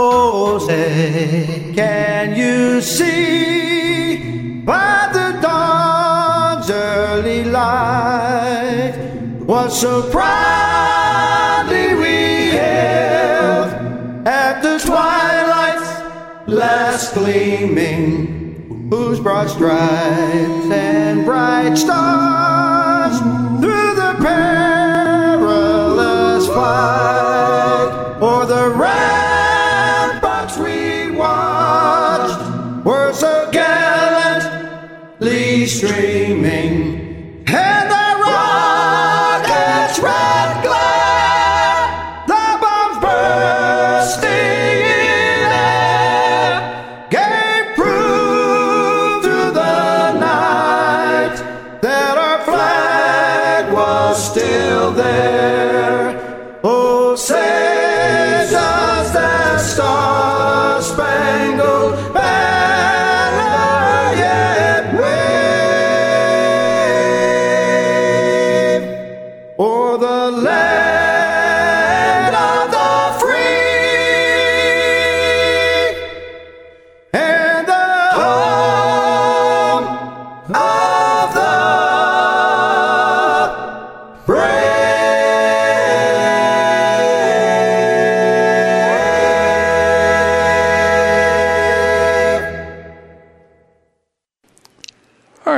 Say, can you see by the dawn's early light what so proudly we hailed at the twilight's last gleaming, whose broad stripes and bright stars through the perilous fight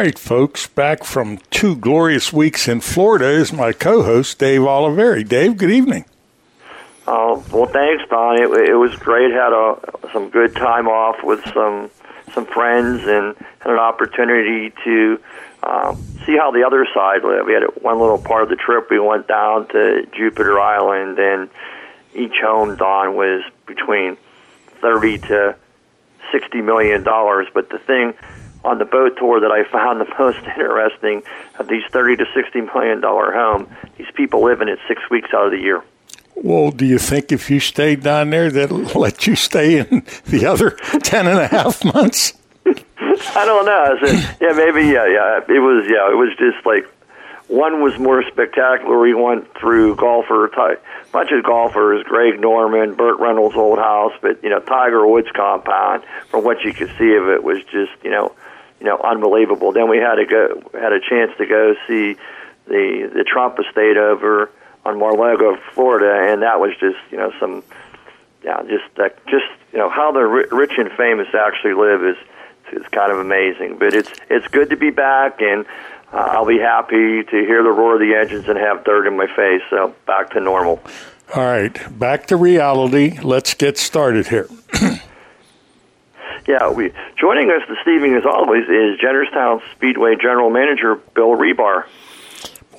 right, folks, back from two glorious weeks in Florida is my co host, Dave Oliveri. Dave, good evening. Oh well, thanks, Don. It, it was great. Had a some good time off with some some friends and had an opportunity to um, see how the other side lived. We had one little part of the trip. We went down to Jupiter Island, and each home, Don, was between thirty to sixty million dollars. But the thing on the boat tour that I found the most interesting of these thirty to sixty million dollar home, these people live in it six weeks out of the year. Well, do you think if you stayed down there, that'll let you stay in the other ten and a half months? I don't know. I said, yeah, maybe. Yeah, yeah. It was. Yeah, it was just like one was more spectacular. We went through golfer, ty- bunch of golfers, Greg Norman, Burt Reynolds' old house, but you know Tiger Woods compound. From what you could see of it, was just you know, you know, unbelievable. Then we had to go, had a chance to go see the the Trump estate over on Mar-a-Lago, Florida, and that was just you know some, yeah, just that, just you know how the ri- rich and famous actually live is is kind of amazing. But it's it's good to be back, and uh, I'll be happy to hear the roar of the engines and have dirt in my face. So back to normal. All right, back to reality. Let's get started here. Yeah, we joining us this evening, as always, is Jennerstown Speedway General Manager Bill Rebar.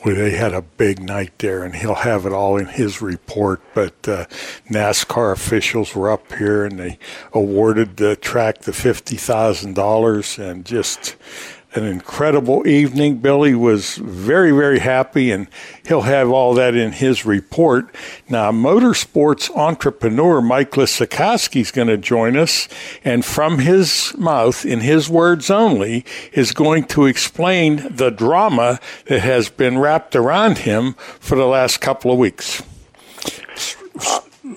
Boy, they had a big night there, and he'll have it all in his report. But uh, NASCAR officials were up here, and they awarded the track the fifty thousand dollars, and just an incredible evening. Billy was very, very happy, and he'll have all that in his report. Now, motorsports entrepreneur Mike Lisakowski is going to join us, and from his mouth, in his words only, is going to explain the drama that has been wrapped around him for the last couple of weeks.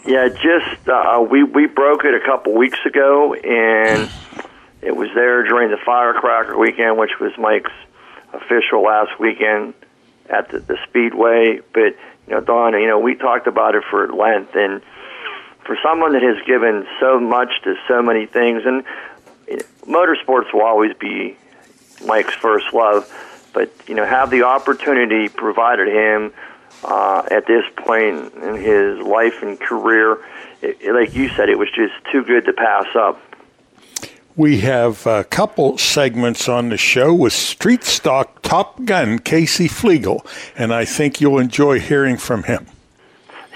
Yeah, just uh, we we broke it a couple weeks ago, and it was there during the Firecracker weekend, which was Mike's official last weekend at the, the Speedway. But you know, Don, you know, we talked about it for length, and for someone that has given so much to so many things, and you know, motorsports will always be Mike's first love. But you know, have the opportunity provided him uh, at this point in his life and career, it, it- like you said, it was just too good to pass up. We have a couple segments on the show with street stock top gun Casey Flegel, and I think you'll enjoy hearing from him.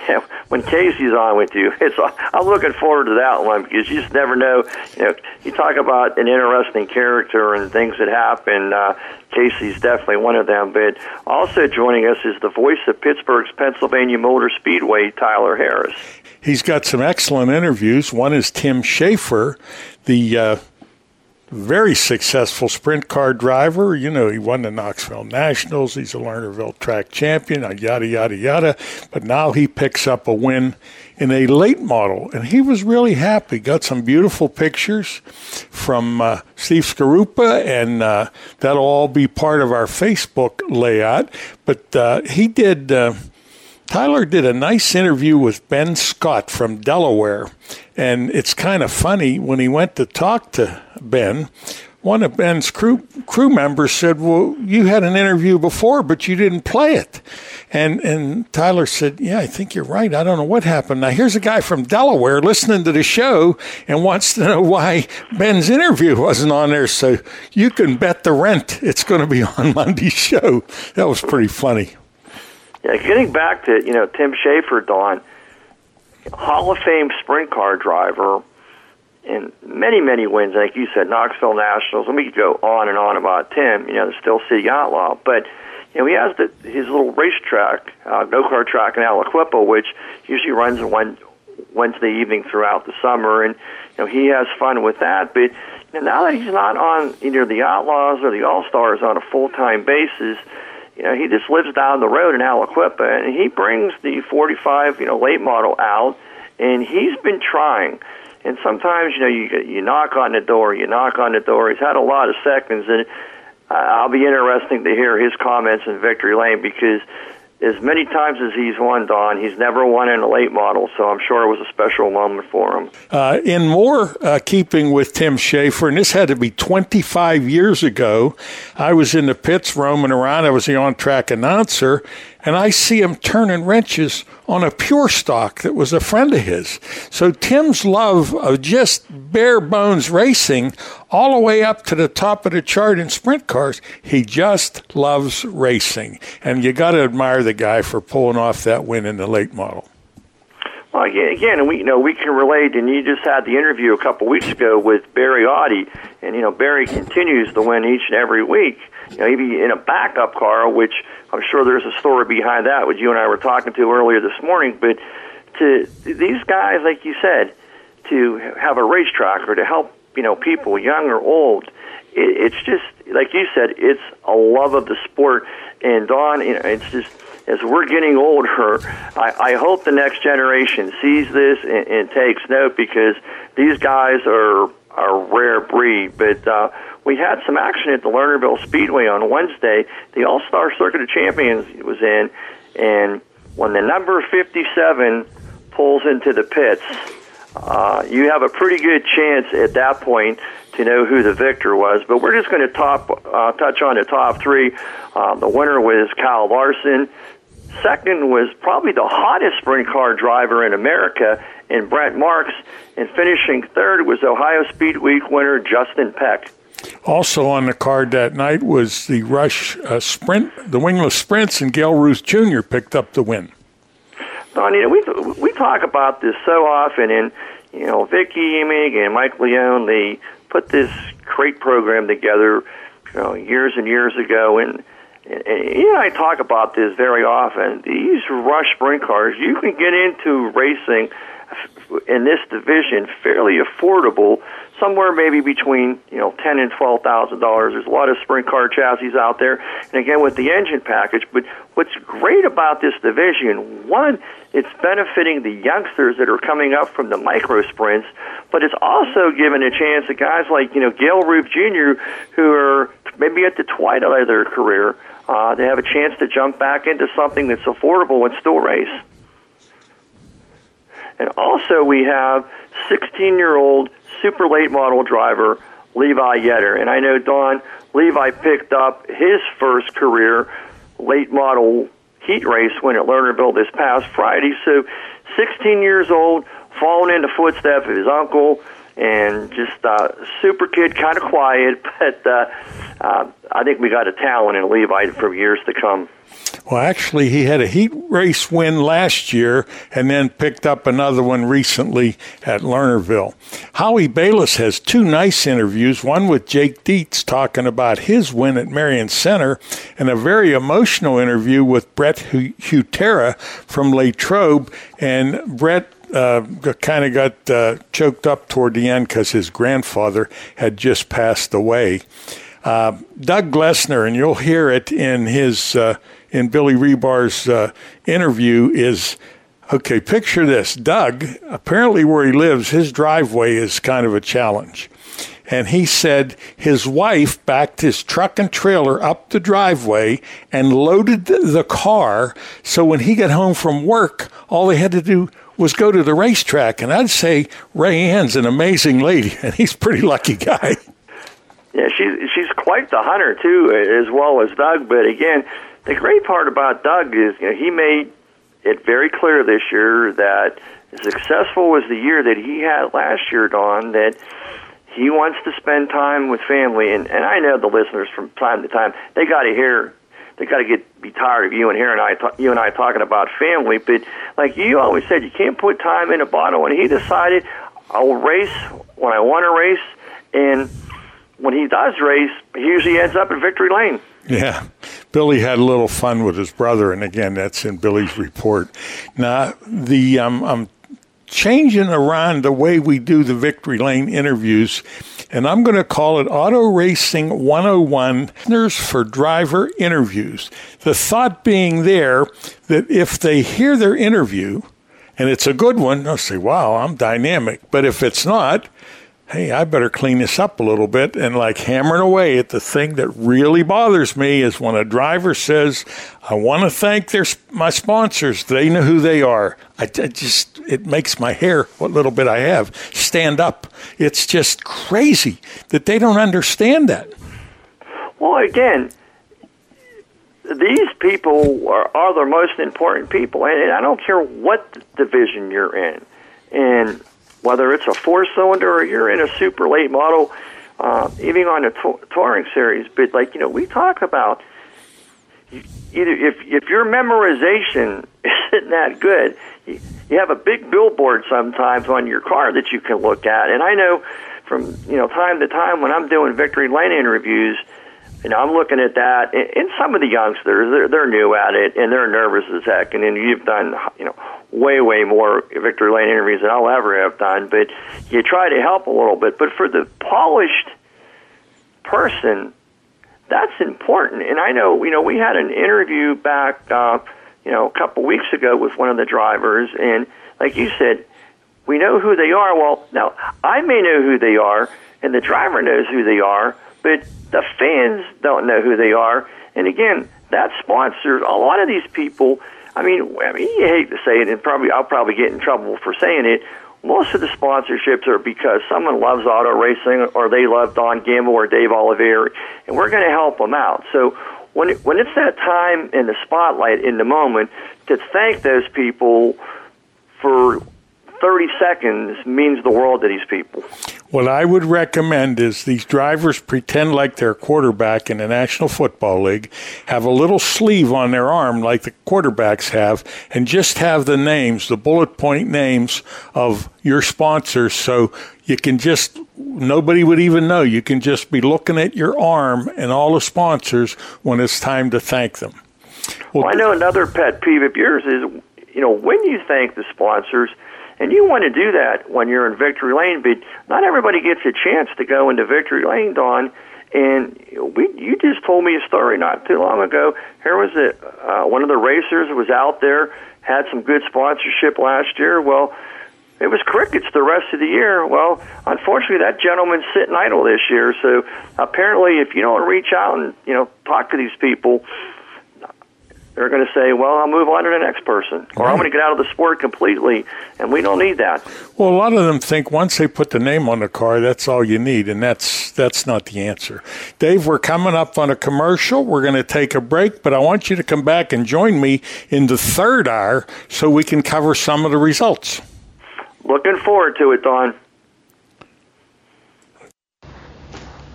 Yeah, when Casey's on with you, it's I'm looking forward to that one because you just never know. You know, you talk about an interesting character and things that happen. Uh, Casey's definitely one of them. But also joining us is the voice of Pittsburgh's Pennsylvania Motor Speedway, Tyler Harris. He's got some excellent interviews. One is Tim Shaffer, the uh, very successful sprint car driver. You know, he won the Knoxville Nationals. He's a Lernerville track champion, yada, yada, yada. But now he picks up a win in a late model, and he was really happy. Got some beautiful pictures from uh, Steve Scarupa, and uh, that'll all be part of our Facebook layout. But uh, he did. Tyler did a nice interview with Ben Scott from Delaware, and it's kind of funny when he went to talk to Ben. One of Ben's crew crew members said, "Well, you had an interview before, but you didn't play it." And and Tyler said, "Yeah, I think you're right. I don't know what happened." Now here's a guy from Delaware listening to the show and wants to know why Ben's interview wasn't on there. So you can bet the rent it's going to be on Monday's show. That was pretty funny. Yeah, getting back to you know Tim Shaffer, Don, Hall of Fame sprint car driver, and many many wins. Like you said, Knoxville Nationals, and we could go on and on about Tim. You know, the Steel City Outlaw, but you know he has the, his little racetrack, uh, go kart track in Aliquippa, which usually runs one Wednesday evening throughout the summer, and you know he has fun with that. But you know, now that he's not on either the Outlaws or the All Stars on a full time basis you know, he just lives down the road in Aliquippa, and he brings the 45, you know, late model out, and he's been trying. And sometimes, you know, you you knock on the door, you knock on the door. He's had a lot of seconds, and I'll be interesting to hear his comments in Victory Lane because as many times as he's won, Don, he's never won in a late model, so I'm sure it was a special moment for him. Uh, in more uh, keeping with Tim Shaffer, and this had to be 25 years ago, I was in the pits roaming around. I was the on track announcer, and I see him turning wrenches on a pure stock that was a friend of his. So Tim's love of just bare bones racing all the way up to the top of the chart in sprint cars, he just loves racing. And you got to admire the guy for pulling off that win in the late model. Well, again, we you know we can relate, and you just had the interview a couple weeks ago with Barry Audi, and you know Barry continues to win each and every week. You know, maybe in a backup car, which I'm sure there's a story behind that, which you and I were talking to earlier this morning. But to these guys, like you said, to have a racetrack or to help you know people, young or old, it, it's just like you said, it's a love of the sport. And Don, you know, it's just as we're getting older, I, I hope the next generation sees this and, and takes note because these guys are a rare breed. But uh, we had some action at the Lernerville Speedway on Wednesday. The All Star Circuit of Champions was in, and when the number 57 pulls into the pits, uh, you have a pretty good chance at that point to know who the victor was. But we're just going to top uh, touch on the top three. Um, the winner was Kyle Larson. Second was probably the hottest sprint car driver in America, in Brent Marks. And finishing third was Ohio Speed Week winner Justin Peck. Also on the card that night was the Rush uh, Sprint, the wingless sprints, and Gail Ruth Jr. picked up the win. Don, we we talk about this so often, and you know, Vicky Emig and Mike Leone, they put this crate program together, you know, years and years ago, and and, and you and I talk about this very often. These Rush sprint cars, you can get into racing in this division fairly affordable, somewhere maybe between you know ten and twelve thousand dollars. There's a lot of sprint car chassis out there, and again with the engine package. But what's great about this division, one, it's benefiting the youngsters that are coming up from the micro sprints, but it's also giving a chance to guys like you know Gail Ruth Jr. who are maybe at the twilight of their career. Uh, they have a chance to jump back into something that's affordable and still race. And also, we have 16 year old super late model driver Levi Yetter. And I know, Don, Levi picked up his first career late model heat race win at Lernerville this past Friday. So, 16 years old, following in the footsteps of his uncle, and just uh, super kid, kind of quiet, but uh, uh, I think we got a talent in Levi for years to come. Well, actually, he had a heat race win last year and then picked up another one recently at Lernerville. Howie Balis has two nice interviews one with Jake Dietz talking about his win at Marion Center, and a very emotional interview with Brett Hutera from Latrobe. And Brett uh, kind of got uh, choked up toward the end because his grandfather had just passed away. Uh, Doug Glessner, and you'll hear it in his uh, in Billy Rebar's uh, interview, is okay. Picture this: Doug, apparently where he lives, his driveway is kind of a challenge. And he said his wife backed his truck and trailer up the driveway and loaded the car. So when he got home from work, all they had to do was go to the racetrack. And I'd say Ray Ann's an amazing lady, and he's a pretty lucky guy. Yeah, she's she's quite the hunter too, as well as Doug. But again, the great part about Doug is you know he made it very clear this year that successful was the year that he had last year, Don, that he wants to spend time with family. And and I know the listeners from time to time they got to hear. They got to get be tired of you and here and I, you and I talking about family. But like you always said, you can't put time in a bottle. And he decided, I'll race when I want to race, and when he does race, he usually ends up in victory lane. Yeah. Billy had a little fun with his brother, and again, that's in Billy's report. Now, the um, I'm changing around the way we do the victory lane interviews, and I'm going to call it Auto Racing 101 Listeners for Driver Interviews. The thought being there that if they hear their interview, and it's a good one, they'll say, wow, I'm dynamic. But if it's not, hey, I better clean this up a little bit. And like hammering away at the thing that really bothers me is when a driver says, I want to thank their, my sponsors. They know who they are. I, I just, it makes my hair, what little bit I have, stand up. It's just crazy that they don't understand that. Well, again, these people are, are the most important people. And I don't care what division you're in. And whether it's a four cylinder or you're in a super late model, uh, even on a to- touring series. But like you know, we talk about either if if your memorization isn't that good, you, you have a big billboard sometimes on your car that you can look at. And I know from you know time to time when I'm doing victory lane interviews you know, I'm looking at that, and some of the youngsters, they're, they're new at it, and they're nervous as heck. And then you've done, you know, way, way more victory lane interviews than I'll ever have done. But you try to help a little bit. But for the polished person, that's important. And I know, you know, we had an interview back, uh, you know, a couple weeks ago with one of the drivers, and like you said, we know who they are. Well, now I may know who they are, and the driver knows who they are, but the fans don't know who they are. And again, that sponsors a lot of these people. I mean, I mean, you hate to say it, and probably I'll probably get in trouble for saying it. Most of the sponsorships are because someone loves auto racing, or they love Don Gamble or Dave Olivieri, and we're going to help them out. So when it, when it's that time in the spotlight in the moment to thank those people for 30 seconds means the world to these people. What I would recommend is these drivers pretend like they're quarterback in the National Football League, have a little sleeve on their arm like the quarterbacks have, and just have the names, the bullet point names of your sponsors so you can just nobody would even know. You can just be looking at your arm and all the sponsors when it's time to thank them. Well, well I know another pet peeve of yours is, you know, when you thank the sponsors – and you want to do that when you're in victory lane, but not everybody gets a chance to go into victory lane, Don. And we, you just told me a story not too long ago. Here was a uh, one of the racers was out there, had some good sponsorship last year. Well, it was crickets the rest of the year. Well, unfortunately, that gentleman's sitting idle this year. So apparently, if you don't reach out and you know talk to these people, they're going to say, well, I'll move on to the next person, or right. I'm going to get out of the sport completely, and we don't need that. Well, a lot of them think once they put the name on the car, that's all you need, and that's that's not the answer. Dave, we're coming up on a commercial. We're going to take a break, but I want you to come back and join me in the third hour so we can cover some of the results. Looking forward to it, Don.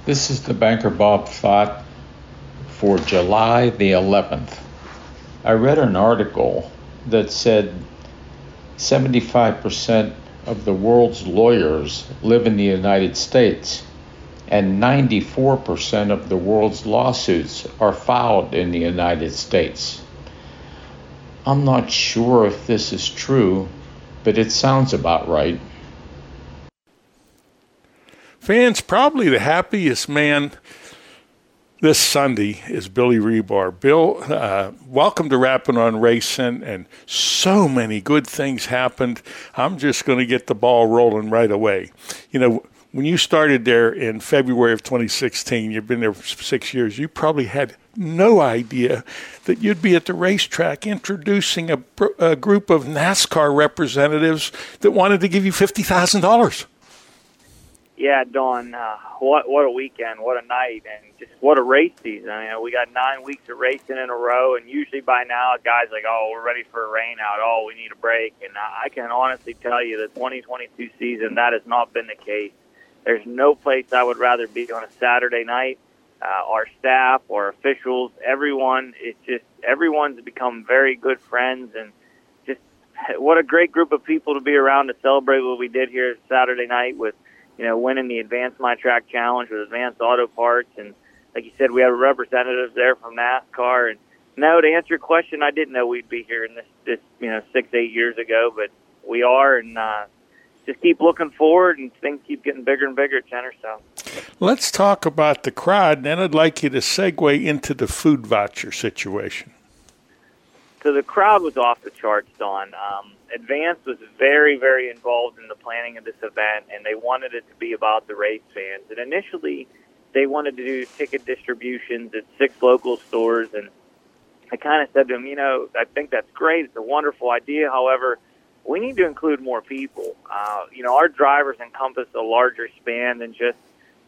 This is the banker Bob Thought for July the 11th. I read an article that said 75% of the world's lawyers live in the United States, and 94% of the world's lawsuits are filed in the United States. I'm not sure if this is true, but it sounds about right. Fans, probably the happiest man this Sunday is Billy Rebar. Bill, uh, welcome to Rapping on Racing, and so many good things happened. I'm just going to get the ball rolling right away. You know, when you started there in February of 2016, you've been there for six years, you probably had no idea that you'd be at the racetrack introducing a, a group of NASCAR representatives that wanted to give you $50,000. Yeah, Don. Uh, what what a weekend! What a night! And just what a race season! You know, we got nine weeks of racing in a row, and usually by now, guys like, oh, we're ready for a rain out. Oh, we need a break. And I can honestly tell you, the 2022 season that has not been the case. There's no place I would rather be on a Saturday night. Uh, our staff, our officials, everyone. It's just everyone's become very good friends, and just what a great group of people to be around to celebrate what we did here Saturday night with you know, winning the Advance My Track Challenge with Advance Auto Parts. And like you said, we have representatives there from NASCAR. And no, to answer your question, I didn't know we'd be here in this, this you know, six, eight years ago, but we are. And uh, just keep looking forward, and things keep getting bigger and bigger at Jennerstown. Let's talk about the crowd. And then I'd like you to segue into the food voucher situation. So the crowd was off the charts, Don. Um, Advance was very, very involved in the planning of this event, and they wanted it to be about the race fans. And initially, they wanted to do ticket distributions at six local stores, and I kind of said to them, you know, I think that's great. It's a wonderful idea. However, we need to include more people. Uh, you know, our drivers encompass a larger span than just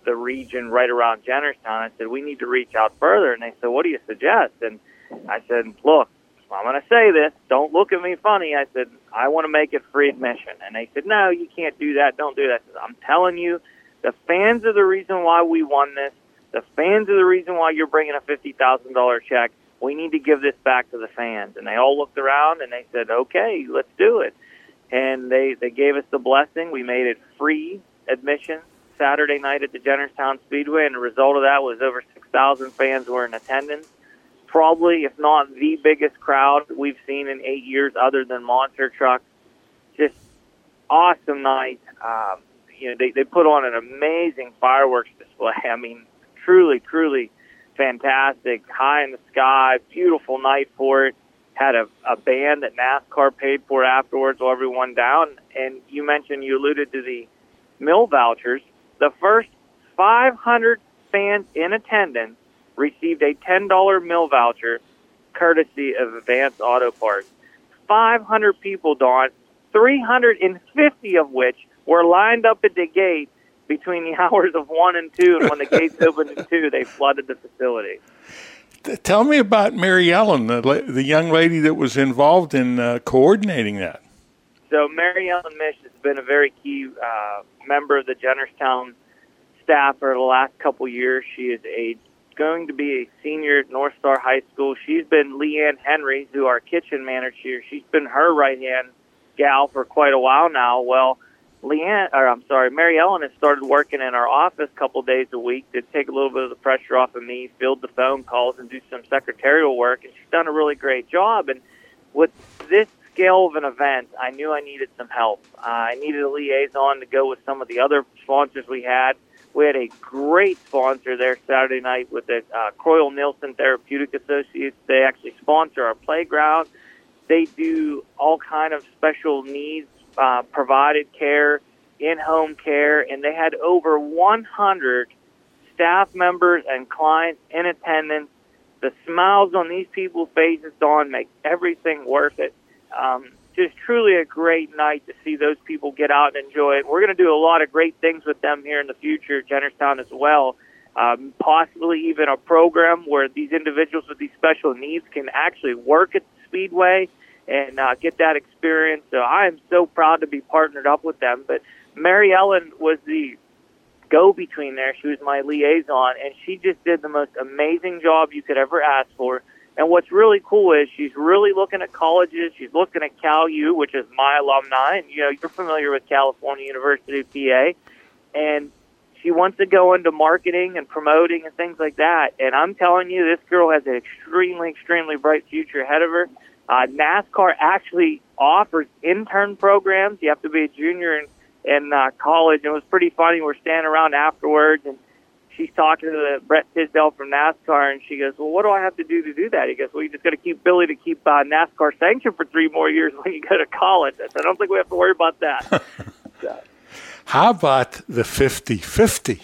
the region right around Jennerstown. I said, we need to reach out further. And they said, what do you suggest? And I said, look, I'm going to say this. Don't look at me funny. I said, I want to make it free admission. And they said, no, you can't do that. Don't do that. Said, I'm telling you, the fans are the reason why we won this. The fans are the reason why you're bringing a $50,000 check. We need to give this back to the fans. And they all looked around and they said, okay, let's do it. And they, they gave us the blessing. We made it free admission Saturday night at the Jennerstown Speedway. And the result of that was over 6,000 fans were in attendance probably, if not the biggest crowd we've seen in eight years, other than monster trucks. Just awesome night. Um, you know, they they put on an amazing fireworks display. I mean, truly, truly fantastic. High in the sky, beautiful night for it. Had a, a band that NASCAR paid for afterwards, while everyone down. And you mentioned you alluded to the mill vouchers. The first 500 fans in attendance received a $10 mill voucher courtesy of Advance Auto Parts. 500 people, Don, 350 of which were lined up at the gate between the hours of 1 and 2, and when the gates opened at 2, they flooded the facility. Tell me about Mary Ellen, the, the young lady that was involved in uh, coordinating that. So, Mary Ellen Mish has been a very key uh, member of the Jennerstown staff for the last couple years. She is a going to be a senior at North Star High School. She's been Leanne Henry, who our kitchen manager. She's been her right hand gal for quite a while now. Well, Leanne, or I'm sorry, Mary Ellen has started working in our office a couple days a week to take a little bit of the pressure off of me, field the phone calls, and do some secretarial work. And she's done a really great job. And with this scale of an event, I knew I needed some help. Uh, I needed a liaison to go with some of the other sponsors we had we had a great sponsor there Saturday night with the uh, Croyle Nielsen Therapeutic Associates. They actually sponsor our playground. They do all kind of special needs uh, provided care, in-home care, and they had over 100 staff members and clients in attendance. The smiles on these people's faces, Don, make everything worth it. Um, just truly a great night to see those people get out and enjoy it. We're going to do a lot of great things with them here in the future, Jennerstown as well. Um, possibly even a program where these individuals with these special needs can actually work at the Speedway and uh, get that experience. So I am so proud to be partnered up with them. But Mary Ellen was the go between there. She was my liaison, and she just did the most amazing job you could ever ask for. And what's really cool is she's really looking at colleges. She's looking at Cal U, which is my alumni, and you know you're familiar with California University PA, and she wants to go into marketing and promoting and things like that. And I'm telling you, this girl has an extremely, extremely bright future ahead of her. Uh, NASCAR actually offers intern programs. You have to be a junior in, in uh, college. And it was pretty funny. We're standing around afterwards, and she's talking to the Brett Tisdale from NASCAR, and she goes, "Well, what do I have to do to do that?" He goes, "Well, you just got to keep Billy to keep uh, NASCAR sanctioned for three more years when you go to college." I said, "I don't think we have to worry about that." so. How about the 50 50?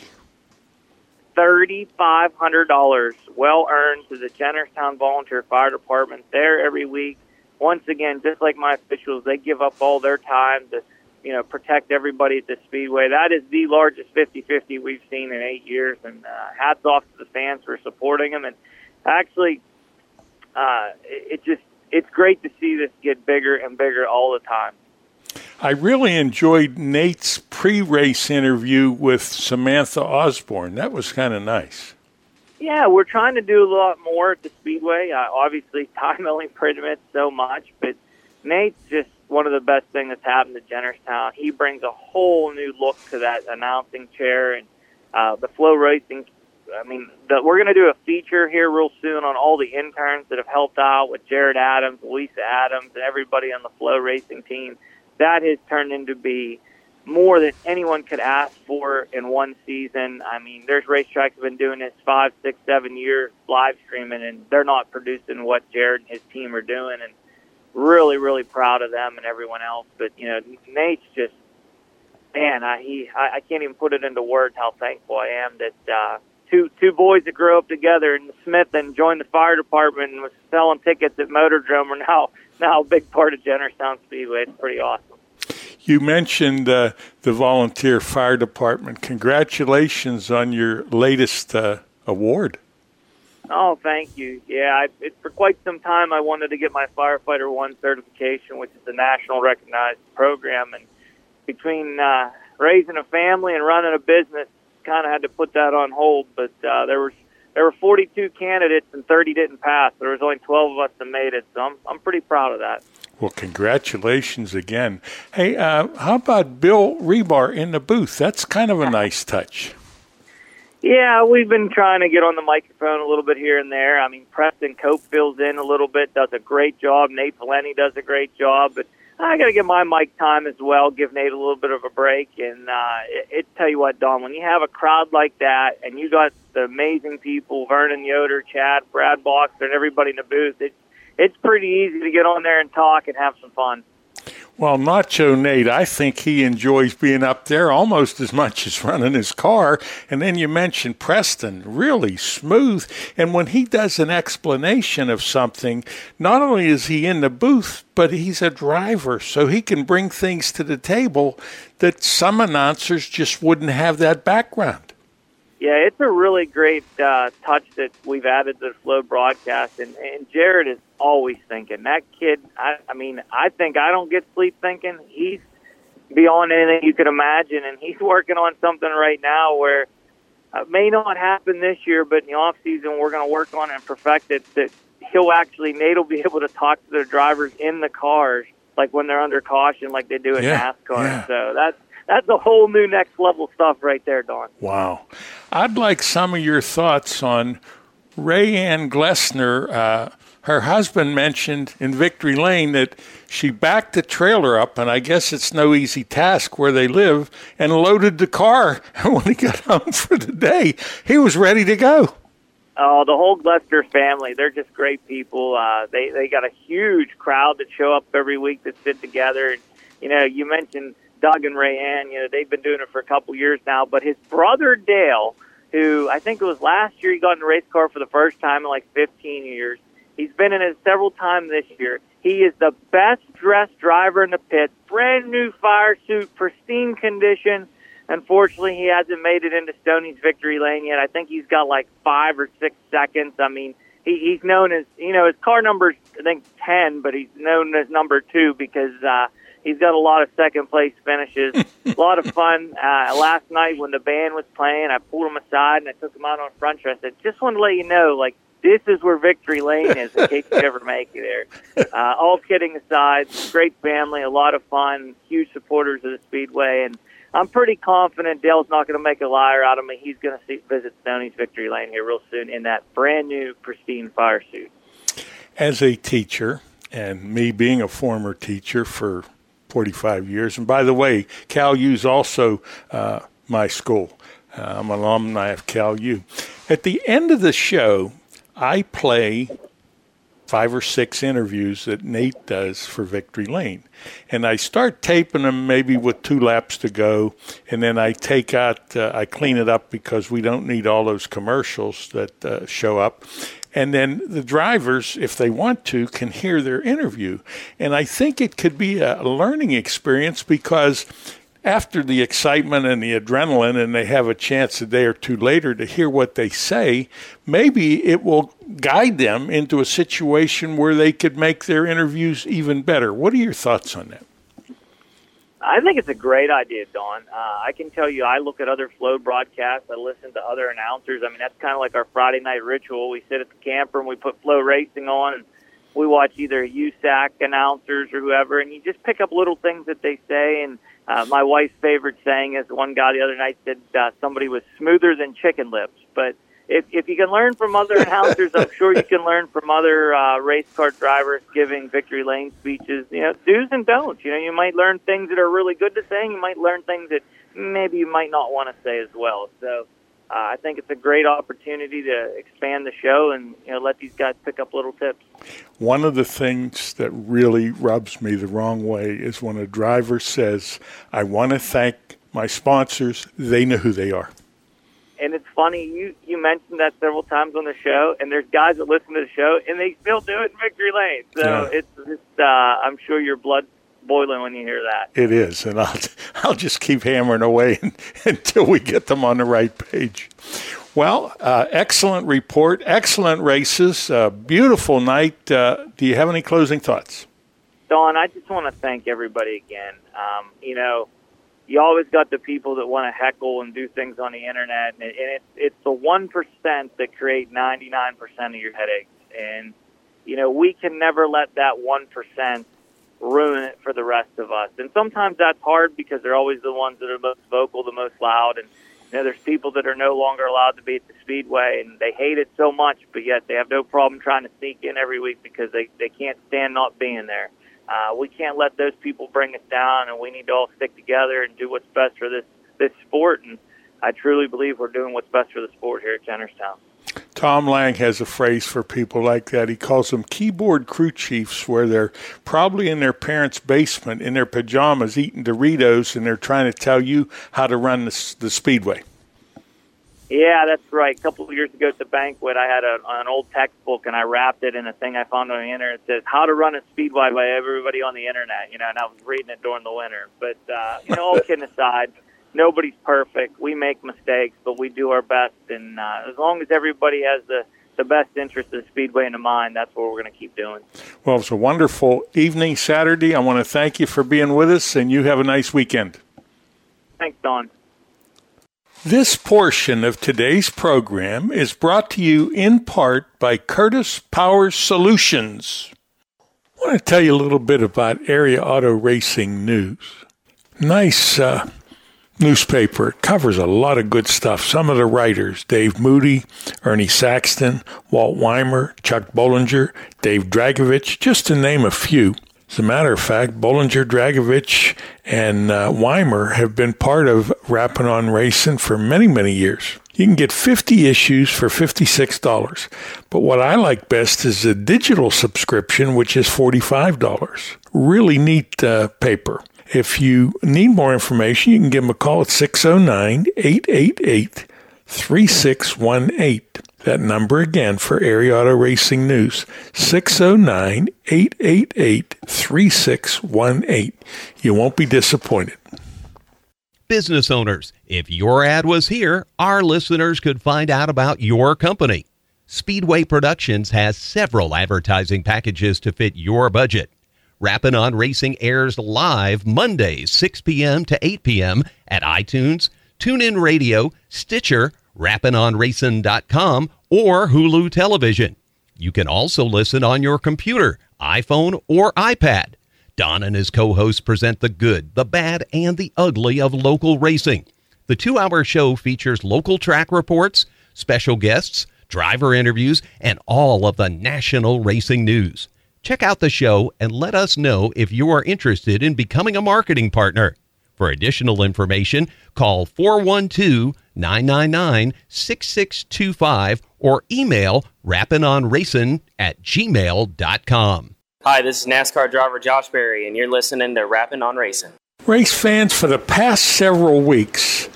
$3,500 well earned to the Jennerstown Volunteer Fire Department. There every week. Once again, just like my officials, they give up all their time to, you know, protect everybody at the Speedway. That is the largest 50-50 we've seen in eight years, and uh, hats off to the fans for supporting them. And actually, uh, it, it just it's great to see this get bigger and bigger all the time. I really enjoyed Nate's pre race interview with Samantha Osborne. That was kind of nice. Yeah, we're trying to do a lot more at the Speedway. Uh, obviously, time only permits so much, but Nate's just one of the best things that's happened to Jennerstown. He brings a whole new look to that announcing chair and uh, the FloRacing. I mean, the, we're going to do a feature here real soon on all the interns that have helped out with Jared Adams, Lisa Adams, and everybody on the FloRacing team that has turned into be more than anyone could ask for in one season. I mean, there's racetracks have been doing this five, six, seven years live streaming, and they're not producing what Jared and his team are doing. And really, really proud of them and everyone else. But you know, Nate's just man, I, he I, I can't even put it into words how thankful I am that uh, two two boys that grew up together in Smith and joined the fire department and was selling tickets at Motordrome are now now a big part of Jennerstown Speedway. It's pretty awesome. You mentioned uh, the volunteer fire department. Congratulations on your latest uh, award. Oh, thank you. Yeah, I, it, for quite some time I wanted to get my firefighter one certification, which is a national recognized program, and between uh, raising a family and running a business, kind of had to put that on hold. But uh, there was there were 42 candidates and 30 didn't pass. There was only 12 of us that made it, so I'm I'm pretty proud of that. Well, congratulations again. Hey, uh, how about Bill Rebar in the booth? That's kind of a nice touch. Yeah, we've been trying to get on the microphone a little bit here and there. I mean, Preston Cope fills in a little bit, does a great job. Nate Valenti does a great job, but I got to get my mic time as well. Give Nate a little bit of a break, and uh, it, it tell you what, Don, when you have a crowd like that, and you got the amazing people, Vernon Yoder, Chad, Brad Boxer, and everybody in the booth, it, it's pretty easy to get on there and talk and have some fun. Well, Nacho Nate, I think he enjoys being up there almost as much as running his car. And then you mentioned Preston, really smooth. And when he does an explanation of something, not only is he in the booth, but he's a driver, so he can bring things to the table that some announcers just wouldn't have that background. Yeah, it's a really great uh, touch that we've added to the Flow broadcast, and, and Jared is always thinking. That kid, I, I mean, I think I don't get sleep thinking. He's beyond anything you could imagine, and he's working on something right now where uh, may not happen this year, but in the off season we're going to work on it and perfect it. That he'll actually Nate will be able to talk to the drivers in the cars, like when they're under caution, like they do in Yeah, NASCAR. yeah. So that's that's a whole new next level stuff right there, Don. Wow. I'd like some of your thoughts on Ray Ann Glessner. Uh, her husband mentioned in Victory Lane that she backed the trailer up, and I guess it's no easy task where they live, and loaded the car. And when he got home for the day, he was ready to go. Oh, the whole Glessner family. They're just great people. Uh, they they got a huge crowd that show up every week that sit together. And you know, you mentioned Doug and Rayanne. You know, they've been doing it for a couple years now. But his brother Dale, who I think it was last year, he got in a race car for the first time in like 15 years. He's been in it several times this year. He is the best dressed driver in the pit. Brand new fire suit, pristine condition. Unfortunately, he hasn't made it into Stoney's victory lane yet. I think he's got like five or six seconds. I mean, he, he's known as you know his car number's I think ten, but he's known as number two because uh, he's got a lot of second place finishes. a lot of fun. Uh, last night when the band was playing, I pulled him aside and I took him out on front stretch. I said, just want to let you know, like this is where Victory Lane is in case you ever make it there. Uh, all kidding aside, great family, a lot of fun, huge supporters of the Speedway, and I'm pretty confident Dale's not going to make a liar out of me. He's going to see, visit Stoney's Victory Lane here real soon in that brand new, pristine fire suit. As a teacher, and me being a former teacher for 45 years, and by the way, Cal U's also uh, my school. Uh, I'm an alumni of Cal U. At the end of the show, I play five or six interviews that Nate does for Victory Lane. And I start taping them maybe with two laps to go. And then I take out, uh, I clean it up because we don't need all those commercials that uh, show up. And then the drivers, if they want to, can hear their interview. And I think it could be a learning experience because after the excitement and the adrenaline and they have a chance a day or two later to hear what they say, maybe it will guide them into a situation where they could make their interviews even better. What are your thoughts on that? I think it's a great idea, Don. Uh, I can tell you, I look at other flow broadcasts. I listen to other announcers. I mean, that's kind of like our Friday night ritual. We sit at the camper and we put FloRacing on, and we watch either USAC announcers or whoever, and you just pick up little things that they say and – uh, my wife's favorite saying is one guy the other night said uh, somebody was smoother than chicken lips. But if if you can learn from other announcers, I'm sure you can learn from other uh, race car drivers giving victory lane speeches. You know, do's and don'ts. You know, you might learn things that are really good to say, and you might learn things that maybe you might not want to say as well. So uh, I think it's a great opportunity to expand the show and you know let these guys pick up little tips. One of the things that really rubs me the wrong way is when a driver says, "I want to thank my sponsors. They know who they are." And it's funny you you mentioned that several times on the show, and there's guys that listen to the show and they still do it in victory lane. So yeah. it's just uh, I'm sure your blood boiling when you hear that. It is, and I'll I'll just keep hammering away until we get them on the right page. Well, uh, excellent report, excellent races, uh, beautiful night. Uh, do you have any closing thoughts? Don, I just want to thank everybody again. Um, you know, you always got the people that want to heckle and do things on the internet, and, it, and it's it's the one percent that create ninety nine percent of your headaches. And you know, we can never let that one percent ruin it for the rest of us. And sometimes that's hard because they're always the ones that are most vocal, the most loud. And you know, there's people that are no longer allowed to be at the speedway, and they hate it so much, but yet they have no problem trying to sneak in every week because they they can't stand not being there. Uh, we can't let those people bring us down, and we need to all stick together and do what's best for this this sport. And I truly believe we're doing what's best for the sport here at Jennerstown. Tom Lang has a phrase for people like that. He calls them keyboard crew chiefs, where they're probably in their parents' basement in their pajamas eating Doritos and they're trying to tell you how to run the, the speedway. Yeah, that's right. A couple of years ago at the banquet, I had a, an old textbook and I wrapped it in a thing I found on the internet. It says "How to Run a Speedway" by everybody on the internet. You know, and I was reading it during the winter. But uh, you know, all kidding aside, nobody's perfect. We make mistakes, but we do our best. And uh, as long as everybody has the the best interest of the Speedway in mind, that's what we're going to keep doing. Well, it's a wonderful evening Saturday. I want to thank you for being with us, and you have a nice weekend. Thanks, Don. This portion of today's program is brought to you in part by Curtis Power Solutions. I want to tell you a little bit about Area Auto Racing News. Nice uh, newspaper. It covers a lot of good stuff. Some of the writers Dave Moody, Ernie Saxton, Walt Weimer, Chuck Bollinger, Dave Dragovich, just to name a few. As a matter of fact, Bollinger, Dragovich, and uh, Weimer have been part of Rapping on Racing for many, many years. You can get 50 issues for $56. But what I like best is the digital subscription, which is $45. Really neat uh, paper. If you need more information, you can give them a call at 609 888 3618. That number again for Area Auto Racing News 609 888 3618. You won't be disappointed. Business owners, if your ad was here, our listeners could find out about your company. Speedway Productions has several advertising packages to fit your budget. Rappin' on Racing airs live Mondays, 6 p.m. to 8 p.m. at iTunes, TuneIn Radio, Stitcher, rappinonracing.com, or Hulu television. You can also listen on your computer, iPhone, or iPad. Don and his co hosts present the good, the bad, and the ugly of local racing. The two hour show features local track reports, special guests, driver interviews, and all of the national racing news. Check out the show and let us know if you are interested in becoming a marketing partner. For additional information, call 412 999 6625 or email rappinonracing at gmail.com. Hi, this is NASCAR driver Josh Berry, and you're listening to Rapping on Racing. Race fans, for the past several weeks,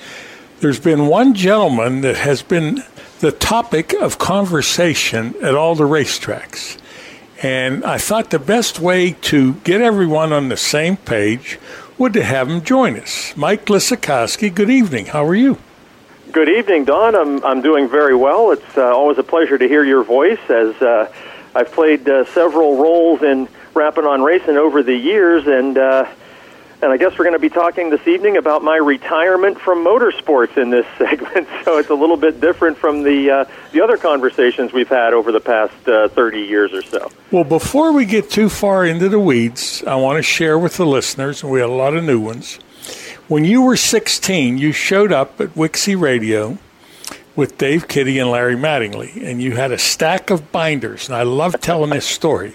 there's been one gentleman that has been the topic of conversation at all the racetracks. And I thought the best way to get everyone on the same page would to have him join us. Mike Lisakowski, good evening. How are you? Good evening, Don. I'm, I'm doing very well. It's uh, always a pleasure to hear your voice as uh, I've played uh, several roles in Rapping on Racing over the years, and uh, and I guess we're going to be talking this evening about my retirement from motorsports in this segment. So it's a little bit different from the uh, the other conversations we've had over the past uh, 30 years or so. Well, before we get too far into the weeds, I want to share with the listeners, and we had a lot of new ones. When you were 16, you showed up at Wixie Radio with Dave Kitty and Larry Mattingly, and you had a stack of binders, and I love telling this story.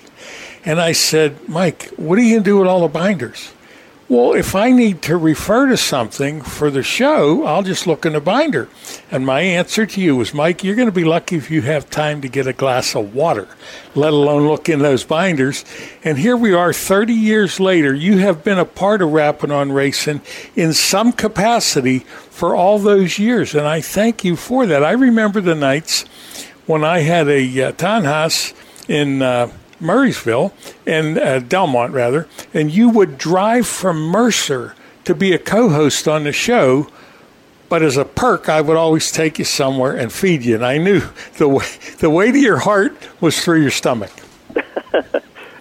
And I said, Mike, what are you going to do with all the binders? Well, if I need to refer to something for the show, I'll just look in the binder. And my answer to you was, Mike, you're going to be lucky if you have time to get a glass of water, let alone look in those binders. And here we are 30 years later. You have been a part of Rapping on Racing in some capacity for all those years. And I thank you for that. I remember the nights when I had a uh, townhouse in. Uh, Murrysville and uh, Delmont rather, and you would drive from Mercer to be a co-host on the show. But as a perk, I would always take you somewhere and feed you, and I knew the way, the way to your heart was through your stomach.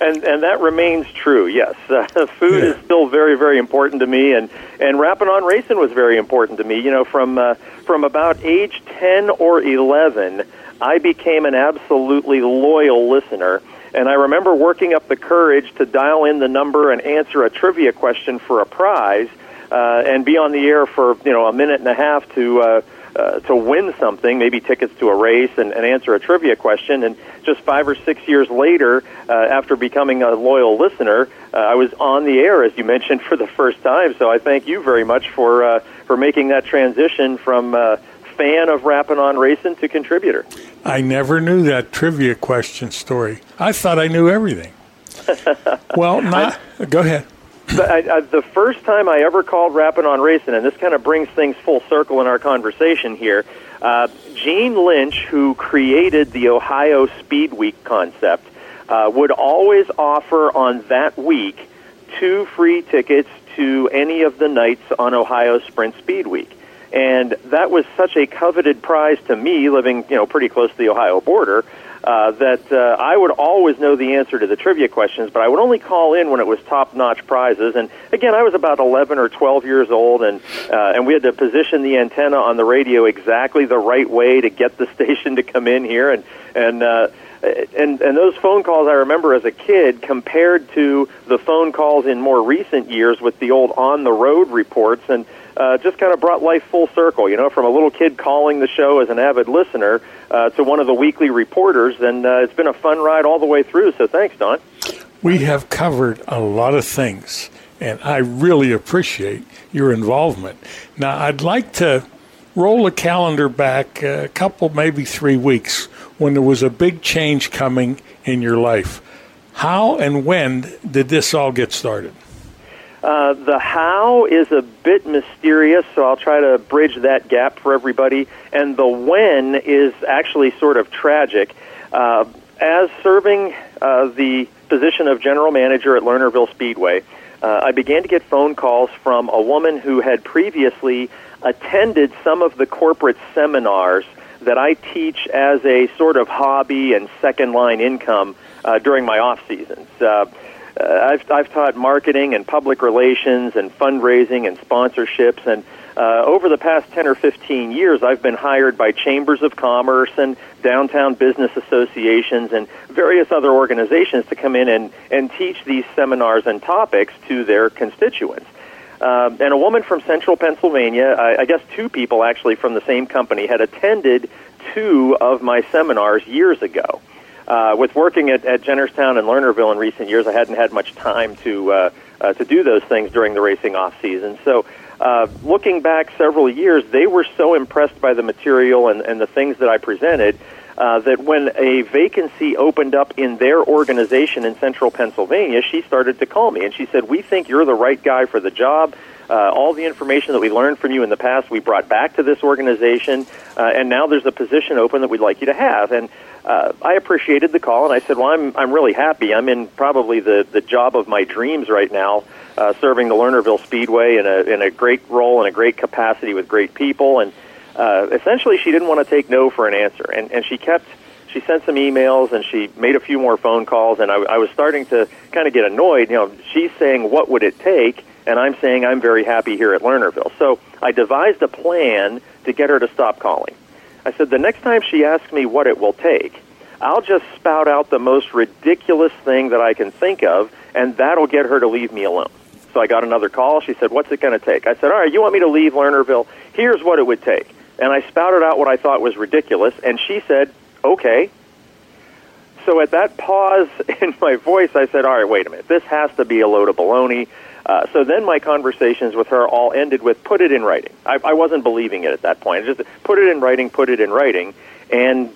and and that remains true. Yes, uh, food yeah. is still very very important to me, and and rapping on racing was very important to me. You know, from uh, from about age ten or eleven, I became an absolutely loyal listener and I remember working up the courage to dial in the number and answer a trivia question for a prize, uh, and be on the air for you know a minute and a half to. Uh, uh, to win something, maybe tickets to a race, and, and answer a trivia question. And just five or six years later, uh, after becoming a loyal listener, uh, I was on the air, as you mentioned, for the first time. So I thank you very much for uh, for making that transition from uh, fan of Rapping on Racing to contributor. I never knew that trivia question story. I thought I knew everything. well, not. I, go ahead. I, I, the first time I ever called Rapping on Racing, and this kind of brings things full circle in our conversation here, uh, Jean Lynch, who created the Ohio Speed Week concept, uh, would always offer on that week two free tickets to any of the nights on Ohio Sprint Speed Week. And that was such a coveted prize to me, living you know pretty close to the Ohio border, uh, that uh, I would always know the answer to the trivia questions, but I would only call in when it was top-notch prizes. And again, I was about 11 or 12 years old, and uh, and we had to position the antenna on the radio exactly the right way to get the station to come in here, and and. Uh, and and those phone calls I remember as a kid compared to the phone calls in more recent years with the old on the road reports and uh, just kind of brought life full circle, you know, from a little kid calling the show as an avid listener uh, to one of the weekly reporters. And uh, it's been a fun ride all the way through. So thanks, Don. We have covered a lot of things, and I really appreciate your involvement. Now, I'd like to roll the calendar back a couple, maybe three weeks when there was a big change coming in your life. How and when did this all get started? Uh, the how is a bit mysterious, so I'll try to bridge that gap for everybody. And the when is actually sort of tragic. Uh, as serving uh, the position of general manager at Lernerville Speedway, uh, I began to get phone calls from a woman who had previously attended some of the corporate seminars that I teach as a sort of hobby and second line income uh, during my off seasons. Uh, I've I've taught marketing and public relations and fundraising and sponsorships and uh, over the past 10 or 15 years, I've been hired by chambers of commerce and downtown business associations and various other organizations to come in and, and teach these seminars and topics to their constituents. Uh, and a woman from central Pennsylvania, I, I guess two people actually from the same company, had attended two of my seminars years ago. Uh, with working at, at Jennerstown and Lernerville in recent years, I hadn't had much time to uh, uh, to do those things during the racing off season. So, uh, looking back several years, they were so impressed by the material and, and the things that I presented uh, that when a vacancy opened up in their organization in central Pennsylvania, she started to call me and she said, "We think you're the right guy for the job." Uh, all the information that we learned from you in the past, we brought back to this organization, uh, and now there's a position open that we'd like you to have. And uh, I appreciated the call, and I said, "Well, I'm I'm really happy. I'm in probably the the job of my dreams right now, uh, serving the Lernerville Speedway in a in a great role and a great capacity with great people." And uh, essentially, she didn't want to take no for an answer, and and she kept. She sent some emails and she made a few more phone calls, and I, I was starting to kind of get annoyed. You know, she's saying, "What would it take?" and I'm saying I'm very happy here at Lernerville. So I devised a plan to get her to stop calling. I said, the next time she asks me what it will take, I'll just spout out the most ridiculous thing that I can think of, and that'll get her to leave me alone. So I got another call. She said, What's it going to take? I said, All right, you want me to leave Lernerville? Here's what it would take. And I spouted out what I thought was ridiculous, and she said, Okay. So at that pause in my voice, I said, All right, wait a minute. This has to be a load of baloney. Uh, so then my conversations with her all ended with put it in writing. I, I wasn't believing it at that point. I just put it in writing, put it in writing. And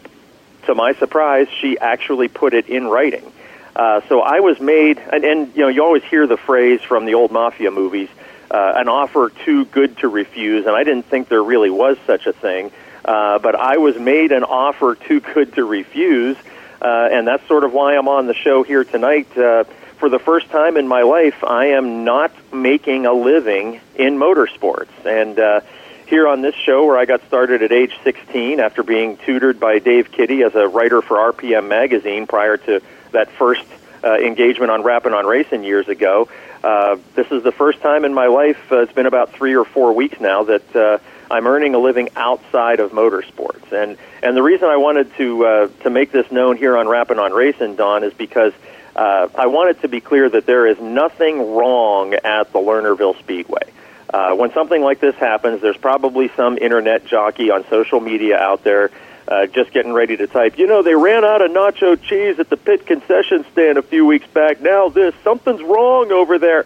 to my surprise, she actually put it in writing. Uh, so I was made, and, and you know, you always hear the phrase from the old mafia movies, uh, an offer too good to refuse, and I didn't think there really was such a thing. Uh, but I was made an offer too good to refuse, uh, and that's sort of why I'm on the show here tonight. Uh, for the first time in my life, I am not making a living in motorsports. And uh, here on this show, where I got started at age 16 after being tutored by Dave Kitty as a writer for RPM Magazine prior to that first uh, engagement on Rapping on Racing years ago, uh, this is the first time in my life, uh, it's been about three or four weeks now, that uh, I'm earning a living outside of motorsports. And, and the reason I wanted to, uh, to make this known here on Rapping on Racing, Don, is because – uh, I want it to be clear that there is nothing wrong at the Lernerville Speedway. Uh, when something like this happens, there's probably some internet jockey on social media out there uh, just getting ready to type, you know, they ran out of nacho cheese at the pit concession stand a few weeks back. Now this, something's wrong over there.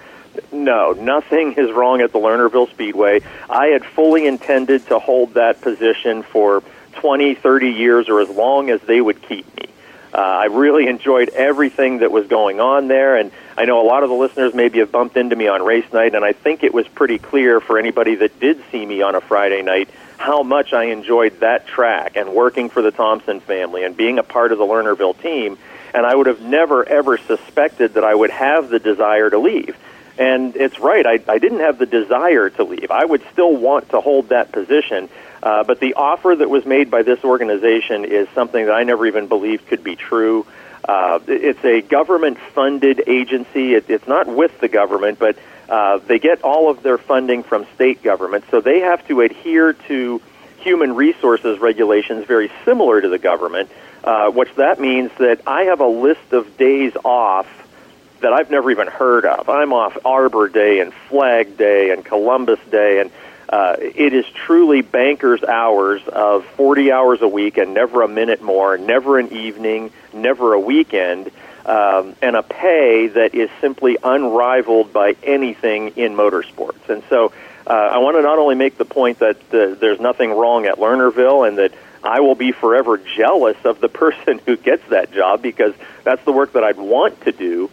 No, nothing is wrong at the Lernerville Speedway. I had fully intended to hold that position for 20, 30 years or as long as they would keep me. Uh, I really enjoyed everything that was going on there, and I know a lot of the listeners maybe have bumped into me on race night, and I think it was pretty clear for anybody that did see me on a Friday night how much I enjoyed that track and working for the Thompson family and being a part of the Lernerville team. And I would have never, ever suspected that I would have the desire to leave. And it's right, I, I didn't have the desire to leave. I would still want to hold that position uh, but the offer that was made by this organization is something that I never even believed could be true. Uh, it's a government-funded agency. It, it's not with the government, but uh, they get all of their funding from state government, so they have to adhere to human resources regulations very similar to the government. Uh, which that means that I have a list of days off that I've never even heard of. I'm off Arbor Day and Flag Day and Columbus Day and uh, it is truly banker's hours of 40 hours a week and never a minute more, never an evening, never a weekend, um, and a pay that is simply unrivaled by anything in motorsports. And so uh, I want to not only make the point that uh, there's nothing wrong at Lernerville and that I will be forever jealous of the person who gets that job because that's the work that I'd want to do.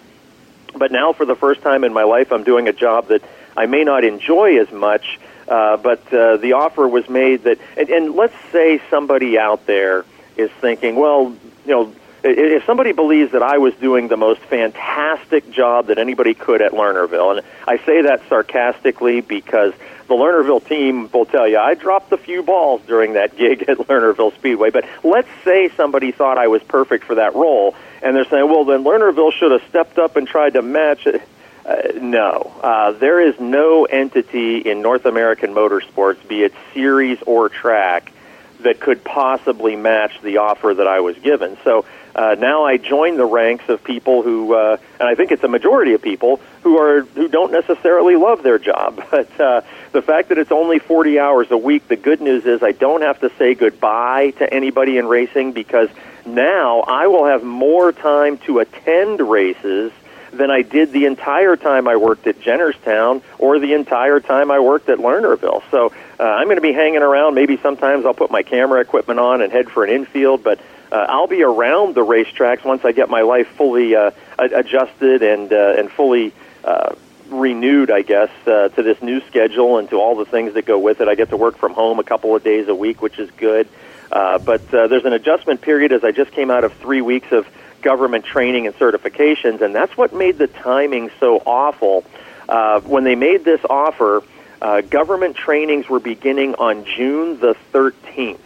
But now, for the first time in my life, I'm doing a job that I may not enjoy as much, uh, but uh, the offer was made that, and, and let's say somebody out there is thinking, well, you know, if somebody believes that I was doing the most fantastic job that anybody could at Lernerville, and I say that sarcastically because the Lernerville team will tell you I dropped a few balls during that gig at Lernerville Speedway. But let's say somebody thought I was perfect for that role, and they're saying, well, then Lernerville should have stepped up and tried to match it. Uh, no, uh, there is no entity in North American motorsports, be it series or track, that could possibly match the offer that I was given. So uh, now I join the ranks of people who, uh, and I think it's a majority of people who are who don't necessarily love their job. But uh, the fact that it's only 40 hours a week, the good news is I don't have to say goodbye to anybody in racing because now I will have more time to attend races than I did the entire time I worked at Jennerstown or the entire time I worked at Lernerville. So uh, I'm going to be hanging around. Maybe sometimes I'll put my camera equipment on and head for an infield, but uh, I'll be around the racetracks once I get my life fully uh, adjusted and uh, and fully uh, renewed, I guess, uh, to this new schedule and to all the things that go with it. I get to work from home a couple of days a week, which is good. Uh, but uh, there's an adjustment period as I just came out of three weeks of government training and certifications, and that's what made the timing so awful. Uh, when they made this offer, uh, government trainings were beginning on June the 13th.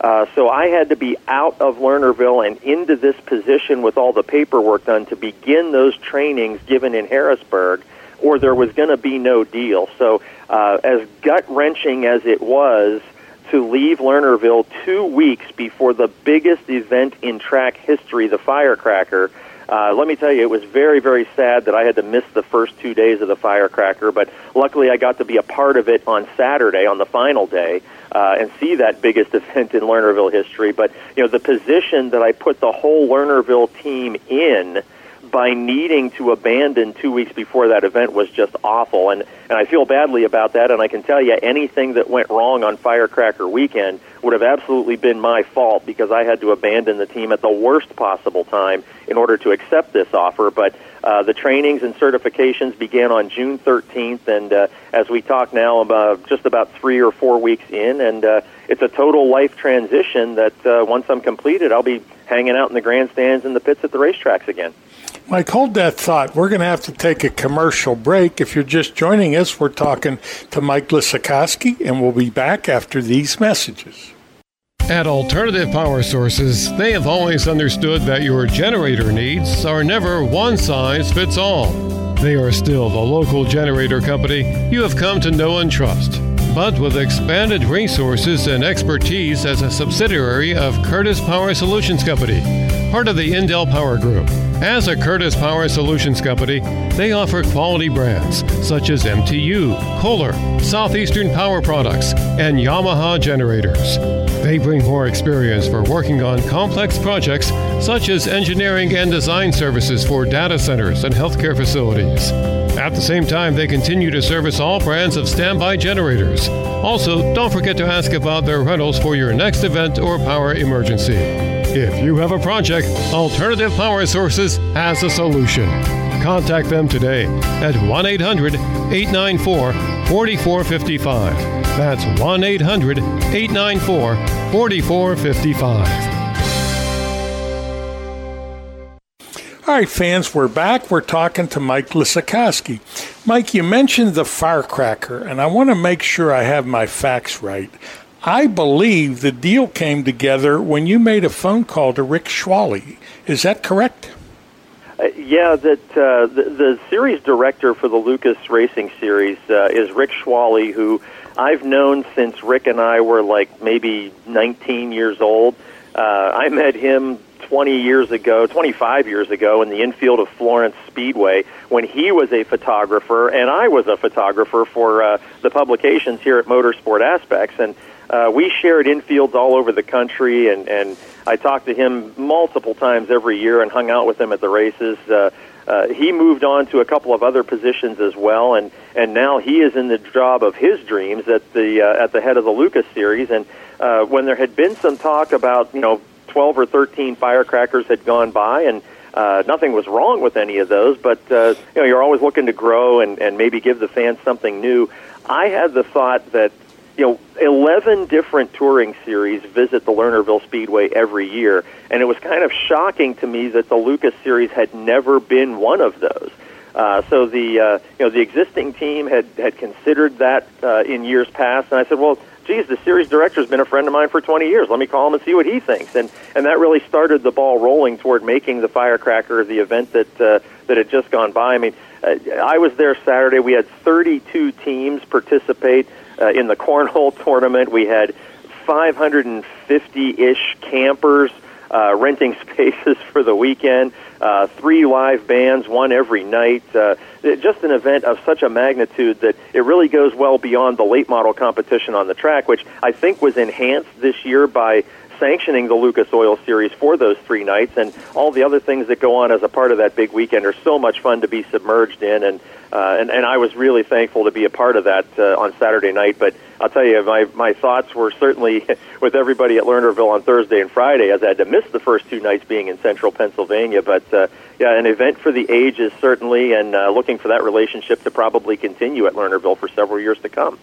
Uh, so I had to be out of Lernerville and into this position with all the paperwork done to begin those trainings given in Harrisburg, or there was going to be no deal. So, uh, as gut wrenching as it was to leave Lernerville two weeks before the biggest event in track history, the Firecracker, uh, let me tell you, it was very, very sad that I had to miss the first two days of the Firecracker, but luckily I got to be a part of it on Saturday, on the final day uh, and see that biggest event in Lernerville history. But you know, the position that I put the whole Lernerville team in by needing to abandon two weeks before that event was just awful, and and I feel badly about that. And I can tell you, anything that went wrong on Firecracker weekend would have absolutely been my fault because I had to abandon the team at the worst possible time in order to accept this offer. But uh, the trainings and certifications began on June 13th, and uh, as we talk now, about just about three or four weeks in, and uh, it's a total life transition that uh, once I'm completed, I'll be hanging out in the grandstands and the pits at the racetracks again. Mike, hold that thought. We're going to have to take a commercial break. If you're just joining us, we're talking to Mike Lisakowski, and we'll be back after these messages. At Alternative Power Sources, they have always understood that your generator needs are never one size fits all. They are still the local generator company you have come to know and trust, but with expanded resources and expertise as a subsidiary of Curtis Power Solutions Company, part of the Indel Power Group. As a Curtis Power Solutions Company, they offer quality brands such as MTU, Kohler, Southeastern Power Products, and Yamaha generators. They bring more experience for working on complex projects such as engineering and design services for data centers and healthcare facilities. At the same time, they continue to service all brands of standby generators. Also, don't forget to ask about their rentals for your next event or power emergency. If you have a project, Alternative Power Sources has a solution. Contact them today at 1 800 894 4455. That's 1 800 894 4455. All right, fans, we're back. We're talking to Mike Lisakowski. Mike, you mentioned the firecracker, and I want to make sure I have my facts right. I believe the deal came together when you made a phone call to Rick Schwallie. Is that correct? Uh, yeah, that uh, the, the series director for the Lucas Racing Series uh, is Rick Schwallie, who I've known since Rick and I were like maybe 19 years old. Uh, I met him 20 years ago, 25 years ago, in the infield of Florence Speedway when he was a photographer and I was a photographer for uh, the publications here at Motorsport Aspects. And uh, we shared infields all over the country, and, and I talked to him multiple times every year and hung out with him at the races. Uh, uh, he moved on to a couple of other positions as well, and and now he is in the job of his dreams at the uh, at the head of the Lucas series. And uh, when there had been some talk about you know twelve or thirteen firecrackers had gone by, and uh, nothing was wrong with any of those, but uh, you know you're always looking to grow and and maybe give the fans something new. I had the thought that you know, 11 different touring series visit the Lernerville Speedway every year, and it was kind of shocking to me that the Lucas Series had never been one of those. Uh, so the uh, you know the existing team had had considered that uh, in years past, and I said, well, geez, the series director has been a friend of mine for 20 years. Let me call him and see what he thinks. And and that really started the ball rolling toward making the Firecracker the event that uh, that had just gone by. I mean, uh, I was there Saturday. We had 32 teams participate uh, in the cornhole tournament. We had 550-ish campers uh, renting spaces for the weekend. Uh, three live bands, one every night. Uh, just an event of such a magnitude that it really goes well beyond the late model competition on the track, which I think was enhanced this year by sanctioning the Lucas Oil Series for those three nights, and all the other things that go on as a part of that big weekend are so much fun to be submerged in. And uh, and, and I was really thankful to be a part of that uh, on Saturday night. But I'll tell you, my my thoughts were certainly with everybody at Lernerville on Thursday and Friday, as I had to miss the first two nights being in Central Pennsylvania. But uh, yeah, an event for the ages certainly, and uh, looking for that relationship to probably continue at Lernerville for several years to come.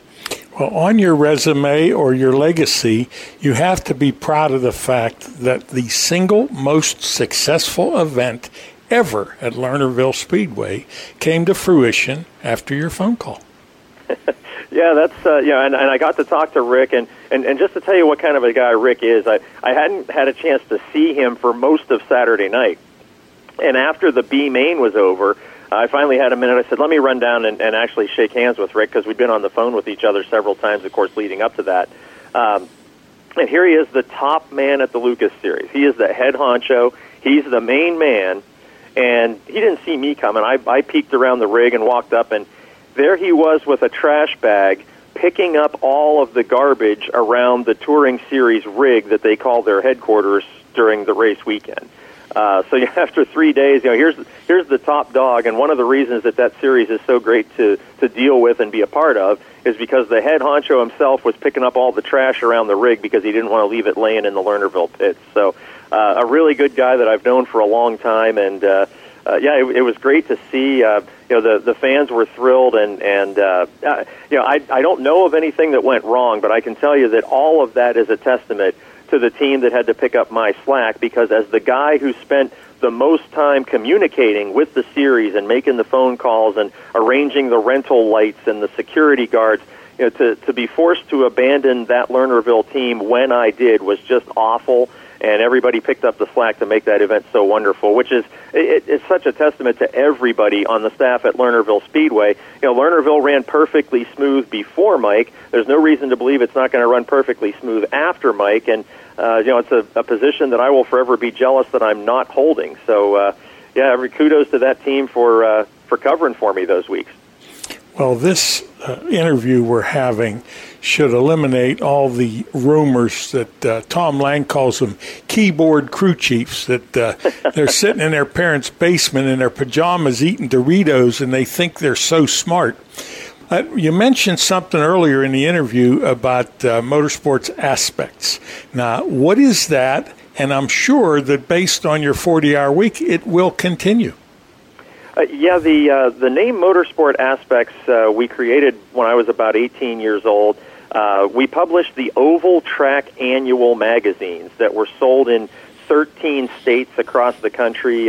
Well, on your resume or your legacy, you have to be proud of the fact that the single most successful event ever at Lernerville Speedway came to fruition after your phone call. yeah, that's uh, yeah, and, and I got to talk to Rick, and, and and just to tell you what kind of a guy Rick is, I I hadn't had a chance to see him for most of Saturday night, and after the B main was over. I finally had a minute. I said, let me run down and, and actually shake hands with Rick because we'd been on the phone with each other several times, of course, leading up to that. Um, and here he is, the top man at the Lucas Series. He is the head honcho. He's the main man and he didn't see me coming. I, I peeked around the rig and walked up, and there he was with a trash bag picking up all of the garbage around the touring series rig that they call their headquarters during the race weekend. Uh, so after three days, you know, here's here's the top dog, and one of the reasons that that series is so great to to deal with and be a part of is because the head honcho himself was picking up all the trash around the rig because he didn't want to leave it laying in the Lernerville pits. So uh, a really good guy that I've known for a long time, and uh, uh, yeah, it, it was great to see. Uh, you know, the the fans were thrilled, and and uh, uh, you know, I I don't know of anything that went wrong, but I can tell you that all of that is a testament to the team that had to pick up my slack because as the guy who spent the most time communicating with the series and making the phone calls and arranging the rental lights and the security guards, you know, to to be forced to abandon that Lernerville team when I did was just awful and everybody picked up the slack to make that event so wonderful, which is it, it's such a testament to everybody on the staff at Lernerville Speedway. You know, Lernerville ran perfectly smooth before Mike. There's no reason to believe it's not going to run perfectly smooth after Mike, and uh, you know, it's a, a position that I will forever be jealous that I'm not holding. So, uh, yeah, every kudos to that team for uh, for covering for me those weeks. Well, this uh, interview we're having should eliminate all the rumors that uh, Tom Lang calls them keyboard crew chiefs, that uh, they're sitting in their parents' basement in their pajamas eating Doritos and they think they're so smart. Uh, you mentioned something earlier in the interview about uh, motorsports aspects. Now, what is that? And I'm sure that based on your 40 hour week, it will continue. Uh, yeah, the uh, the name Motorsport Aspects uh, we created when I was about 18 years old. Uh, we published the Oval Track annual magazines that were sold in 13 states across the country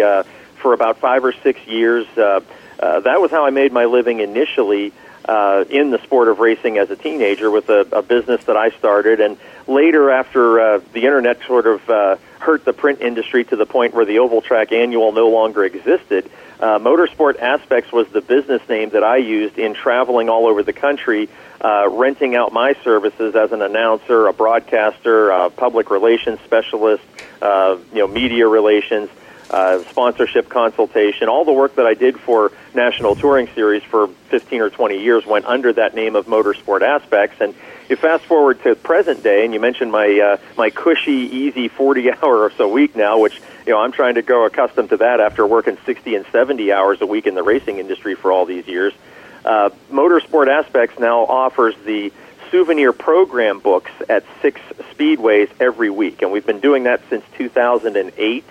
for about five or six years. That was how I made my living initially uh, in the sport of racing as a teenager with a, a business that I started, and later after uh, the internet sort of uh, hurt the print industry to the point where the Oval Track annual no longer existed. Uh, Motorsport Aspects was the business name that I used in traveling all over the country, uh, renting out my services as an announcer, a broadcaster, a public relations specialist, uh, you know, media relations, uh, sponsorship consultation. All the work that I did for National Touring Series for 15 or 20 years went under that name of Motorsport Aspects. And you fast forward to present day, and you mentioned my uh, my cushy, easy 40 hour or so week now, which you know I'm trying to grow accustomed to that after working 60 and 70 hours a week in the racing industry for all these years. Uh, Motorsport Aspects now offers the souvenir program books at six speedways every week, and we've been doing that since 2008.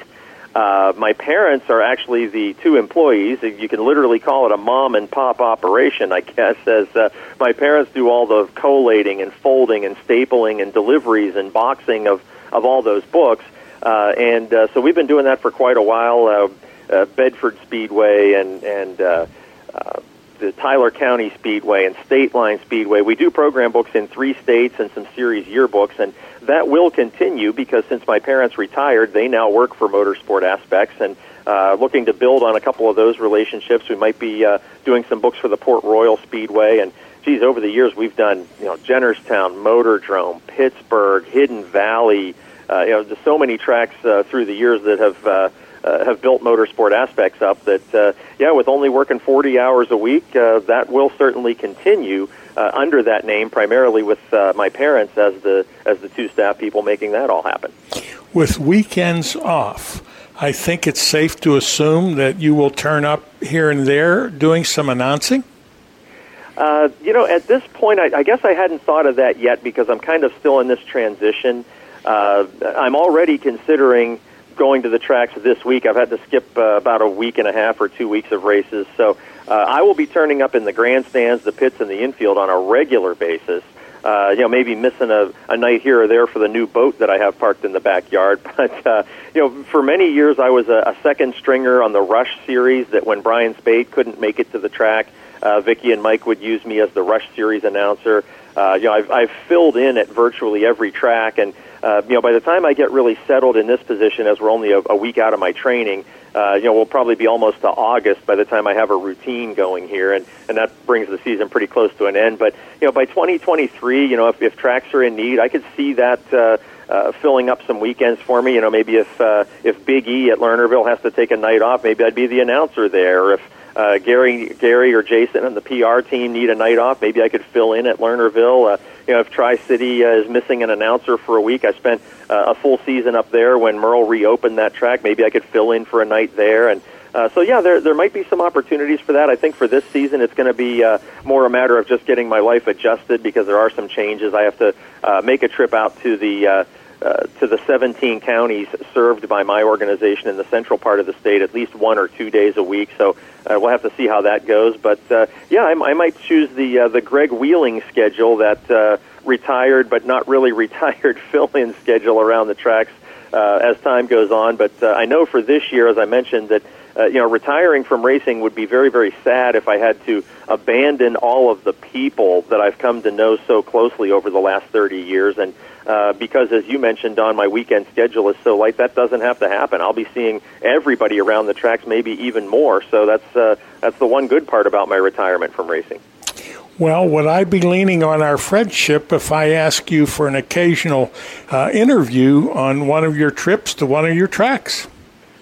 Uh, my parents are actually the two employees. You can literally call it a mom and pop operation, I guess, as uh, my parents do all the collating and folding and stapling and deliveries and boxing of, of all those books. Uh, and uh, so we've been doing that for quite a while. Uh, uh, Bedford Speedway and, and uh, uh, the Tyler County Speedway and State Line Speedway. We do program books in three states and some series yearbooks, and that will continue because since my parents retired, they now work for Motorsport Aspects and uh, looking to build on a couple of those relationships. We might be uh, doing some books for the Port Royal Speedway, and geez, over the years we've done you know Jennerstown, Motordrome, Pittsburgh, Hidden Valley. Uh, you know, just so many tracks uh, through the years that have. Uh, uh, have built motorsport aspects up that, uh, yeah, with only working 40 hours a week, uh, that will certainly continue uh, under that name, primarily with uh, my parents as the as the two staff people making that all happen. With weekends off, I think it's safe to assume that you will turn up here and there doing some announcing. Uh, you know, at this point, I, I guess I hadn't thought of that yet because I'm kind of still in this transition. Uh, I'm already considering going to the tracks this week. I've had to skip uh, about a week and a half or two weeks of races. So uh, I will be turning up in the grandstands, the pits, and the infield on a regular basis. Uh, you know, maybe missing a, a night here or there for the new boat that I have parked in the backyard. But, uh, you know, for many years I was a, a second stringer on the Rush series that when Brian Spade couldn't make it to the track, uh, Vicky and Mike would use me as the Rush series announcer. Uh, you know, I've, I've filled in at virtually every track, and uh, you know, by the time I get really settled in this position, as we're only a, a week out of my training, uh, you know, we'll probably be almost to August by the time I have a routine going here, and and that brings the season pretty close to an end. But you know, by 2023, you know, if, if tracks are in need, I could see that. Uh, uh, filling up some weekends for me, you know, maybe if uh, if Big E at Lernerville has to take a night off, maybe I'd be the announcer there. Or if uh, Gary, Gary or Jason and the PR team need a night off, maybe I could fill in at Lernerville. Uh, you know, if Tri City uh, is missing an announcer for a week, I spent uh, a full season up there when Merle reopened that track. Maybe I could fill in for a night there, and uh, so yeah, there there might be some opportunities for that. I think for this season, it's going to be uh, more a matter of just getting my life adjusted because there are some changes. I have to uh, make a trip out to the. Uh, uh, to the 17 counties served by my organization in the central part of the state at least one or two days a week. So uh, we'll have to see how that goes. But uh, yeah, I, I might choose the uh, the Greg Wheeling schedule, that uh, retired but not really retired fill-in schedule around the tracks uh, as time goes on. But uh, I know for this year, as I mentioned, that uh, you know retiring from racing would be very very sad if I had to abandon all of the people that I've come to know so closely over the last 30 years and uh, because, as you mentioned, Don, my weekend schedule is so light that doesn't have to happen. I'll be seeing everybody around the tracks, maybe even more. So that's uh, that's the one good part about my retirement from racing. Well, would I be leaning on our friendship if I ask you for an occasional uh, interview on one of your trips to one of your tracks?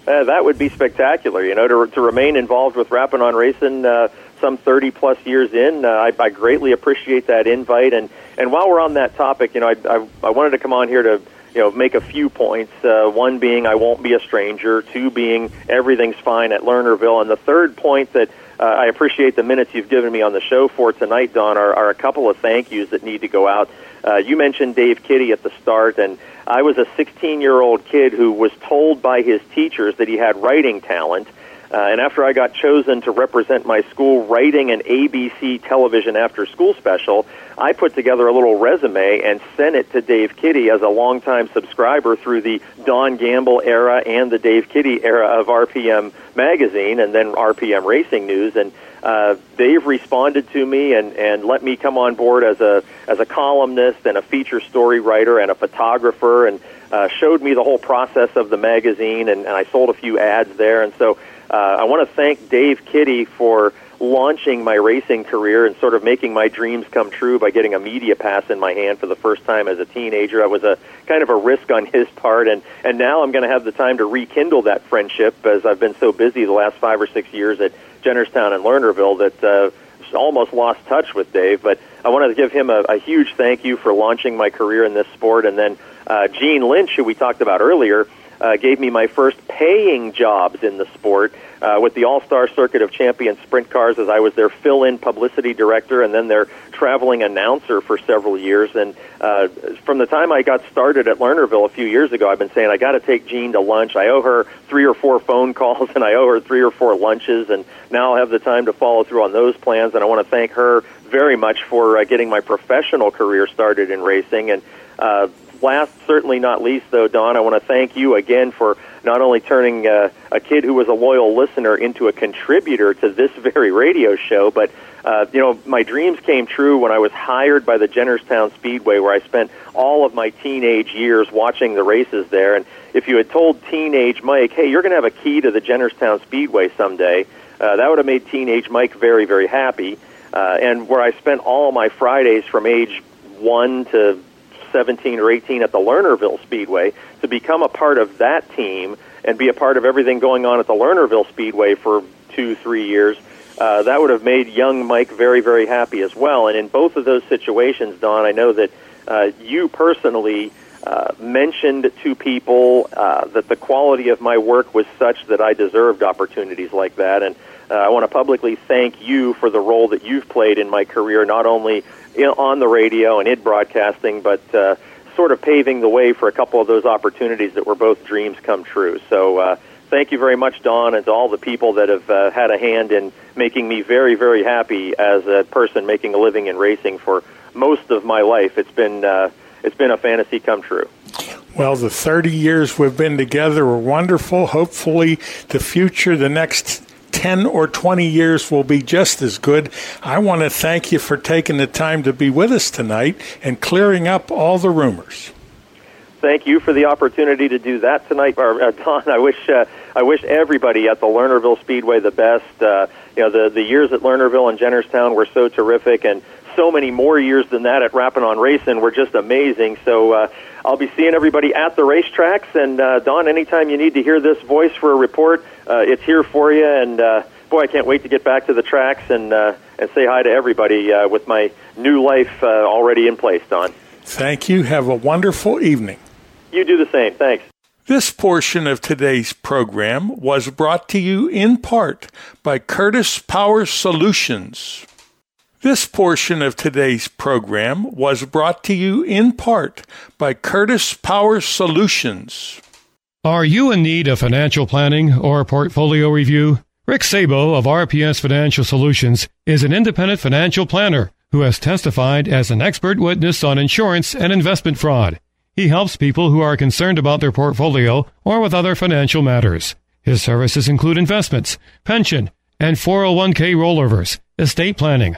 Uh, that would be spectacular. You know, to, to remain involved with Rapping on Racing uh, some 30 plus years in, uh, I, I greatly appreciate that invite. And and while we're on that topic, you know, I, I, I wanted to come on here to you know make a few points. Uh, one being I won't be a stranger. Two being everything's fine at Lernerville. And the third point that uh, I appreciate the minutes you've given me on the show for tonight, Don, are, are a couple of thank yous that need to go out. Uh, you mentioned Dave Kitty at the start, and I was a 16 year old kid who was told by his teachers that he had writing talent. Uh, and after I got chosen to represent my school writing an ABC television after school special, I put together a little resume and sent it to Dave Kitty as a longtime subscriber through the Don Gamble era and the Dave Kitty era of RPM magazine and then RPM Racing News. And uh, Dave responded to me and, and let me come on board as a as a columnist and a feature story writer and a photographer and uh, showed me the whole process of the magazine and, and I sold a few ads there and so uh, I want to thank Dave Kitty for launching my racing career and sort of making my dreams come true by getting a media pass in my hand for the first time as a teenager. I was a kind of a risk on his part, and and now I'm going to have the time to rekindle that friendship as I've been so busy the last five or six years at Jennerstown and Lernerville that. Uh, almost lost touch with Dave, but I wanted to give him a, a huge thank you for launching my career in this sport. And then uh, Jean Lynch, who we talked about earlier, uh, gave me my first paying jobs in the sport uh, with the All Star Circuit of Champions Sprint Cars as I was their fill in publicity director and then their traveling announcer for several years. And uh, from the time I got started at Lernerville a few years ago, I've been saying I got to take Jean to lunch. I owe her three or four phone calls and I owe her three or four lunches. And now I'll have the time to follow through on those plans. And I want to thank her very much for uh, getting my professional career started in racing. And uh, last, certainly not least, though, Don, I want to thank you again for not only turning uh, a kid who was a loyal listener into a contributor to this very radio show, but uh, you know, my dreams came true when I was hired by the Jennerstown Speedway, where I spent all of my teenage years watching the races there. And if you had told teenage Mike, "Hey, you're going to have a key to the Jennerstown Speedway someday," uh, that would have made teenage Mike very, very happy. Uh, and where I spent all my Fridays from age one to 17 or 18 at the Lernerville Speedway to become a part of that team and be a part of everything going on at the Lernerville Speedway for two, three years, uh, that would have made young Mike very, very happy as well. And in both of those situations, Don, I know that uh, you personally uh, mentioned to people uh, that the quality of my work was such that I deserved opportunities like that. And uh, I want to publicly thank you for the role that you've played in my career, not only on the radio and in broadcasting, but uh, sort of paving the way for a couple of those opportunities that were both dreams come true. So uh, thank you very much, Don, and to all the people that have uh, had a hand in making me very, very happy as a person making a living in racing for most of my life. It's been uh, it's been a fantasy come true. Well, the 30 years we've been together were wonderful. Hopefully, the future, the next 10 or 20 years will be just as good. I want to thank you for taking the time to be with us tonight and clearing up all the rumors. Thank you for the opportunity to do that tonight, uh, Don. I wish uh, I wish everybody at the Lernerville Speedway the best. Uh, you know, the the years at Lernerville and Jennerstown were so terrific, and so many more years than that at Rapping on Racing were just amazing. So uh, I'll be seeing everybody at the racetracks. And uh, Don, anytime you need to hear this voice for a report, uh, it's here for you. And uh, boy, I can't wait to get back to the tracks and uh, and say hi to everybody uh, with my new life uh, already in place. Don, thank you. Have a wonderful evening. You do the same. Thanks. This portion of today's program was brought to you in part by Curtis Power Solutions. This portion of today's program was brought to you in part by Curtis Power Solutions. Are you in need of financial planning or portfolio review? Rick Sabo of RPS Financial Solutions is an independent financial planner who has testified as an expert witness on insurance and investment fraud. He helps people who are concerned about their portfolio or with other financial matters. His services include investments, pension, and 401k rollovers, estate planning,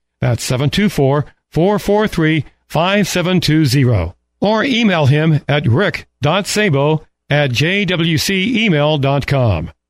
That's 724 443 5720. Or email him at rick.sabo at jwcemail.com.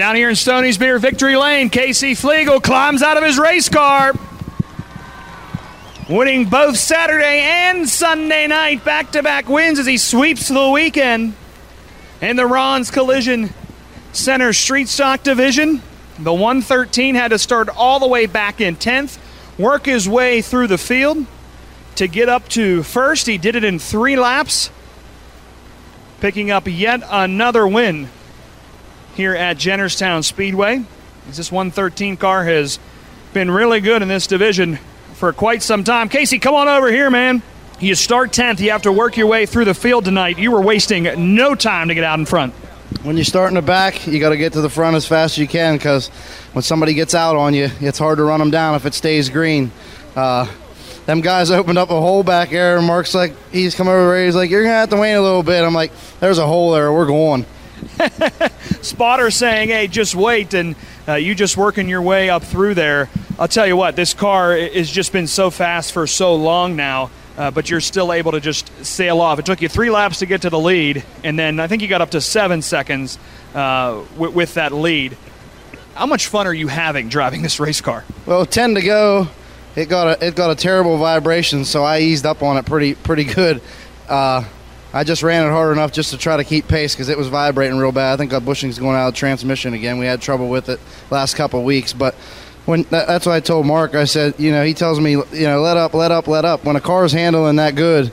Down here in Stoney's Beer Victory Lane, Casey Flegel climbs out of his race car. Winning both Saturday and Sunday night back to back wins as he sweeps the weekend. In the Ron's Collision Center Street Stock Division, the 113 had to start all the way back in 10th, work his way through the field to get up to first. He did it in three laps, picking up yet another win here at Jennerstown Speedway. This 113 car has been really good in this division for quite some time. Casey, come on over here, man. You start 10th. You have to work your way through the field tonight. You were wasting no time to get out in front. When you start in the back, you got to get to the front as fast as you can because when somebody gets out on you, it's hard to run them down if it stays green. Uh, them guys opened up a hole back there, Mark's like, he's come over there. He's like, you're gonna have to wait a little bit. I'm like, there's a hole there. We're going. Spotter saying, hey, just wait, and uh, you just working your way up through there. I'll tell you what, this car has just been so fast for so long now. Uh, but you're still able to just sail off. It took you three laps to get to the lead, and then I think you got up to seven seconds uh, w- with that lead. How much fun are you having driving this race car? Well, ten to go, it got a it got a terrible vibration, so I eased up on it pretty pretty good. Uh, I just ran it hard enough just to try to keep pace because it was vibrating real bad. I think our bushing's going out of transmission again. We had trouble with it last couple of weeks, but when that's what I told Mark. I said, you know, he tells me, you know, let up, let up, let up. When a car's handling that good,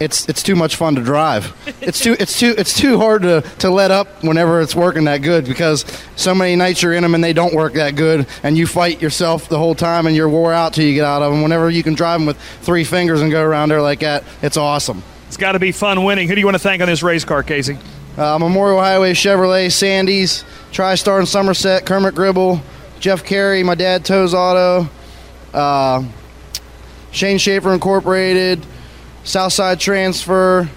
it's it's too much fun to drive. It's too it's too it's too hard to, to let up whenever it's working that good because so many nights you're in them and they don't work that good and you fight yourself the whole time and you're wore out till you get out of them. Whenever you can drive them with three fingers and go around there like that, it's awesome. It's got to be fun winning. Who do you want to thank on this race car, Casey? Uh, Memorial Highway Chevrolet, Sandy's, TriStar in Somerset, Kermit Gribble, Jeff Carey, my dad, Toes Auto, uh, Shane Schaefer Incorporated, Southside Transfer,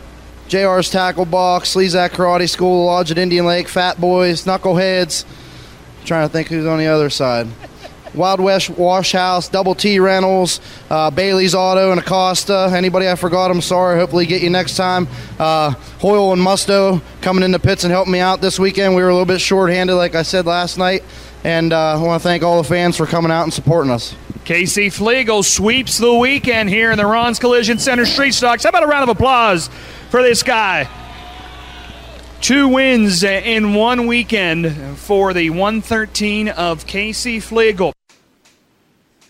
JR's Tackle Box, Sleazak Karate School, Lodge at Indian Lake, Fat Boys, Knuckleheads. I'm trying to think who's on the other side. Wild West Wash House, Double T Rentals, uh, Bailey's Auto, and Acosta. Anybody I forgot, I'm sorry. Hopefully, get you next time. Uh, Hoyle and Musto coming in the pits and helping me out this weekend. We were a little bit short-handed, like I said last night, and uh, I want to thank all the fans for coming out and supporting us. Casey Flegel sweeps the weekend here in the Ron's Collision Center Street Stocks. How about a round of applause for this guy? Two wins in one weekend for the 113 of Casey Flegel.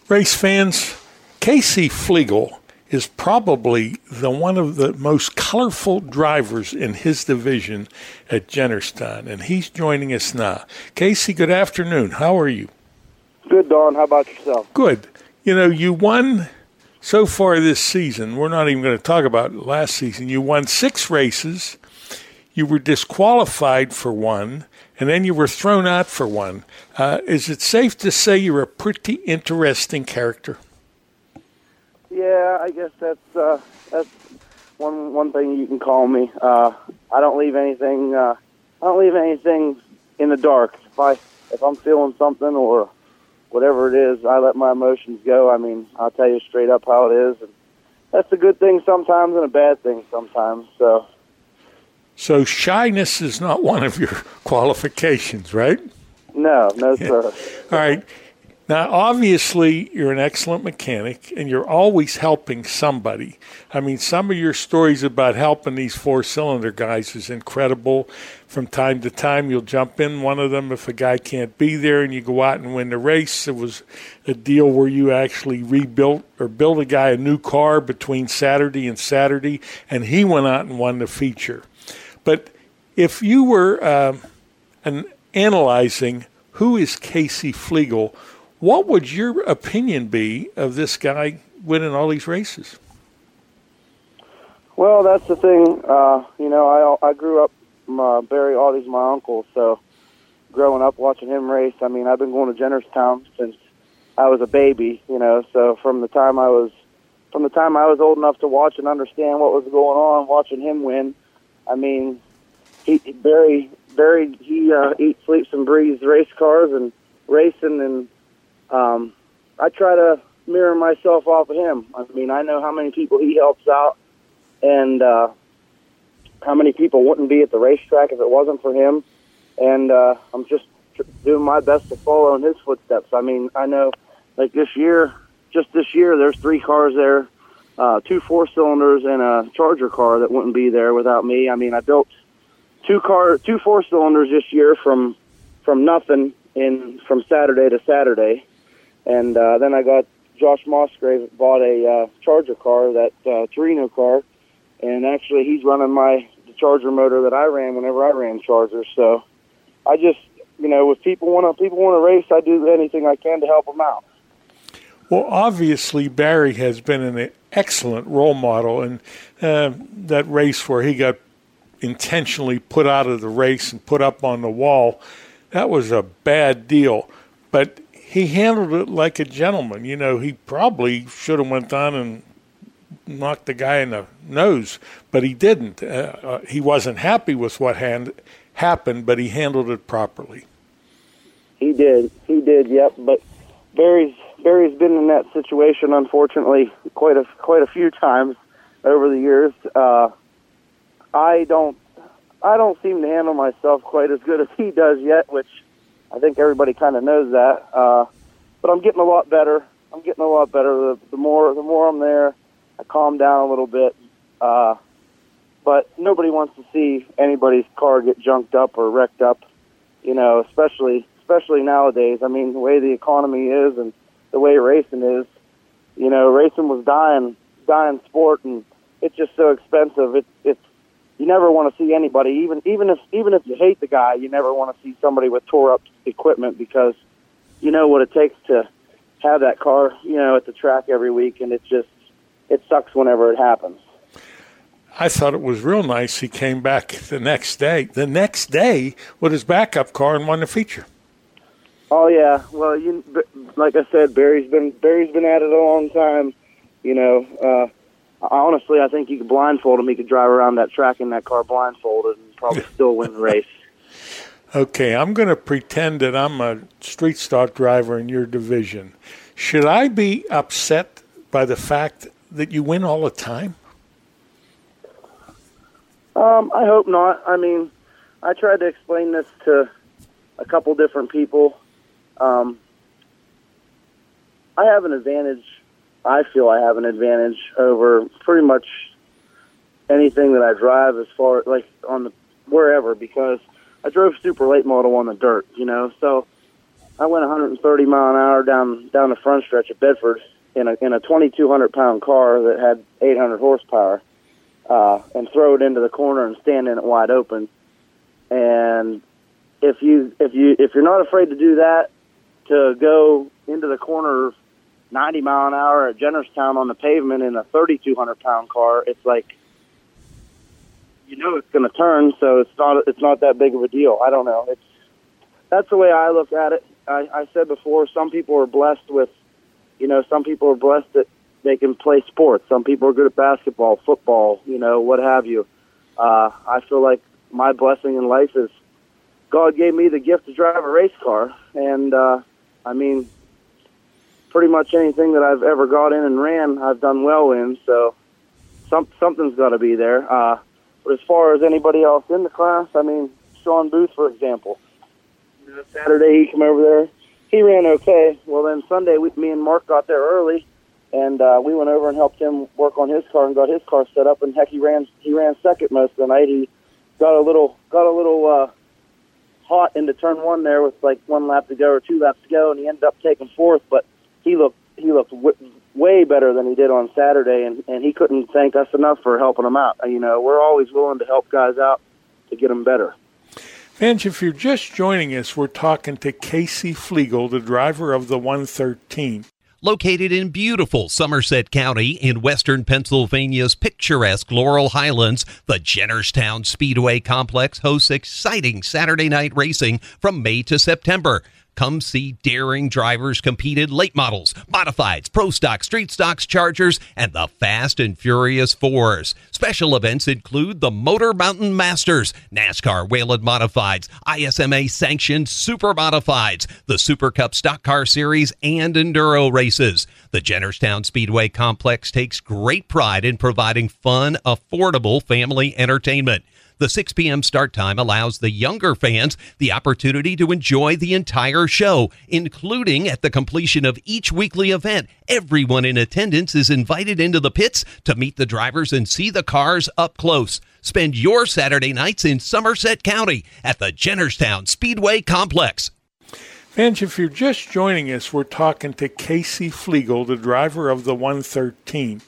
Race fans, Casey Flegel is probably the one of the most colorful drivers in his division at Jennerstown, and he's joining us now. Casey, good afternoon. How are you? Good, Don. How about yourself? Good. You know, you won so far this season. We're not even going to talk about last season. You won six races. You were disqualified for one, and then you were thrown out for one. Uh, is it safe to say you're a pretty interesting character? Yeah, I guess that's uh, that's one one thing you can call me. Uh, I don't leave anything. Uh, I don't leave anything in the dark. If I if I'm feeling something or whatever it is, I let my emotions go. I mean, I'll tell you straight up how it is, and that's a good thing sometimes and a bad thing sometimes. So So shyness is not one of your qualifications, right? no, no sir. All right. Now, obviously, you're an excellent mechanic and you're always helping somebody. I mean, some of your stories about helping these four cylinder guys is incredible. From time to time, you'll jump in one of them if a guy can't be there and you go out and win the race. It was a deal where you actually rebuilt or built a guy a new car between Saturday and Saturday, and he went out and won the feature. But if you were um, an, analyzing who is Casey Flegel, what would your opinion be of this guy winning all these races? Well, that's the thing. Uh, you know, I I grew up. Uh, Barry Audie's my uncle, so growing up watching him race. I mean, I've been going to Jennerstown since I was a baby. You know, so from the time I was from the time I was old enough to watch and understand what was going on, watching him win. I mean, he Barry Barry he uh, eats, sleeps, and breathes race cars and racing, and um, I try to mirror myself off of him. I mean, I know how many people he helps out, and uh, how many people wouldn't be at the racetrack if it wasn't for him. And uh, I'm just tr- doing my best to follow in his footsteps. I mean, I know, like this year, just this year, there's three cars there, uh, two four cylinders and a Charger car that wouldn't be there without me. I mean, I built two car, two four cylinders this year from from nothing in from Saturday to Saturday, and uh, then I got Josh Musgrave bought a uh, Charger car, that uh, Torino car, and actually he's running my the Charger motor that I ran whenever I ran Chargers. So I just, you know, if people want to people want to race, I do anything I can to help them out. Well, obviously Barry has been an excellent role model, and uh, that race where he got intentionally put out of the race and put up on the wall, that was a bad deal. But he handled it like a gentleman. You know, he probably should have went on and knocked the guy in the nose, but he didn't. Uh, uh, he wasn't happy with what hand, happened, but he handled it properly. He did. He did. Yep. But Barry's Barry's been in that situation, unfortunately, quite a quite a few times over the years. Uh, I don't I don't seem to handle myself quite as good as he does yet, which I think everybody kind of knows that. Uh, but I'm getting a lot better. I'm getting a lot better. The, the more the more I'm there, I calm down a little bit. Uh, but nobody wants to see anybody's car get junked up or wrecked up. You know, especially especially nowadays. I mean, the way the economy is and the way racing is. You know, racing was dying, dying sport, and it's just so expensive. It, it's you never want to see anybody, even even if even if you hate the guy, you never want to see somebody with tore up equipment because you know what it takes to have that car, you know, at the track every week, and it just it sucks whenever it happens. I thought it was real nice. He came back the next day, the next day with his backup car and won the feature. Oh yeah, well, you like I said, Barry's been Barry's been at it a long time. You know, uh, honestly, I think you could blindfold him. He could drive around that track in that car blindfolded and probably still win the race. Okay, I'm going to pretend that I'm a street stock driver in your division. Should I be upset by the fact that you win all the time? Um, I hope not. I mean, I tried to explain this to a couple different people. Um, I have an advantage. I feel I have an advantage over pretty much anything that I drive as far like on the wherever because I drove super late model on the dirt, you know. So I went 130 mile an hour down down the front stretch of Bedford in a in a 2200 pound car that had 800 horsepower, uh, and throw it into the corner and stand in it wide open. And if you if you if you're not afraid to do that, to go into the corner 90 mile an hour at Jennerstown on the pavement in a 3,200 pound car, it's like you know it's going to turn, so it's not it's not that big of a deal. I don't know. It's that's the way I look at it. I, I said before, some people are blessed with, you know, some people are blessed that they can play sports. Some people are good at basketball, football, you know, what have you. Uh, I feel like my blessing in life is God gave me the gift to drive a race car, and uh, I mean, pretty much anything that I've ever got in and ran, I've done well in. So some something's got to be there. Uh, but as far as anybody else in the class, I mean, Sean Booth, for example, Saturday he came over there, he ran okay. Well, then Sunday, we, me and Mark got there early, and uh, we went over and helped him work on his car and got his car set up. And heck, he ran he ran second most of the night. He got a little got a little uh, hot into turn one there with like one lap to go or two laps to go, and he ended up taking fourth. But he looked he looked w- way better than he did on Saturday, and and he couldn't thank us enough for helping him out. You know, we're always willing to help guys out to get them better. Fans, if you're just joining us, we're talking to Casey Flegel, the driver of the 113. Located in beautiful Somerset County in western Pennsylvania's picturesque Laurel Highlands, the Jennerstown Speedway Complex hosts exciting Saturday night racing from May to September. Come see daring drivers compete in late models, modifieds, pro stock, street stocks, chargers, and the Fast and Furious Fours. Special events include the Motor Mountain Masters, NASCAR Whelen Modifieds, ISMA sanctioned Super Modifieds, the Super Cup Stock Car Series, and Enduro races. The Jennerstown Speedway Complex takes great pride in providing fun, affordable family entertainment. The 6 p.m. start time allows the younger fans the opportunity to enjoy the entire show, including at the completion of each weekly event. Everyone in attendance is invited into the pits to meet the drivers and see the cars up close. Spend your Saturday nights in Somerset County at the Jennerstown Speedway Complex. Fans, if you're just joining us, we're talking to Casey Flegel, the driver of the 113.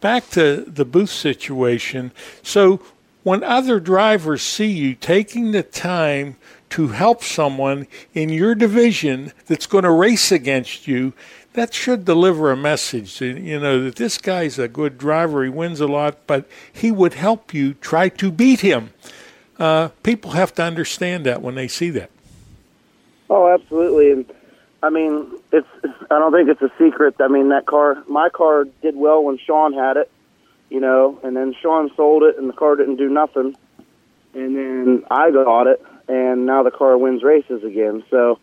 Back to the booth situation. So, when other drivers see you taking the time to help someone in your division that's going to race against you, that should deliver a message. You know, that this guy's a good driver, he wins a lot, but he would help you try to beat him. Uh, people have to understand that when they see that. Oh, absolutely. And I mean, it's. I don't think it's a secret. I mean, that car, my car, did well when Sean had it, you know, and then Sean sold it, and the car didn't do nothing, and then I got it, and now the car wins races again. So,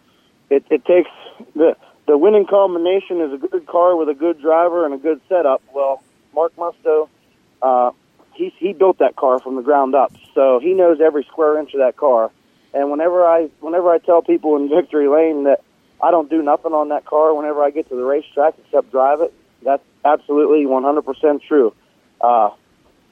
it it takes the the winning combination is a good car with a good driver and a good setup. Well, Mark Musto, uh, he he built that car from the ground up, so he knows every square inch of that car and whenever I whenever I tell people in Victory Lane that I don't do nothing on that car whenever I get to the racetrack except drive it, that's absolutely 100% true. Uh,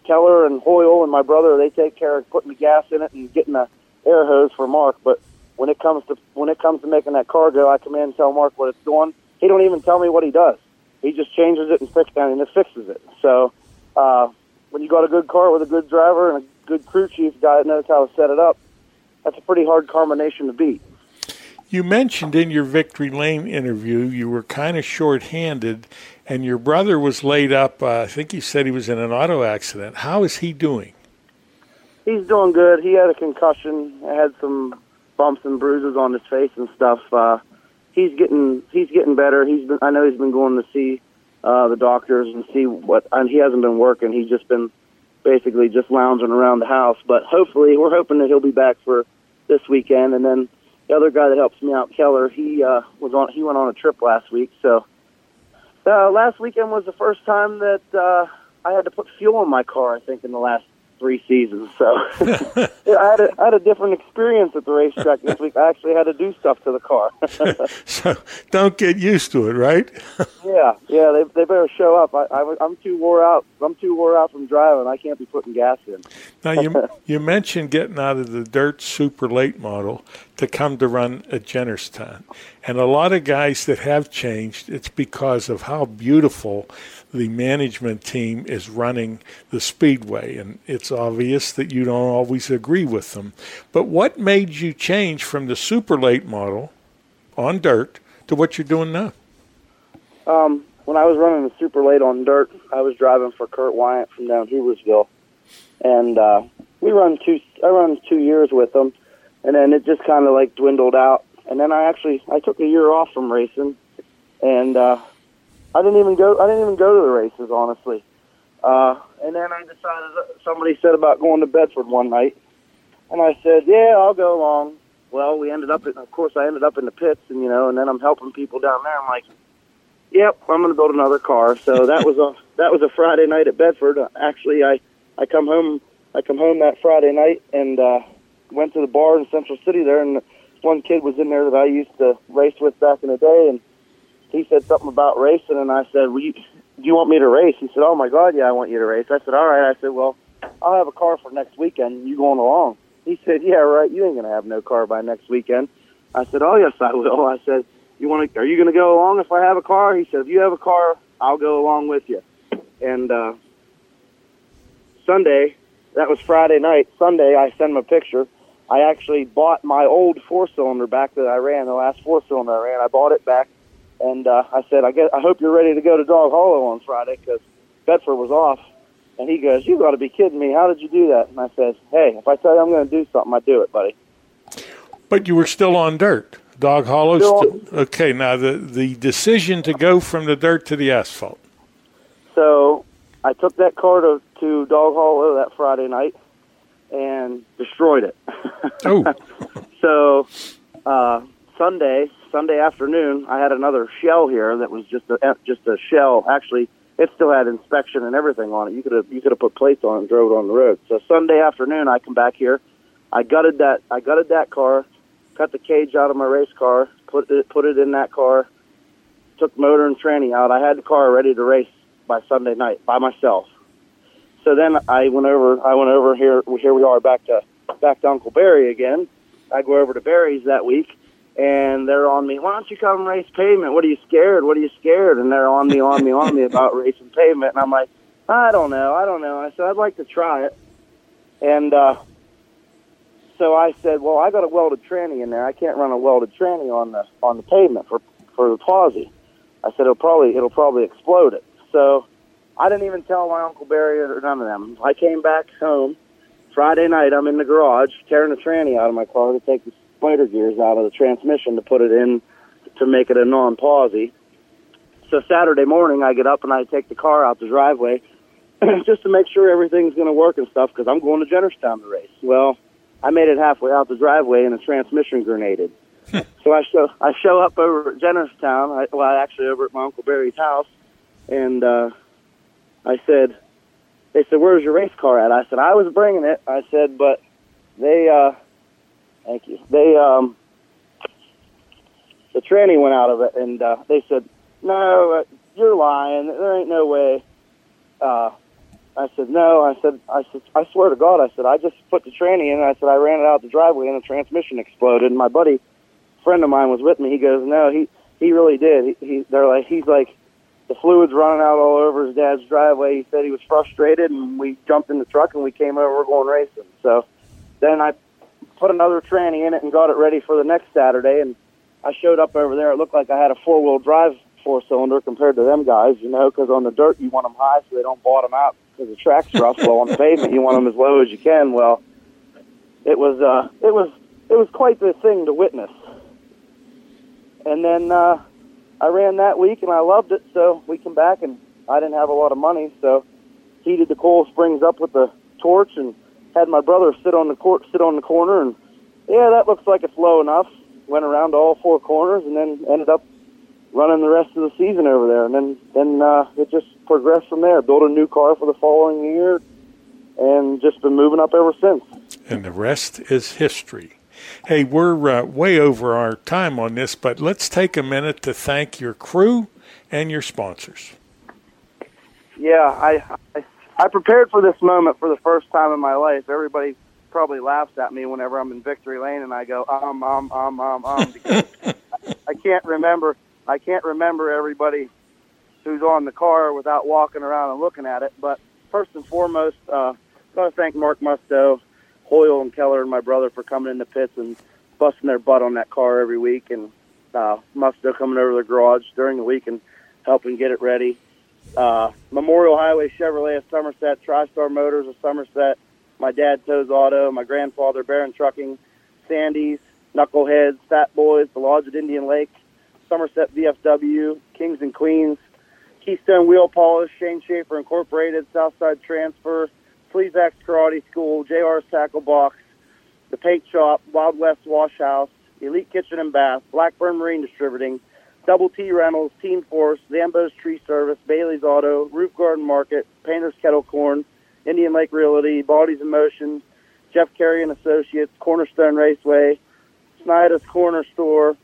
Keller and Hoyle and my brother, they take care of putting the gas in it and getting the air hose for Mark. But when it comes to when it comes to making that car go, I come in and tell Mark what it's doing. He don't even tell me what he does. He just changes it and fixes it and it fixes it. So uh, when you got a good car with a good driver and a good crew chief guy that knows how to set it up, that's a pretty hard combination to beat. You mentioned in your Victory Lane interview you were kind of short-handed, and your brother was laid up. Uh, I think you said he was in an auto accident. How is he doing? He's doing good. He had a concussion, had some bumps and bruises on his face and stuff. Uh, he's getting he's getting better. He's been I know he's been going to see uh, the doctors and see what. And he hasn't been working. He's just been basically just lounging around the house. But hopefully, we're hoping that he'll be back for this weekend. And then the other guy that helps me out, Keller, he uh, was on. He went on a trip last week. So uh, last weekend was the first time that uh, I had to put fuel in my car. I think in the last three seasons. So I had a, I had a different experience at the racetrack this week. I actually had to do stuff to the car. so don't get used to it, right? yeah, yeah. They they better show up. I, I I'm too wore out. I'm too wore out from driving. I can't be putting gas in. now you you mentioned getting out of the dirt super late model to come to run at Jennerstown, and a lot of guys that have changed. It's because of how beautiful the management team is running the speedway and it's obvious that you don't always agree with them. But what made you change from the super late model on dirt to what you're doing now? Um, when i was running the super late on dirt i was driving for kurt wyatt from down hooversville. And uh, we run two i run two years with them and then it just kind of like dwindled out. And then i actually i took a year off from racing and uh, I didn't even go. I didn't even go to the races, honestly. Uh, and then I decided. Somebody said about going to Bedford one night, and I said, "Yeah, I'll go along." Well, we ended up. In, of course, I ended up in the pits, and you know, and then I'm helping people down there. I'm like, "Yep, I'm going to build another car." So that was a that was a Friday night at Bedford. Actually, I I come home. I come home that Friday night and uh, went to the bar in Central City there, and one kid was in there that I used to race with back in the day, and he said something about racing, and I said, "Well, you, do you want me to race?" He said, "Oh my God, yeah, I want you to race." I said, "All right." I said, "Well, I'll have a car for next weekend. You going along?" He said, "Yeah, right. You ain't gonna have no car by next weekend." I said, "Oh yes, I will." I said, "You want to? Are you gonna go along if I have a car?" He said, "If you have a car, I'll go along with you." And uh, Sunday, that was Friday night. Sunday, I sent him a picture. I actually bought my old four cylinder back that I ran, the last four cylinder I ran. I bought it back and uh, I said, I, guess, I hope you're ready to go to Dog Hollow on Friday because Bedford was off. And he goes, You got to be kidding me. How did you do that? And I said, Hey, if I tell you I'm going to do something, I do it, buddy. But you were still on dirt. Dog Hollow. St- okay, now the, the decision to go from the dirt to the asphalt. So I took that car to, to Dog Hollow that Friday night and destroyed it. Oh. so uh, Sunday, Sunday afternoon, I had another shell here that was just a eh, just a shell. Actually, it still had inspection and everything on it. You could have you could have put plates on it and drove it on the road. So Sunday afternoon, I come back here. I gutted that I gutted that car, cut the cage out of my race car, put it put it in that car, took motor and tranny out. I had the car ready to race by Sunday night by myself. So then I went over. I went over here. Here we are back to back to Uncle Barry again. I go over to Barry's that week, and they're on me. Why don't you come race pavement? What are you scared? What are you scared? And they're on me, on me, on me about racing pavement. And I'm like, I don't know, I don't know. I said I'd like to try it, and uh, so I said, well, I got a welded tranny in there. I can't run a welded tranny on the on the pavement for for the posi. I said it'll probably it'll probably explode it. So I didn't even tell my uncle Barry or none of them. I came back home Friday night. I'm in the garage tearing the tranny out of my car to take spider gears out of the transmission to put it in to make it a non-posi. So Saturday morning, I get up and I take the car out the driveway just to make sure everything's going to work and stuff because I'm going to Jennerstown to race. Well, I made it halfway out the driveway and the transmission grenaded. so I show I show up over at Jennerstown. I, well, actually over at my uncle Barry's house, and uh, I said, they said, "Where's your race car at?" I said, "I was bringing it." I said, "But they, uh, thank you. They, um, the tranny went out of it, and uh, they said, "No, uh, you're lying. There ain't no way." Uh, I said, "No." I said, "I said, I swear to God." I said, "I just put the tranny in." And I said, "I ran it out the driveway, and the transmission exploded." And my buddy, friend of mine, was with me. He goes, "No, he he really did." He, he they're like, he's like the fluids running out all over his dad's driveway. He said he was frustrated, and we jumped in the truck and we came over. We're going racing. So then I put another tranny in it and got it ready for the next Saturday. And I showed up over there. It looked like I had a four wheel drive four cylinder compared to them guys, you know, because on the dirt you want them high so they don't bottom out because the track's rough. well, on the pavement you want them as low as you can. Well, it was uh, it was it was quite the thing to witness. And then uh, I ran that week and I loved it. So we come back and I didn't have a lot of money, so heated the coil springs up with the torch and had my brother sit on the court, sit on the corner, and yeah, that looks like it's low enough. Went around all four corners and then ended up running the rest of the season over there. And then then uh, it just progressed from there. Built a new car for the following year, and just been moving up ever since. And the rest is history. Hey, we're uh, way over our time on this, but let's take a minute to thank your crew and your sponsors. Yeah, I, I I prepared for this moment for the first time in my life. Everybody probably laughs at me whenever I'm in victory lane and I go um um um um um because I can't remember I can't remember everybody who's on the car without walking around and looking at it. But first and foremost, uh, got to thank Mark Musto, Hoyle and Keller, and my brother for coming in the pits and busting their butt on that car every week, and uh, Musto coming over to the garage during the week and helping get it ready. Uh, Memorial Highway Chevrolet of Somerset, TriStar Motors of Somerset, my dad Toes Auto, my grandfather Baron Trucking, Sandy's, Knuckleheads, Fat Boys, the Lodge at Indian Lake, Somerset VFW, Kings and Queens, Keystone Wheel Polish, Shane Schaefer Incorporated, Southside Transfer, Sleevax Karate School, JR's Tackle Box, The Paint Shop, Wild West Wash House, Elite Kitchen and Bath, Blackburn Marine Distributing, Double T Rentals, Team Force, Zambo's Tree Service, Bailey's Auto, Roof Garden Market, Painter's Kettle Corn, Indian Lake Realty, Bodies in Motion, Jeff Carey and Associates, Cornerstone Raceway, Snyder's Corner Store,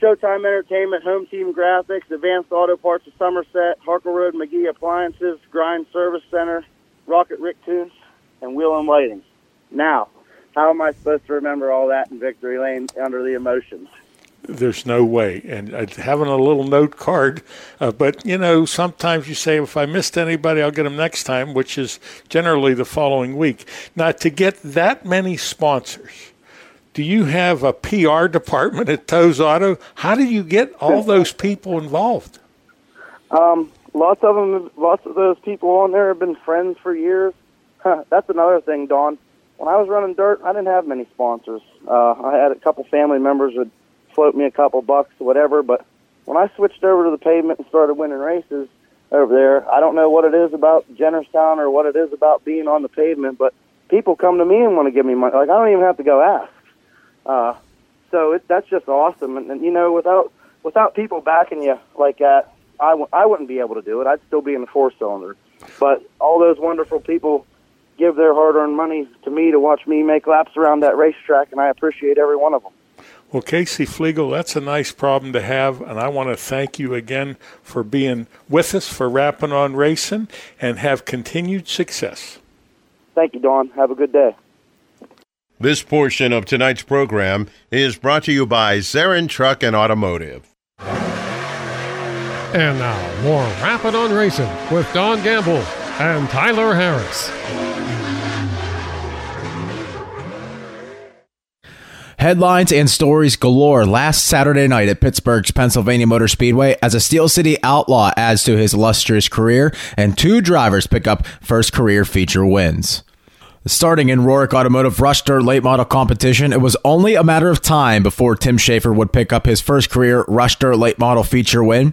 Showtime Entertainment, Home Team Graphics, Advanced Auto Parts of Somerset, Harker Road McGee Appliances, Grind Service Center, Rocket Rick Tunes, and Wheel and Lighting. Now, how am I supposed to remember all that in Victory Lane under the emotions? There's no way. And uh, having a little note card, uh, but you know, sometimes you say, if I missed anybody, I'll get them next time, which is generally the following week. Now, to get that many sponsors, do you have a PR department at Toes Auto? How do you get all those people involved? Um, lots of them, lots of those people on there have been friends for years. Huh, that's another thing, Don. When I was running dirt, I didn't have many sponsors. Uh, I had a couple family members would float me a couple bucks, or whatever. But when I switched over to the pavement and started winning races over there, I don't know what it is about Jennerstown or what it is about being on the pavement, but people come to me and want to give me money. Like I don't even have to go ask. Uh, so it, that's just awesome. And, and you know, without without people backing you like that, I w- I wouldn't be able to do it. I'd still be in the four cylinder. But all those wonderful people give their hard earned money to me to watch me make laps around that racetrack, and I appreciate every one of them. Well, Casey Flegel, that's a nice problem to have, and I want to thank you again for being with us for Rapping on Racing, and have continued success. Thank you, Don. Have a good day. This portion of tonight's program is brought to you by Zarin Truck and Automotive. And now, more Rapid on Racing with Don Gamble and Tyler Harris. Headlines and stories galore last Saturday night at Pittsburgh's Pennsylvania Motor Speedway as a Steel City outlaw adds to his illustrious career and two drivers pick up first career feature wins. Starting in Roark Automotive Rush Dirt Late Model Competition, it was only a matter of time before Tim Shaffer would pick up his first career Rush Dirt Late Model feature win.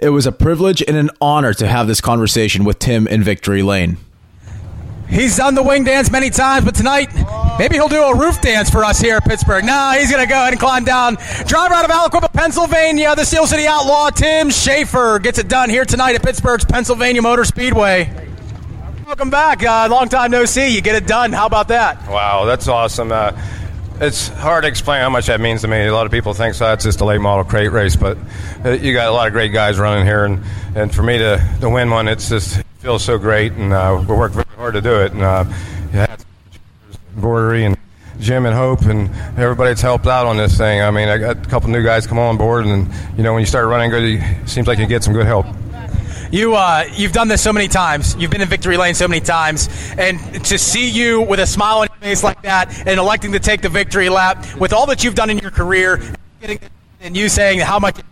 It was a privilege and an honor to have this conversation with Tim in Victory Lane. He's done the wing dance many times, but tonight, maybe he'll do a roof dance for us here at Pittsburgh. No, he's going to go ahead and climb down. Driver out of Aliquippa, Pennsylvania, the Steel City Outlaw, Tim Shaffer, gets it done here tonight at Pittsburgh's Pennsylvania Motor Speedway. Welcome back. Uh, long time no see. You get it done. How about that? Wow, that's awesome. Uh, it's hard to explain how much that means to me. A lot of people think it's just a late model crate race, but uh, you got a lot of great guys running here, and, and for me to, to win one, it's just feels so great, and uh, we work very hard to do it. And uh, yeah, Bordery and Jim and Hope and everybody that's helped out on this thing. I mean, I got a couple new guys come on board, and you know when you start running good, it seems like you get some good help. You uh, you've done this so many times. You've been in victory lane so many times, and to see you with a smile on your face like that, and electing to take the victory lap with all that you've done in your career, and you saying how much it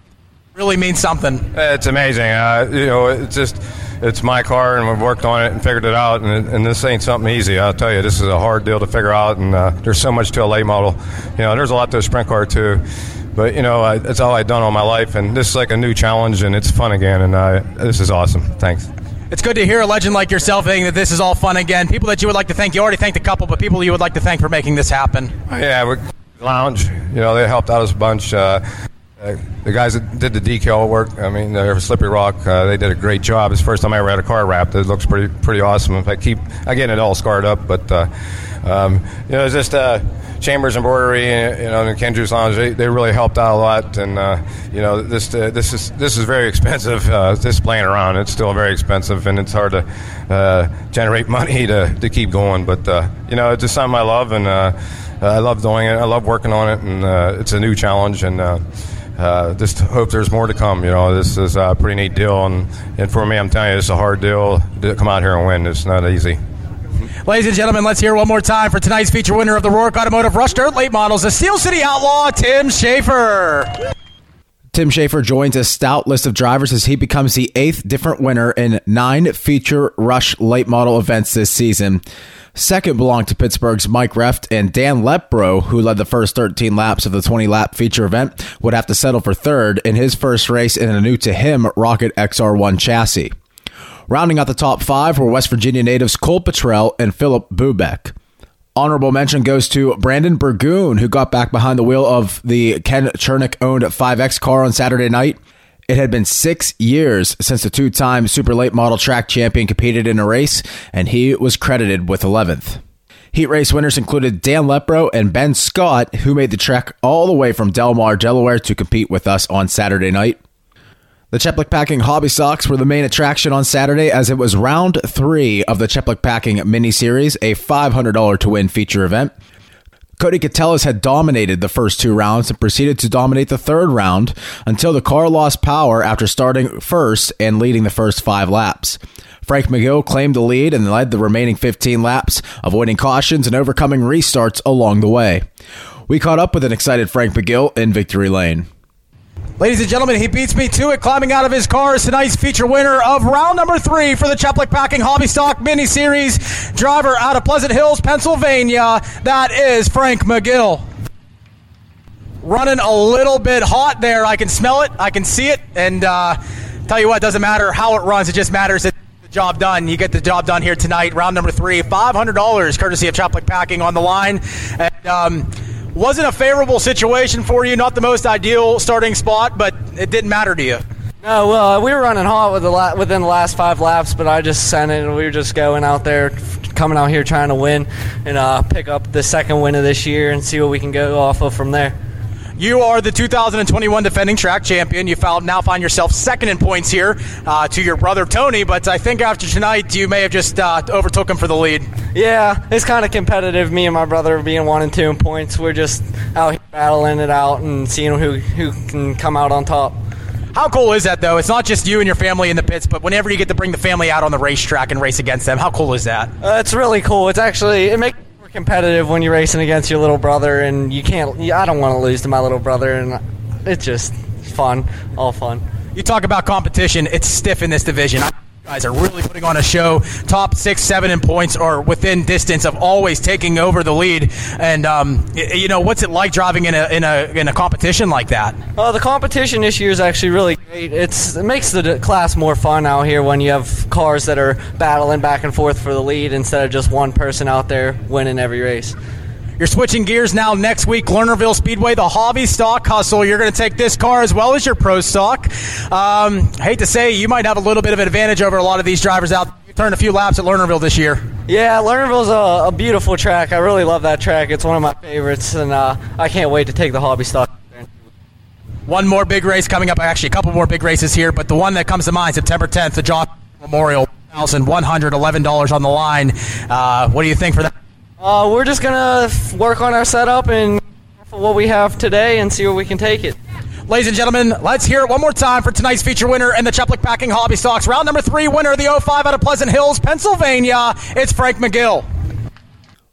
really means something. It's amazing. Uh, you know, it's just it's my car, and we've worked on it and figured it out. And, and this ain't something easy. I'll tell you, this is a hard deal to figure out, and uh, there's so much to a late model. You know, there's a lot to a sprint car too. But you know, I, that's all I've done all my life, and this is like a new challenge, and it's fun again, and uh, this is awesome. Thanks. It's good to hear a legend like yourself saying that this is all fun again. People that you would like to thank. You already thanked a couple, but people you would like to thank for making this happen. Yeah, we lounge. You know, they helped out us a bunch. Uh, uh, the guys that did the decal work, I mean, they're Slippery Rock. Uh, they did a great job. It's the first time I ever had a car wrapped. It looks pretty pretty awesome. If I keep, get it all scarred up, but uh, um, you know, it's just uh, Chambers Embroidery, you know, and Ken Lounge. They, they really helped out a lot, and uh, you know, this uh, this is this is very expensive. Uh, this playing around, it's still very expensive, and it's hard to uh, generate money to, to keep going. But uh, you know, it's just something I love, and uh, I love doing it. I love working on it, and uh, it's a new challenge, and. Uh, just hope there's more to come. You know, this is a pretty neat deal, and, and for me, I'm telling you, it's a hard deal to come out here and win. It's not easy. Ladies and gentlemen, let's hear one more time for tonight's feature winner of the Rourke Automotive Rush Dirt Late Models, the Steel City Outlaw, Tim Shaffer. Tim Shaffer joins a stout list of drivers as he becomes the eighth different winner in nine feature Rush late model events this season. Second belonged to Pittsburgh's Mike Reft and Dan Lepro, who led the first 13 laps of the 20 lap feature event, would have to settle for third in his first race in a new to him Rocket XR1 chassis. Rounding out the top five were West Virginia natives Cole Petrell and Philip Bubeck. Honorable mention goes to Brandon Burgoon, who got back behind the wheel of the Ken Chernick owned 5X car on Saturday night. It had been six years since the two time super late model track champion competed in a race, and he was credited with 11th. Heat race winners included Dan Lepro and Ben Scott, who made the trek all the way from Delmar, Delaware to compete with us on Saturday night. The Cheplick Packing Hobby Stocks were the main attraction on Saturday as it was round three of the Cheplick Packing mini series, a $500 to win feature event. Cody Catellas had dominated the first two rounds and proceeded to dominate the third round until the car lost power after starting first and leading the first five laps. Frank McGill claimed the lead and led the remaining 15 laps, avoiding cautions and overcoming restarts along the way. We caught up with an excited Frank McGill in victory lane. Ladies and gentlemen, he beats me to it, climbing out of his car is tonight's feature winner of round number three for the Cheplick Packing Hobby Stock Mini Series. Driver out of Pleasant Hills, Pennsylvania. That is Frank McGill. Running a little bit hot there. I can smell it, I can see it, and uh, tell you what, doesn't matter how it runs, it just matters that the job done. You get the job done here tonight. Round number three, $500 courtesy of Cheplick Packing on the line. And, um, wasn't a favorable situation for you, not the most ideal starting spot, but it didn't matter to you. No, well, uh, we were running hot with the la- within the last five laps, but I just sent it, and we were just going out there, coming out here trying to win, and uh, pick up the second win of this year, and see what we can go off of from there. You are the 2021 defending track champion. You found, now find yourself second in points here uh, to your brother Tony, but I think after tonight you may have just uh, overtook him for the lead. Yeah, it's kind of competitive. Me and my brother being one and two in points, we're just out here battling it out and seeing who who can come out on top. How cool is that, though? It's not just you and your family in the pits, but whenever you get to bring the family out on the racetrack and race against them, how cool is that? Uh, it's really cool. It's actually it makes competitive when you're racing against your little brother, and you can't. I don't want to lose to my little brother, and it's just fun, all fun. You talk about competition; it's stiff in this division. I- guys are really putting on a show. Top six, seven in points, or within distance of always taking over the lead. And um, you know, what's it like driving in a in a in a competition like that? Uh, the competition this year is actually really. It's it makes the class more fun out here when you have cars that are battling back and forth for the lead instead of just one person out there winning every race. You're switching gears now next week, Lernerville Speedway, the hobby stock hustle. You're going to take this car as well as your pro stock. Um, hate to say, you might have a little bit of an advantage over a lot of these drivers out. You turned a few laps at Lernerville this year. Yeah, Lernerville's a, a beautiful track. I really love that track. It's one of my favorites, and uh, I can't wait to take the hobby stock. One more big race coming up. Actually, a couple more big races here, but the one that comes to mind, September 10th, the John Memorial, $1,111 on the line. Uh, what do you think for that? Uh, we're just gonna work on our setup and what we have today and see where we can take it. Ladies and gentlemen, let's hear it one more time for tonight's feature winner in the Cheplick Packing Hobby Stocks. Round number three, winner the 05 out of Pleasant Hills, Pennsylvania. It's Frank McGill.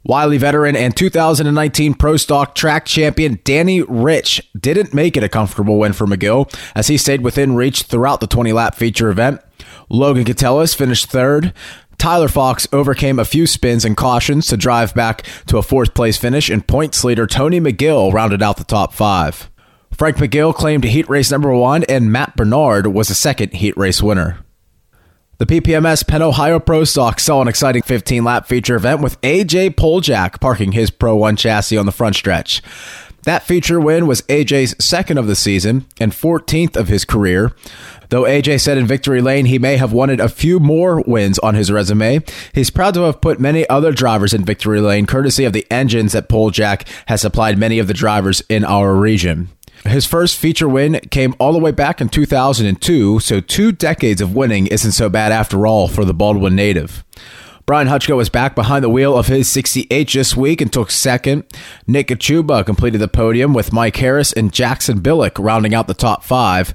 Wiley veteran and 2019 Pro Stock track champion Danny Rich didn't make it a comfortable win for McGill as he stayed within reach throughout the 20 lap feature event. Logan Catellis finished third. Tyler Fox overcame a few spins and cautions to drive back to a fourth place finish, and points leader Tony McGill rounded out the top five. Frank McGill claimed heat race number one, and Matt Bernard was the second heat race winner. The PPMS Penn Ohio Pro Stock saw an exciting 15 lap feature event with AJ Poljak parking his Pro 1 chassis on the front stretch. That feature win was AJ's second of the season and 14th of his career. Though AJ said in Victory Lane he may have wanted a few more wins on his resume, he's proud to have put many other drivers in Victory Lane courtesy of the engines that Poljak has supplied many of the drivers in our region. His first feature win came all the way back in 2002, so two decades of winning isn't so bad after all for the Baldwin native. Brian Hutchko was back behind the wheel of his 68 this week and took second. Nick Kachuba completed the podium with Mike Harris and Jackson Billick rounding out the top five.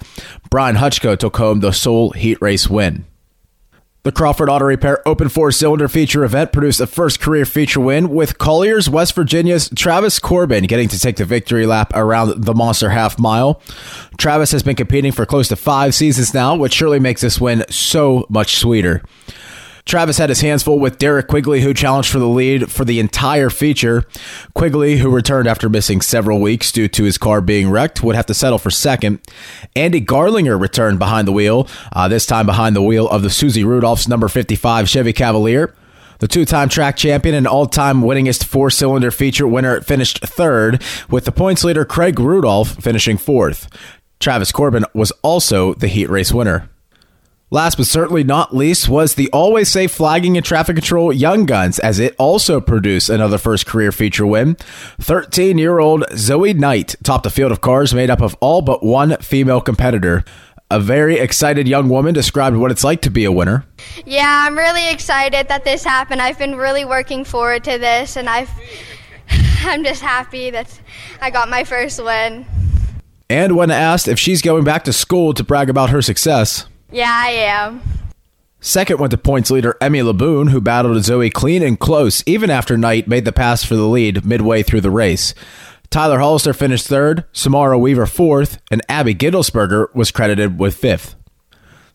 Brian Hutchko took home the sole heat race win. The Crawford Auto Repair Open Four Cylinder Feature event produced a first career feature win with Colliers, West Virginia's Travis Corbin getting to take the victory lap around the Monster Half Mile. Travis has been competing for close to five seasons now, which surely makes this win so much sweeter. Travis had his hands full with Derek Quigley, who challenged for the lead for the entire feature. Quigley, who returned after missing several weeks due to his car being wrecked, would have to settle for second. Andy Garlinger returned behind the wheel, uh, this time behind the wheel of the Susie Rudolph's number 55 Chevy Cavalier. The two time track champion and all time winningest four cylinder feature winner finished third, with the points leader Craig Rudolph finishing fourth. Travis Corbin was also the heat race winner. Last but certainly not least was the always safe flagging and traffic control Young Guns, as it also produced another first career feature win. 13 year old Zoe Knight topped a field of cars made up of all but one female competitor. A very excited young woman described what it's like to be a winner. Yeah, I'm really excited that this happened. I've been really working forward to this, and I've I'm just happy that I got my first win. And when asked if she's going back to school to brag about her success, Yeah, I am. Second went to points leader Emmy Laboon, who battled Zoe clean and close even after Knight made the pass for the lead midway through the race. Tyler Hollister finished third, Samara Weaver fourth, and Abby Gittelsberger was credited with fifth.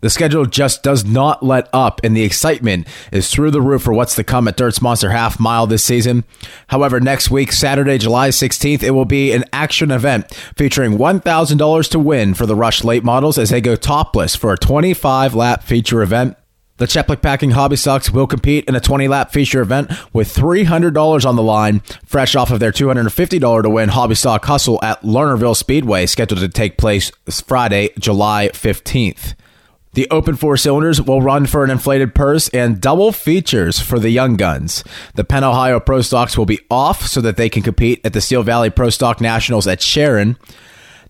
The schedule just does not let up, and the excitement is through the roof for what's to come at Dirt's Monster Half Mile this season. However, next week, Saturday, July 16th, it will be an action event featuring $1,000 to win for the Rush late models as they go topless for a 25 lap feature event. The Cheplick Packing Hobby Stocks will compete in a 20 lap feature event with $300 on the line, fresh off of their $250 to win Hobby Stock Hustle at Lernerville Speedway, scheduled to take place Friday, July 15th. The open four cylinders will run for an inflated purse and double features for the young guns. The Penn Ohio Pro Stocks will be off so that they can compete at the Steel Valley Pro Stock Nationals at Sharon.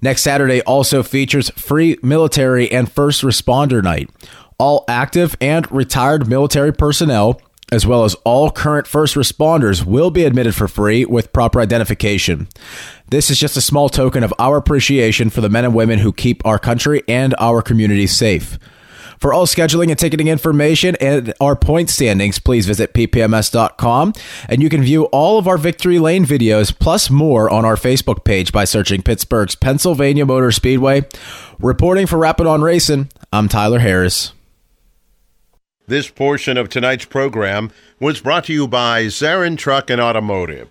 Next Saturday also features free military and first responder night all active and retired military personnel, as well as all current first responders, will be admitted for free with proper identification. This is just a small token of our appreciation for the men and women who keep our country and our community safe. For all scheduling and ticketing information and our point standings, please visit ppms.com. And you can view all of our Victory Lane videos plus more on our Facebook page by searching Pittsburgh's Pennsylvania Motor Speedway. Reporting for Rapid on Racing, I'm Tyler Harris. This portion of tonight's program was brought to you by Zarin Truck and Automotive.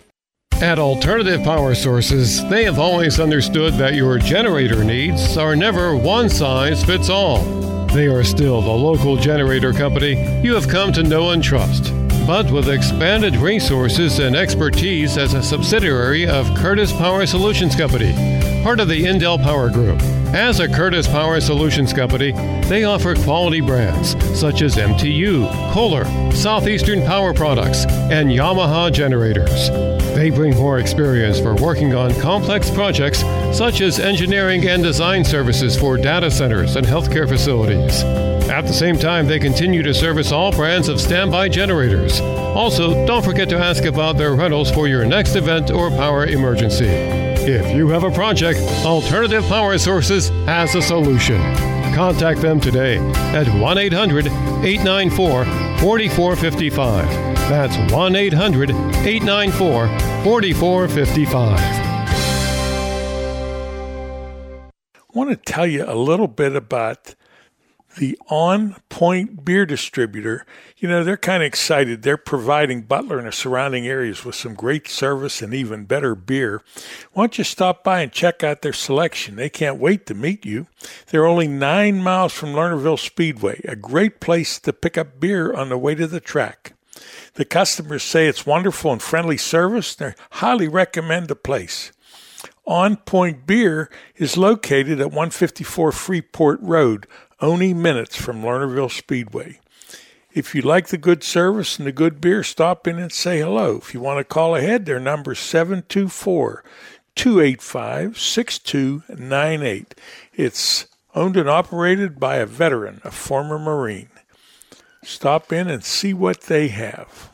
At Alternative Power Sources, they have always understood that your generator needs are never one size fits all. They are still the local generator company you have come to know and trust, but with expanded resources and expertise as a subsidiary of Curtis Power Solutions Company, part of the Indel Power Group. As a Curtis Power Solutions company, they offer quality brands such as MTU, Kohler, Southeastern Power Products, and Yamaha generators. They bring more experience for working on complex projects such as engineering and design services for data centers and healthcare facilities. At the same time, they continue to service all brands of standby generators. Also, don't forget to ask about their rentals for your next event or power emergency. If you have a project, Alternative Power Sources has a solution. Contact them today at 1 800 894 4455. That's 1 800 894 4455. I want to tell you a little bit about the On Point Beer Distributor. You know, they're kind of excited. They're providing Butler and the surrounding areas with some great service and even better beer. Why don't you stop by and check out their selection? They can't wait to meet you. They're only nine miles from Lernerville Speedway, a great place to pick up beer on the way to the track. The customers say it's wonderful and friendly service. They highly recommend the place. On Point Beer is located at 154 Freeport Road, only minutes from Lernerville Speedway. If you like the good service and the good beer, stop in and say hello. If you want to call ahead, their number is 724 285 6298. It's owned and operated by a veteran, a former Marine. Stop in and see what they have.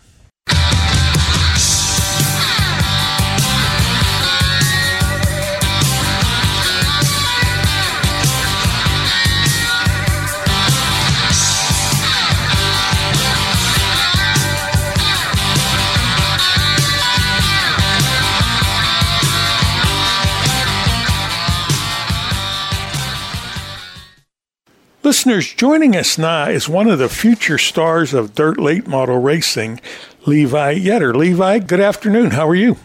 Listeners, joining us now is one of the future stars of dirt late model racing, Levi Yetter. Levi, good afternoon. How are you?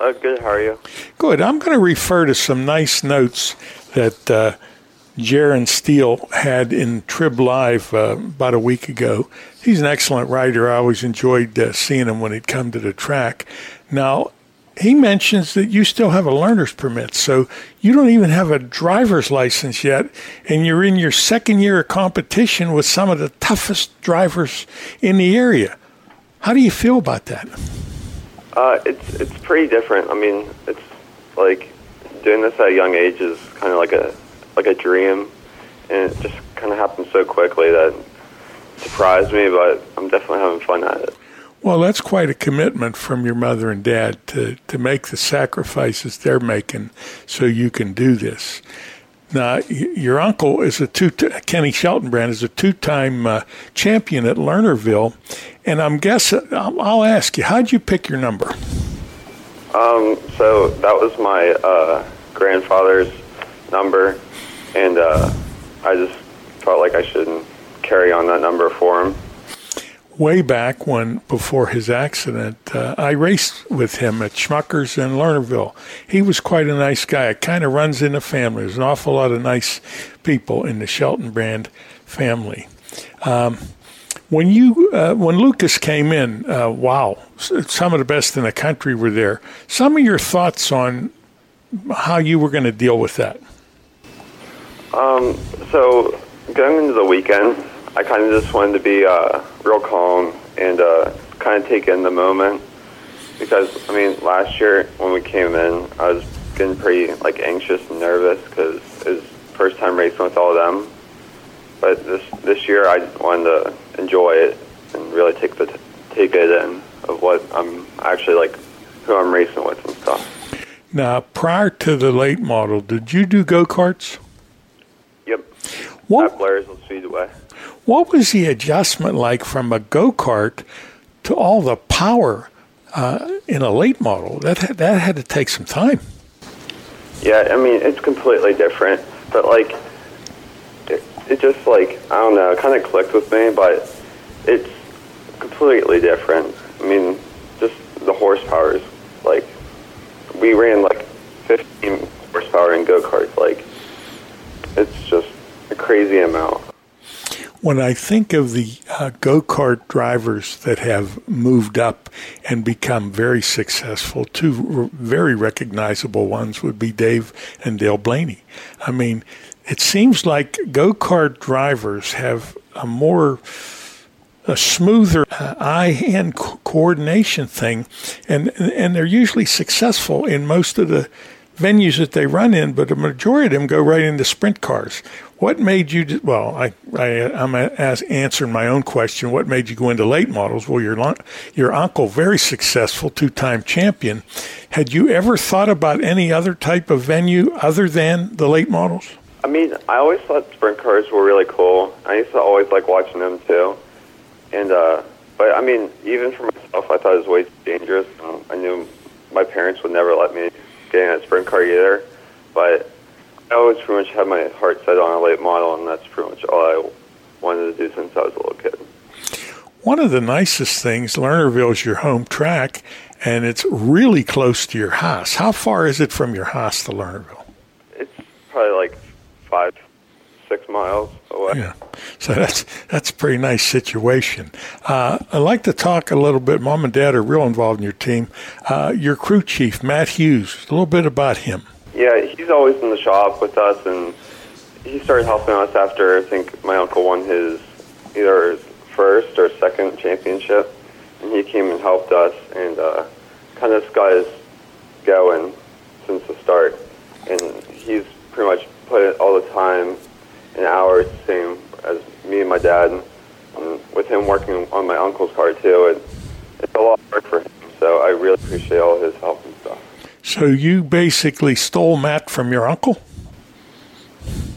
Uh, good. How are you? Good. I'm going to refer to some nice notes that uh, Jaron Steele had in Trib Live uh, about a week ago. He's an excellent rider. I always enjoyed uh, seeing him when he'd come to the track. Now, he mentions that you still have a learner's permit, so you don't even have a driver's license yet, and you're in your second year of competition with some of the toughest drivers in the area. How do you feel about that? Uh, it's it's pretty different. I mean, it's like doing this at a young age is kind of like a like a dream, and it just kind of happened so quickly that surprised me. But I'm definitely having fun at it. Well, that's quite a commitment from your mother and dad to, to make the sacrifices they're making so you can do this. Now, your uncle is a two, Kenny Sheltonbrand is a two-time uh, champion at Lernerville, and I'm guessing I'll, I'll, ask you, how'd you pick your number? Um, so that was my uh, grandfather's number, and uh, I just felt like I should carry on that number for him way back when, before his accident, uh, I raced with him at Schmucker's in Lernerville. He was quite a nice guy. It kind of runs in the family. There's an awful lot of nice people in the Shelton brand family. Um, When you uh, when Lucas came in, uh, wow, some of the best in the country were there. Some of your thoughts on how you were going to deal with that. Um, so going into the weekend, I kind of just wanted to be uh, real calm and uh, kind of take in the moment because I mean, last year when we came in, I was getting pretty like anxious and nervous because it was first time racing with all of them. But this this year, I wanted to enjoy it and really take the take it in of what I'm actually like, who I'm racing with and stuff. Now, prior to the late model, did you do go karts? Yep. What At Blairsville Speedway. What was the adjustment like from a go kart to all the power uh, in a late model? That that had to take some time. Yeah, I mean it's completely different, but like it, it just like I don't know, kind of clicked with me, but it's completely different. I mean, just the horsepower is like we ran like 15 horsepower in go karts. Like it's just a crazy amount. When I think of the uh, go kart drivers that have moved up and become very successful, two r- very recognizable ones would be Dave and Dale Blaney. I mean, it seems like go kart drivers have a more a smoother uh, eye-hand co- coordination thing, and and they're usually successful in most of the venues that they run in. But a majority of them go right into sprint cars. What made you? Well, I, I I'm as answering my own question. What made you go into late models? Well, your your uncle, very successful, two-time champion. Had you ever thought about any other type of venue other than the late models? I mean, I always thought sprint cars were really cool. I used to always like watching them too. And uh, but I mean, even for myself, I thought it was way too dangerous. I knew my parents would never let me get in a sprint car either. But I always pretty much had my heart set on a late model, and that's pretty much all I wanted to do since I was a little kid. One of the nicest things, Lernerville is your home track, and it's really close to your house. How far is it from your house to Lernerville? It's probably like five, six miles Yeah. So that's that's a pretty nice situation. Uh, I'd like to talk a little bit. Mom and Dad are real involved in your team. Uh, your crew chief, Matt Hughes, a little bit about him. Yeah, he's always in the shop with us, and he started helping us after I think my uncle won his either his first or second championship, and he came and helped us and uh, kind of got us going since the start. And he's pretty much put it all the time and hours, same as me and my dad. And with him working on my uncle's car too, it, it's a lot of work for him. So I really appreciate all his help and stuff. So you basically stole Matt from your uncle?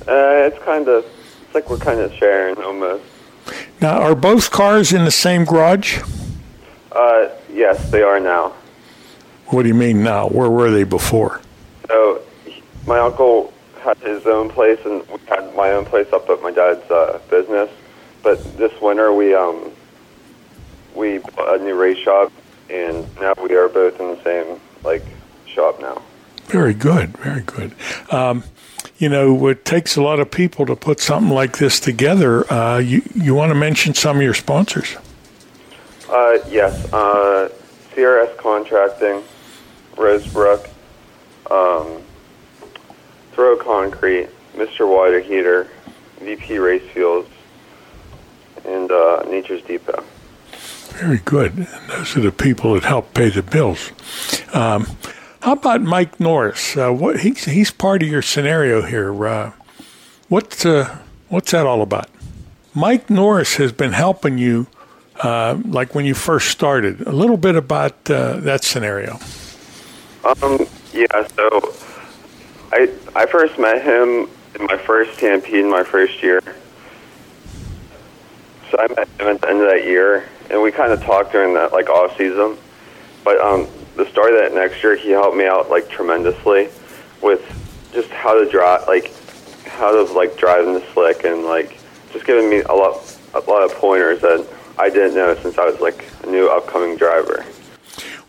Uh, it's kind of, it's like we're kind of sharing almost. Now, are both cars in the same garage? Uh, yes, they are now. What do you mean now? Where were they before? So my uncle had his own place, and we had my own place up at my dad's uh, business. But this winter, we um, we bought a new race shop, and now we are both in the same like shop now. Very good, very good. Um, you know, it takes a lot of people to put something like this together. Uh, you you want to mention some of your sponsors? Uh, yes, uh, CRS Contracting, Rosebrook, um, Throw Concrete, Mr. Water Heater, VP Race Fuels, and uh, Nature's Depot. Very good. And those are the people that help pay the bills. Um, how about Mike Norris? Uh, what he's he's part of your scenario here. Uh, what uh, what's that all about? Mike Norris has been helping you, uh, like when you first started. A little bit about uh, that scenario. Um, yeah, so I I first met him in my first stampede in my first year. So I met him at the end of that year, and we kind of talked during that like off season. But um, the start of that next year, he helped me out like tremendously with just how to drive, like how to like drive in the slick, and like just giving me a lot a lot of pointers that I didn't know since I was like a new upcoming driver.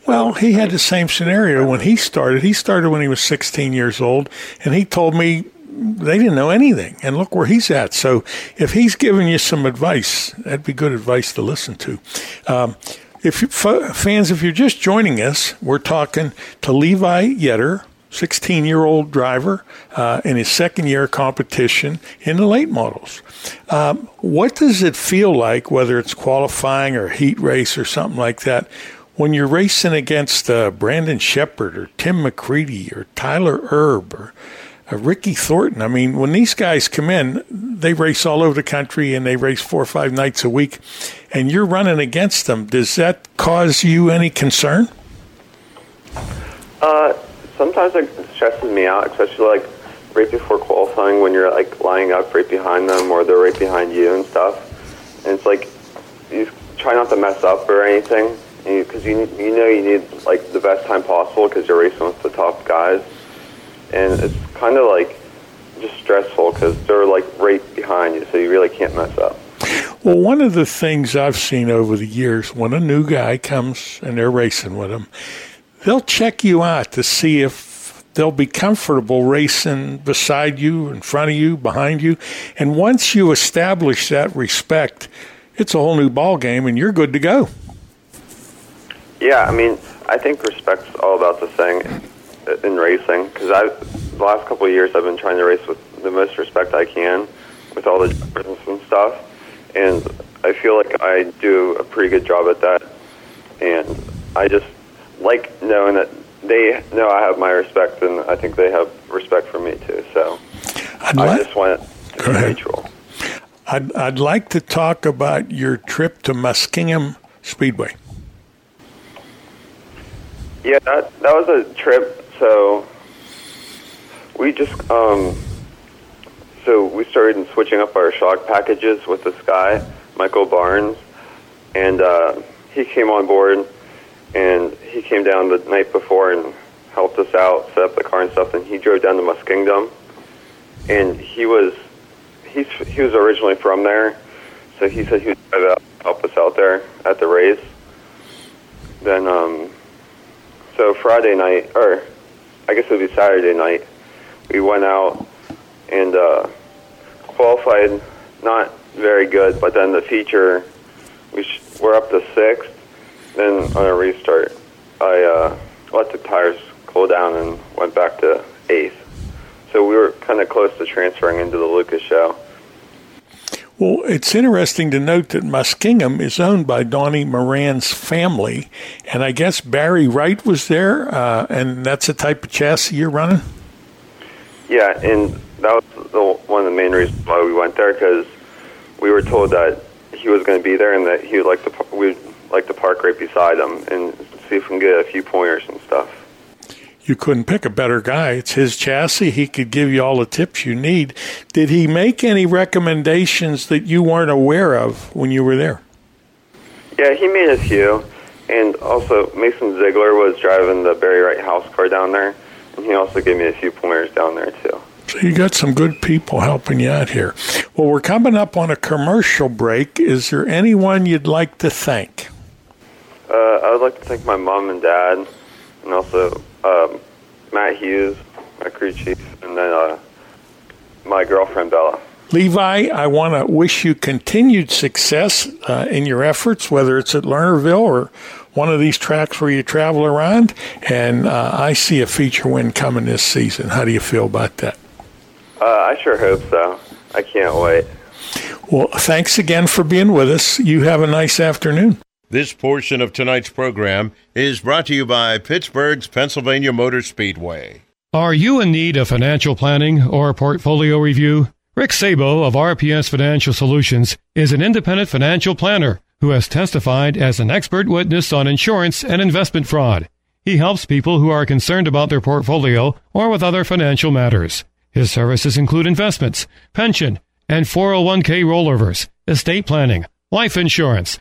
Well, he had the same scenario when he started. He started when he was 16 years old, and he told me they didn't know anything, and look where he's at. So if he's giving you some advice, that'd be good advice to listen to. Um, if you, fans, if you're just joining us, we're talking to Levi Yetter, 16 year old driver uh, in his second year competition in the late models. Um, what does it feel like, whether it's qualifying or heat race or something like that, when you're racing against uh, Brandon Sheppard or Tim McCreadie or Tyler Erb or uh, Ricky Thornton? I mean, when these guys come in, they race all over the country and they race four or five nights a week, and you're running against them. Does that cause you any concern? Uh, sometimes it stresses me out, especially like right before qualifying when you're like lining up right behind them or they're right behind you and stuff. And it's like you try not to mess up or anything because you, you, know you need like the best time possible because you're racing with the top guys. And it's kind of like just stressful because they're like right behind you, so you really can't mess up. Well, one of the things I've seen over the years when a new guy comes and they're racing with him, they'll check you out to see if they'll be comfortable racing beside you, in front of you, behind you. And once you establish that respect, it's a whole new ball game, and you're good to go. Yeah, I mean, I think respect's all about the thing uh, in racing because I, the last couple of years, I've been trying to race with the most respect I can with all the drivers and stuff, and I feel like I do a pretty good job at that, and I just like knowing that they know I have my respect, and I think they have respect for me too. So I'd I like- just want it to be mutual. I'd, I'd like to talk about your trip to Muskingum Speedway. Yeah, that that was a trip. So we just um, so we started switching up our shock packages with this guy, Michael Barnes, and uh, he came on board, and he came down the night before and helped us out, set up the car and stuff. And he drove down to Muskingum, and he was he's he was originally from there, so he said he would drive out, help us out there at the race. Then um, so Friday night, or I guess it would be Saturday night, we went out and uh, qualified not very good, but then the feature, we sh- we're up to sixth. Then on a restart, I uh, let the tires cool down and went back to eighth. So we were kind of close to transferring into the Lucas show. Well, it's interesting to note that Muskingum is owned by Donnie Moran's family, and I guess Barry Wright was there, uh, and that's the type of chassis you're running. Yeah, and that was the, one of the main reasons why we went there because we were told that he was going to be there and that he would like to we'd like to park right beside him and see if we can get a few pointers and stuff. You couldn't pick a better guy. It's his chassis. He could give you all the tips you need. Did he make any recommendations that you weren't aware of when you were there? Yeah, he made a few, and also Mason Zeigler was driving the Barry Wright house car down there, and he also gave me a few pointers down there too. So you got some good people helping you out here. Well, we're coming up on a commercial break. Is there anyone you'd like to thank? Uh, I would like to thank my mom and dad, and also um, Matt Hughes, my crew chief, and then uh, my girlfriend Bella. Levi, I want to wish you continued success uh, in your efforts, whether it's at Lernerville or one of these tracks where you travel around. And uh, I see a feature win coming this season. How do you feel about that? Uh, I sure hope so. I can't wait. Well, thanks again for being with us. You have a nice afternoon. This portion of tonight's program is brought to you by Pittsburgh's Pennsylvania Motor Speedway. Are you in need of financial planning or portfolio review? Rick Sabo of RPS Financial Solutions is an independent financial planner who has testified as an expert witness on insurance and investment fraud. He helps people who are concerned about their portfolio or with other financial matters. His services include investments, pension, and 401k rollovers, estate planning, life insurance,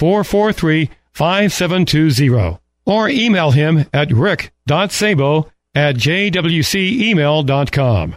443 5720. Or email him at rick.sabo at jwcemail.com.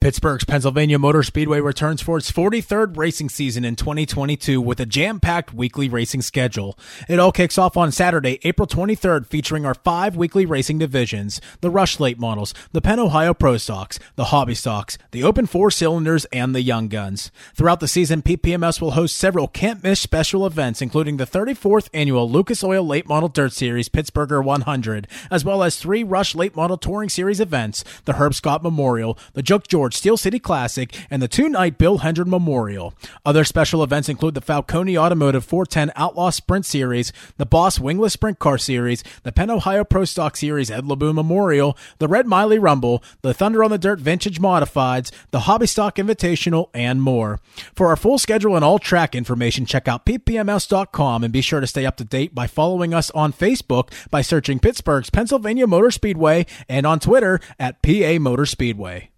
Pittsburgh's Pennsylvania Motor Speedway returns for its 43rd racing season in 2022 with a jam-packed weekly racing schedule. It all kicks off on Saturday, April 23rd, featuring our five weekly racing divisions, the Rush Late Models, the Penn Ohio Pro Stocks, the Hobby Stocks, the Open Four Cylinders, and the Young Guns. Throughout the season, PPMS will host several can't-miss special events, including the 34th annual Lucas Oil Late Model Dirt Series Pittsburgher 100, as well as three Rush Late Model Touring Series events, the Herb Scott Memorial, the Joke George Steel City Classic, and the two night Bill Hendren Memorial. Other special events include the Falcone Automotive 410 Outlaw Sprint Series, the Boss Wingless Sprint Car Series, the Penn Ohio Pro Stock Series Ed LeBoon Memorial, the Red Miley Rumble, the Thunder on the Dirt Vintage Modifieds, the Hobby Stock Invitational, and more. For our full schedule and all track information, check out ppms.com and be sure to stay up to date by following us on Facebook by searching Pittsburgh's Pennsylvania Motor Speedway and on Twitter at PA Motor Speedway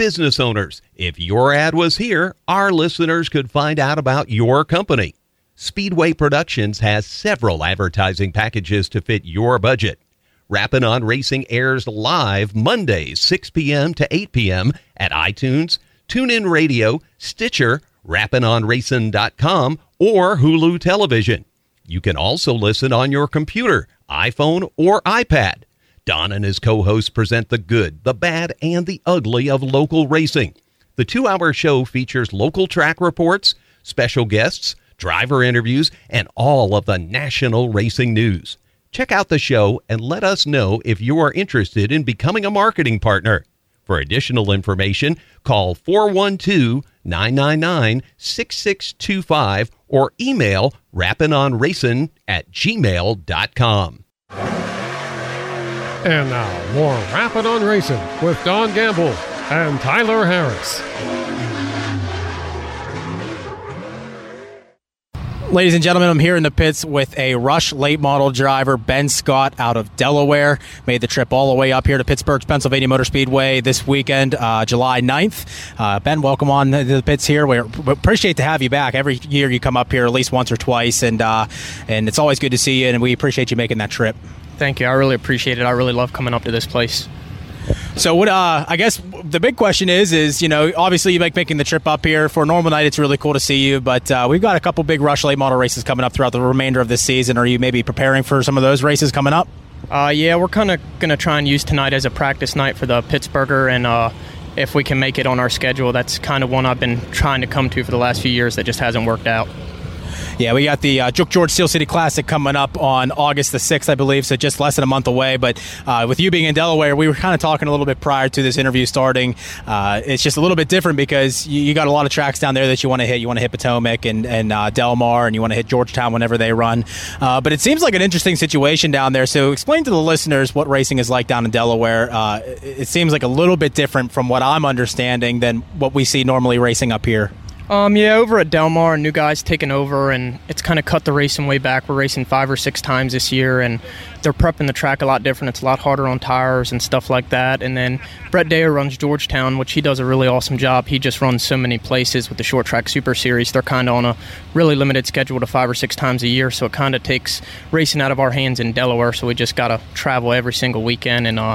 business owners. If your ad was here, our listeners could find out about your company. Speedway Productions has several advertising packages to fit your budget. Rappin' on Racing airs live Mondays, 6 p.m. to 8 p.m. at iTunes, TuneIn Radio, Stitcher, rappinonracing.com, or Hulu Television. You can also listen on your computer, iPhone, or iPad. Don and his co hosts present the good, the bad, and the ugly of local racing. The two hour show features local track reports, special guests, driver interviews, and all of the national racing news. Check out the show and let us know if you are interested in becoming a marketing partner. For additional information, call 412 999 6625 or email rappinonracing at gmail.com. And now, more Rappin' on Racing with Don Gamble and Tyler Harris. Ladies and gentlemen, I'm here in the pits with a Rush late model driver, Ben Scott, out of Delaware. Made the trip all the way up here to Pittsburgh's Pennsylvania Motor Speedway this weekend, uh, July 9th. Uh, ben, welcome on the pits here. We appreciate to have you back. Every year you come up here at least once or twice, and uh, and it's always good to see you, and we appreciate you making that trip. Thank you. I really appreciate it. I really love coming up to this place. So what? Uh, I guess the big question is, is you know, obviously you make making the trip up here for a normal night. It's really cool to see you, but uh, we've got a couple big Rush late model races coming up throughout the remainder of this season. Are you maybe preparing for some of those races coming up? Uh, yeah, we're kind of going to try and use tonight as a practice night for the Pittsburgher, and uh, if we can make it on our schedule, that's kind of one I've been trying to come to for the last few years that just hasn't worked out. Yeah, we got the uh, George Steel City Classic coming up on August the 6th, I believe, so just less than a month away. But uh, with you being in Delaware, we were kind of talking a little bit prior to this interview starting. Uh, it's just a little bit different because you, you, got a lot of tracks down there that you want to hit. You want to hit Potomac and, and uh, Delmar, and you want to hit Georgetown whenever they run. Uh, but it seems like an interesting situation down there. So explain to the listeners what racing is like down in Delaware. Uh, it seems like a little bit different from what I'm understanding than what we see normally racing up here. Um, yeah, over at Delmar, new guys taking over, and it's kind of cut the racing way back. We're racing five or six times this year, and they're prepping the track a lot different. It's a lot harder on tires and stuff like that. And then Brett Deyo runs Georgetown, which he does a really awesome job. He just runs so many places with the Short Track Super Series. They're kind of on a really limited schedule to five or six times a year, so it kind of takes racing out of our hands in Delaware. So we just got to travel every single weekend and. Uh,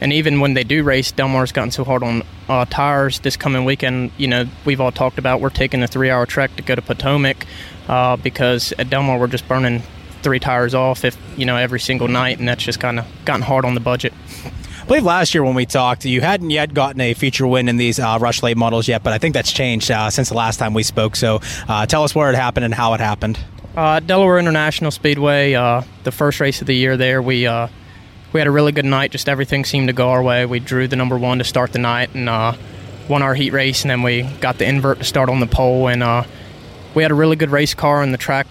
and even when they do race, Delmar's gotten so hard on uh, tires this coming weekend. You know, we've all talked about we're taking the three-hour trek to go to Potomac uh, because at Delmar we're just burning three tires off if you know every single night, and that's just kind of gotten hard on the budget. I believe last year when we talked, you hadn't yet gotten a feature win in these uh, Rush Late models yet, but I think that's changed uh, since the last time we spoke. So uh, tell us where it happened and how it happened. Uh, Delaware International Speedway, uh, the first race of the year there, we uh, we had a really good night. Just everything seemed to go our way. We drew the number one to start the night, and uh, won our heat race, and then we got the invert to start on the pole, and uh, we had a really good race car, and the track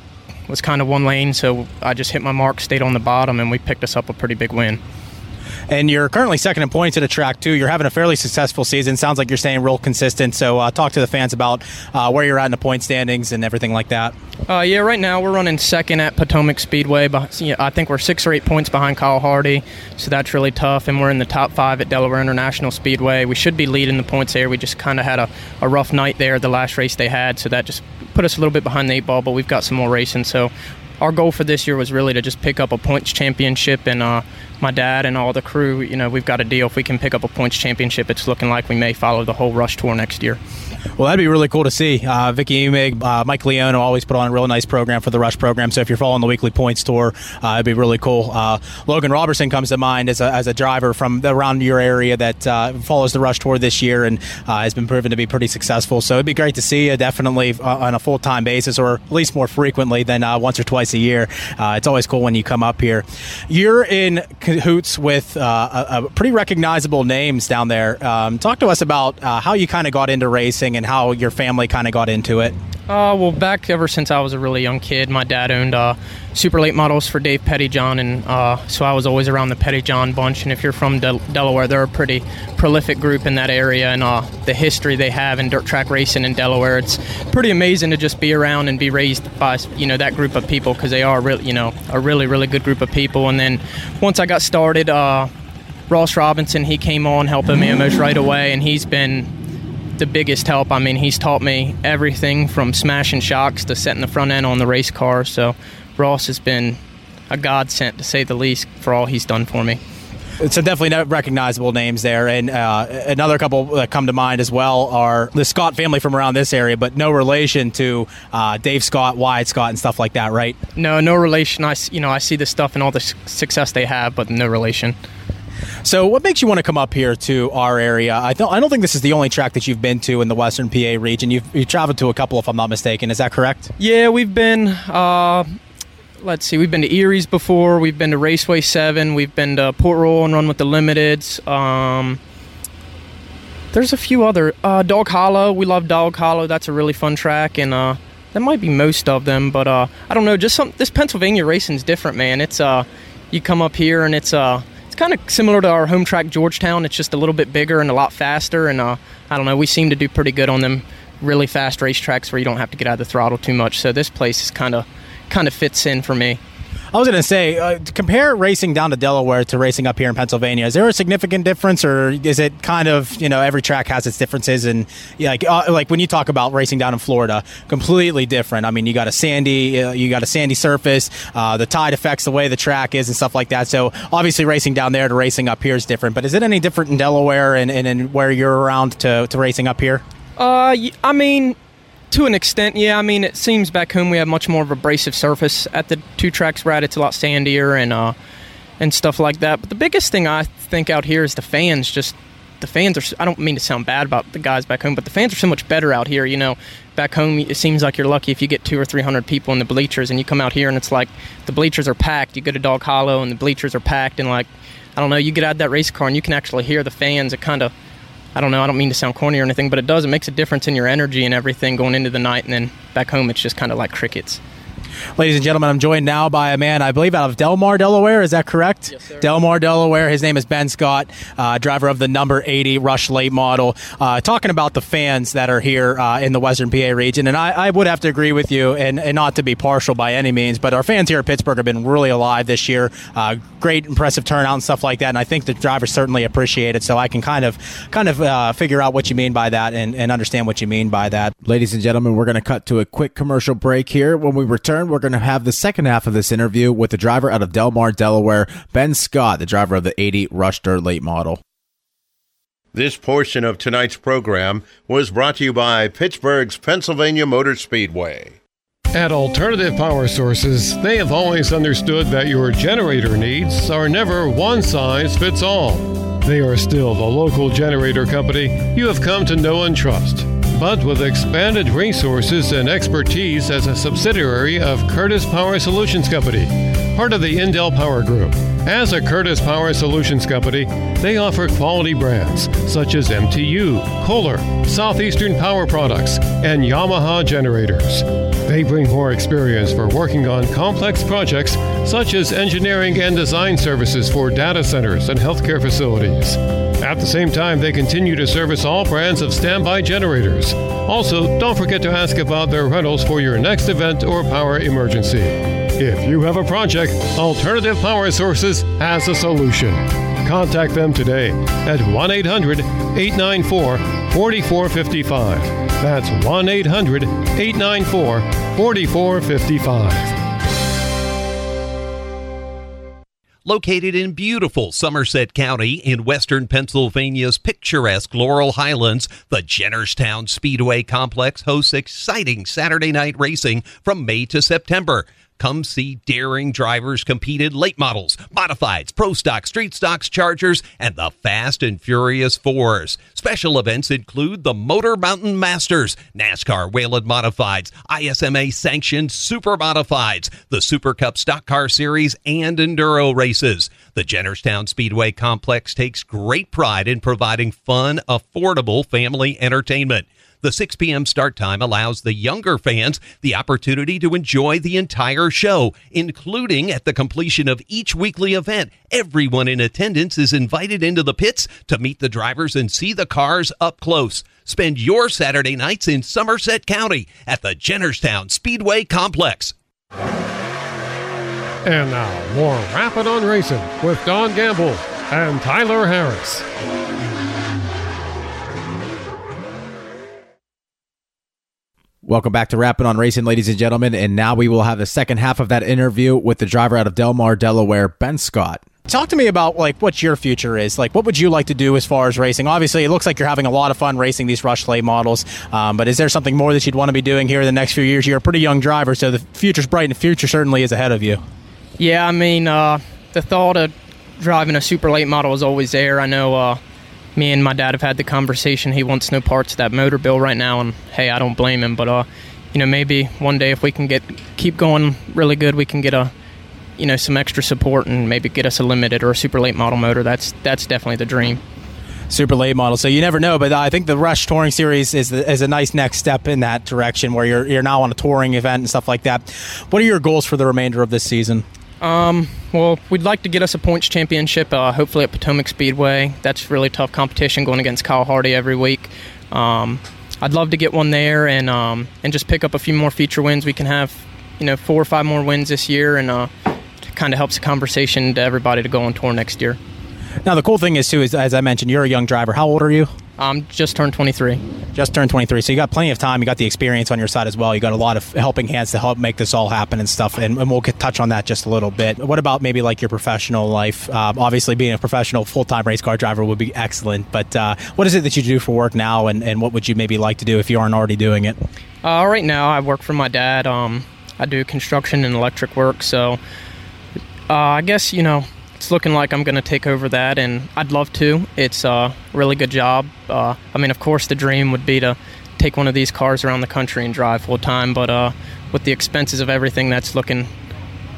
was kind of one lane, so I just hit my mark, stayed on the bottom, and we picked us up a pretty big win. And you're currently second in points at a track too. You're having a fairly successful season. Sounds like you're staying real consistent. So uh, talk to the fans about uh, where you're at in the point standings and everything like that. Uh, yeah, right now we're running second at Potomac Speedway. I think we're six or eight points behind Kyle Hardy, so that's really tough. And we're in the top five at Delaware International Speedway. We should be leading the points there. We just kind of had a, a rough night there, the last race they had, so that just put us a little bit behind the eight ball. But we've got some more racing, so our goal for this year was really to just pick up a points championship and uh, my dad and all the crew you know we've got a deal. If we can pick up a points championship it's looking like we may follow the whole rush tour next year. Well that'd be really cool to see. Uh, Vicky Emig, uh, Mike Leone always put on a real nice program for the rush program. So if you're following the weekly points tour uh, it'd be really cool. Uh, Logan Robertson comes to mind as a, as a driver from around your area that uh, follows the rush tour this year and uh, has been proven to be pretty successful. So it'd be great to see you definitely on a full-time basis or at least more frequently than once or twice a year it's always cool when you come up here you're in cahoots with uh, a, a pretty recognizable names down there. Um, talk to us about uh, how you kind of got into racing and how your family kind of got into it. Uh, well, back ever since I was a really young kid, my dad owned uh, super late models for Dave Pettyjohn, and uh, so I was always around the Pettyjohn bunch. And if you're from Del- Delaware, they're a pretty prolific group in that area, and uh, the history they have in dirt track racing in Delaware, it's pretty amazing to just be around and be raised by you know that group of people because they are really you know a really really good group of people. And then once I got started, uh, Ross Robinson he came on helping me almost right away, and he's been the biggest help. I mean, he's taught me everything from smashing shocks to setting the front end on the race car. So Ross has been a godsend to say the least for all he's done for me. So definitely recognizable names there, and uh, another couple that come to mind as well are the Scott family from around this area, but no relation to uh, Dave Scott, Wyatt Scott, and stuff like that, right? No, no relation. I you know I see the stuff and all the success they have, but no relation. So, what makes you want to come up here to our area? I don't, I don't think this is the only track that you've been to in the Western PA region. You've, you've traveled to a couple, if I'm not mistaken. Is that correct? Yeah, we've been. Uh, let's see, we've been to Eriez before. We've been to Raceway Seven. We've been to Port Royal and run with the Limiteds. Um, there's a few other uh, Dog Hollow. We love Dog Hollow. That's a really fun track, and uh, that might be most of them. But uh, I don't know. Just some this Pennsylvania racing's different, man. It's uh, you come up here and it's uh kind of similar to our home track Georgetown. It's just a little bit bigger and a lot faster. And uh, I don't know, we seem to do pretty good on them really fast racetracks where you don't have to get out of the throttle too much. So this place is kind of kind of fits in for me. I was going to say, uh, compare racing down to Delaware to racing up here in Pennsylvania. Is there a significant difference, or is it kind of you know every track has its differences? And yeah, like uh, like when you talk about racing down in Florida, completely different. I mean, you got a sandy, uh, you got a sandy surface. Uh, the tide affects the way the track is and stuff like that. So obviously, racing down there to racing up here is different. But is it any different in Delaware and, and, and where you're around to, to racing up here? Uh, I mean, to an extent, yeah. I mean, it seems back home we have much more of abrasive surface. At the two tracks we're it's a lot sandier and uh, and stuff like that. But the biggest thing I think out here is the fans. Just the fans are. I don't mean to sound bad about the guys back home, but the fans are so much better out here. You know, back home it seems like you're lucky if you get two or three hundred people in the bleachers, and you come out here and it's like the bleachers are packed. You go to Dog Hollow and the bleachers are packed, and like I don't know, you get out of that race car and you can actually hear the fans. It kind of I don't know, I don't mean to sound corny or anything, but it does. It makes a difference in your energy and everything going into the night, and then back home, it's just kind of like crickets. Ladies and gentlemen, I'm joined now by a man, I believe, out of Delmar, Delaware. Is that correct? Yes, sir. Delmar, Delaware. His name is Ben Scott, uh, driver of the number 80 Rush Late model. Uh, talking about the fans that are here uh, in the Western PA region. And I, I, would have to agree with you, and, and, not to be partial by any means, but our fans here at Pittsburgh have been really alive this year. Uh, great, impressive turnout and stuff like that. And I think the drivers certainly appreciate it. So I can kind of kind of uh, figure out what you mean by that and, and understand what you mean by that. Ladies and gentlemen, we're going to cut to a quick commercial break here. When we return, we're going to have the second half of this interview with the driver out of Delmar, Delaware, Ben Scott, the driver of the 80 Rush Dirt Late model. This portion of tonight's program was brought to you by Pittsburgh's Pennsylvania Motor Speedway. At Alternative Power Sources, they have always understood that your generator needs are never one size fits all. They are still the local generator company you have come to know and trust but with expanded resources and expertise as a subsidiary of Curtis Power Solutions Company, part of the Indel Power Group. As a Curtis Power Solutions company, they offer quality brands such as MTU, Kohler, Southeastern Power Products, and Yamaha generators. They bring more experience for working on complex projects such as engineering and design services for data centers and healthcare facilities. At the same time, they continue to service all brands of standby generators. Also, don't forget to ask about their rentals for your next event or power emergency. If you have a project, Alternative Power Sources has a solution. Contact them today at 1 800 894 4455. That's 1 800 894 4455. Located in beautiful Somerset County in western Pennsylvania's picturesque Laurel Highlands, the Jennerstown Speedway Complex hosts exciting Saturday night racing from May to September. Come see daring drivers compete in late models, modifieds, pro stock, street stocks, chargers, and the Fast and Furious Fours. Special events include the Motor Mountain Masters, NASCAR Whelen Modifieds, ISMA sanctioned Super Modifieds, the Super Cup Stock Car Series, and Enduro races. The Jennerstown Speedway Complex takes great pride in providing fun, affordable family entertainment. The 6 p.m. start time allows the younger fans the opportunity to enjoy the entire show, including at the completion of each weekly event. Everyone in attendance is invited into the pits to meet the drivers and see the cars up close. Spend your Saturday nights in Somerset County at the Jennerstown Speedway Complex. And now, more Rappin' on Racing with Don Gamble and Tyler Harris. Welcome back to Rapping on Racing, ladies and gentlemen. And now we will have the second half of that interview with the driver out of Delmar, Delaware, Ben Scott. Talk to me about like what your future is. Like, what would you like to do as far as racing? Obviously, it looks like you're having a lot of fun racing these Rush Late models. Um, but is there something more that you'd want to be doing here in the next few years? You're a pretty young driver, so the future's bright, and the future certainly is ahead of you. Yeah, I mean, uh, the thought of driving a super late model is always there. I know uh, me and my dad have had the conversation. He wants no parts of that motor bill right now, and hey, I don't blame him. But uh, you know, maybe one day if we can get keep going really good, we can get a you know some extra support and maybe get us a limited or a super late model motor. That's that's definitely the dream. super late model. So you never know, but I think the Rush Touring Series is is a nice next step in that direction, where you're you're now on a touring event and stuff like that. What are your goals for the remainder of this season? Um, well, we'd like to get us a points championship, uh, hopefully at Potomac Speedway. That's really tough competition going against Kyle Hardy every week. Um, I'd love to get one there and um, and just pick up a few more feature wins. We can have, you know, four or five more wins this year, and uh, kind of helps the conversation to everybody to go on tour next year. Now the cool thing is too is as I mentioned, you're a young driver. How old are you? Um, just turned 23. Just turned 23. So you got plenty of time. You got the experience on your side as well. You got a lot of helping hands to help make this all happen and stuff. And, and we'll get, touch on that just a little bit. What about maybe like your professional life? Um, obviously, being a professional full time race car driver would be excellent. But uh, what is it that you do for work now, and, and what would you maybe like to do if you aren't already doing it? Uh, right now, I work for my dad. Um, I do construction and electric work. So uh, I guess you know it's looking like I'm going to take over that, and I'd love to. It's a really good job. Uh, I mean, of course, the dream would be to take one of these cars around the country and drive full time, but uh, with the expenses of everything, that's looking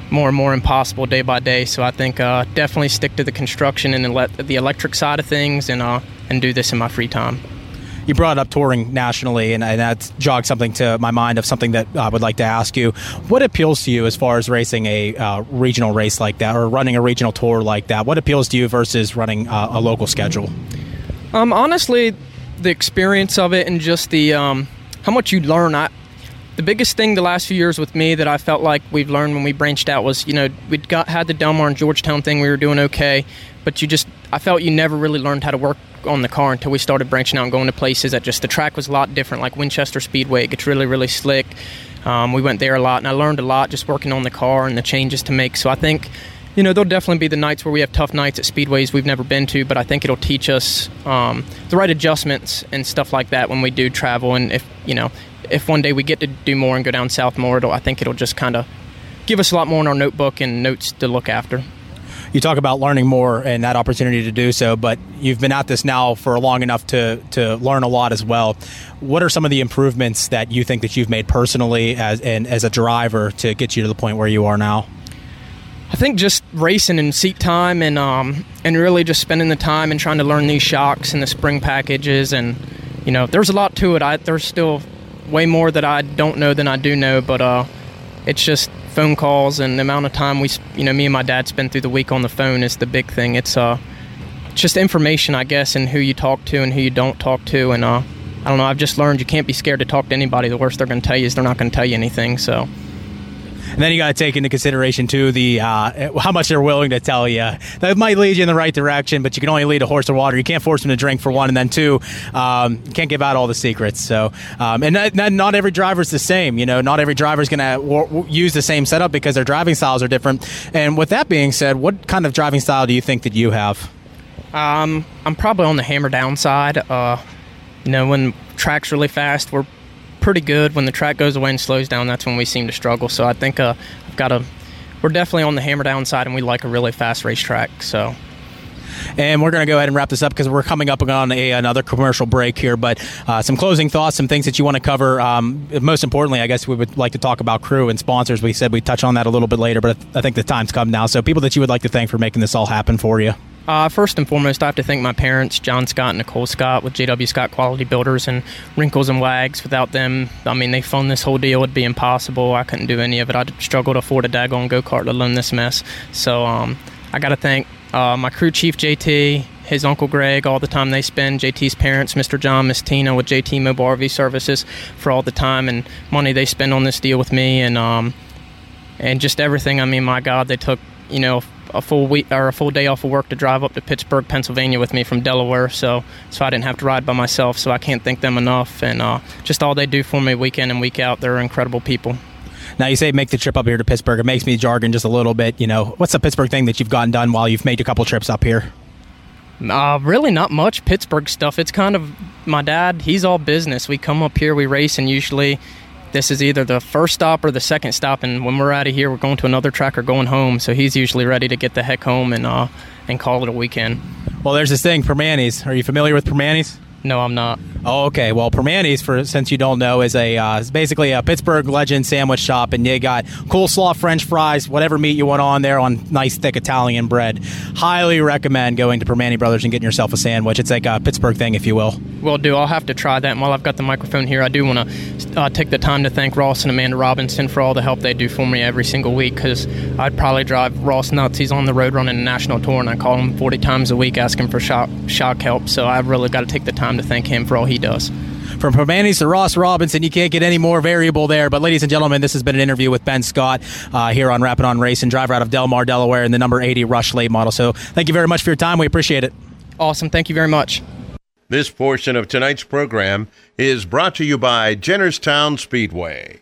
more and more impossible day by day. So I think uh, definitely stick to the construction and the electric side of things, and uh, and do this in my free time you brought up touring nationally, and, and that jogged something to my mind of something that I would like to ask you. What appeals to you as far as racing a uh, regional race like that, or running a regional tour like that? What appeals to you versus running uh, a local schedule? Um, honestly, the experience of it and just the um, how much you learn. I, the biggest thing the last few years with me that I felt like we've learned when we branched out was, you know, we'd got had the Delmar and Georgetown thing. We were doing okay, but you just I felt you never really learned how to work on the car until we started branching out and going to places that just the track was a lot different, like Winchester Speedway. It gets really, really slick. Um, we went there a lot, and I learned a lot just working on the car and the changes to make. So I think, you know, there'll definitely be the nights where we have tough nights at speedways we've never been to, but I think it'll teach us um, the right adjustments and stuff like that when we do travel. And if you know, if one day we get to do more and go down south more, I think it'll just kind of give us a lot more in our notebook and notes to look after you talk about learning more and that opportunity to do so, but you've been at this now for long enough to to learn a lot as well. What are some of the improvements that you think that you've made personally as and as a driver to get you to the point where you are now? I think just racing and seat time and um, and really just spending the time and trying to learn these shocks and the spring packages and you know there's a lot to it. I there's still way more that I don't know than I do know, but uh, it's just phone calls and the amount of time we you know me and my dad spend through the week on the phone is the big thing. It's uh just information I guess and who you talk to and who you don't talk to and uh I don't know. I've just learned you can't be scared to talk to anybody. The worst they're going to tell you is they're not going to tell you anything. So. And then you got to take into consideration too the uh, how much they're willing to tell you. That might lead you in the right direction, but you can only lead a horse to water. You can't force them to drink for one, and then two, um, can't give out all the secrets. So, um, and not, not, every driver's the same. You know, not every driver's going to w- use the same setup because their driving styles are different. And with that being said, what kind of driving style do you think that you have? Um, I'm probably on the hammer down side. Uh, you know, when track's really fast, we're pretty good. When the track goes away and slows down, that's when we seem to struggle. So I think uh, I've got a. We're definitely on the hammer down side, and we like a really fast racetrack. So. And we're going to go ahead and wrap this up because we're coming up on a, another commercial break here. But uh, some closing thoughts, some things that you want to cover. Um, most importantly, I guess we would like to talk about crew and sponsors. We said we'd touch on that a little bit later, but I think the time's come now. So people that you would like to thank for making this all happen for you. Uh, first and foremost, I have to thank my parents, John Scott and Nicole Scott, with JW Scott Quality Builders and Wrinkles and Wags. Without them, I mean, they fund this whole deal. It'd be impossible. I couldn't do any of it. I'd struggle to afford a daggone go kart, let alone this mess. So um, I got to thank uh, my crew chief, JT, his uncle Greg, all the time they spend, JT's parents, Mr. John, Miss Tina, with JT Mobile RV Services, for all the time and money they spend on this deal with me, and um, and just everything. I mean, my God, they took you know a full week or a full day off of work to drive up to Pittsburgh, Pennsylvania with me from Delaware. So so I didn't have to ride by myself. So I can't thank them enough. And uh, just all they do for me week in and week out. They're incredible people. Now you say make the trip up here to Pittsburgh. It makes me jargon just a little bit. You know, what's the Pittsburgh thing that you've gotten done while you've made a couple trips up here? Uh, really not much Pittsburgh stuff. It's kind of my dad. He's all business. We come up here, we race, and usually this is either the first stop or the second stop. And when we're out of here, we're going to another track or going home. So he's usually ready to get the heck home and uh, and call it a weekend. Well, there's this thing, Primantis. Are you familiar with Primantis? No, I'm not. Oh, okay. Well, Primantis, for since you don't know, is a uh, is basically a Pittsburgh legend sandwich shop, and they got coleslaw, French fries, whatever meat you want on there, on nice thick Italian bread. Highly recommend going to Primanti Brothers and getting yourself a sandwich. It's like a Pittsburgh thing, if you will. Will do. I'll have to try that. And while I've got the microphone here, I do want to uh, take the time to thank Ross and Amanda Robinson for all the help they do for me every single week. Because I'd probably drive Ross nuts. He's on the road running a national tour, and I call him 40 times a week asking for shock shock help. So I've really got to take the time to thank him for all he does. From Primantis to Ross Robinson, you can't get any more variable there. But, ladies and gentlemen, this has been an interview with Ben Scott uh, here on Rappin' on Racing, driver out of Delmar, Delaware, in the number 80 Rush late model. So, thank you very much for your time. We appreciate it. Awesome. Thank you very much. This portion of tonight's program is brought to you by Jennerstown Speedway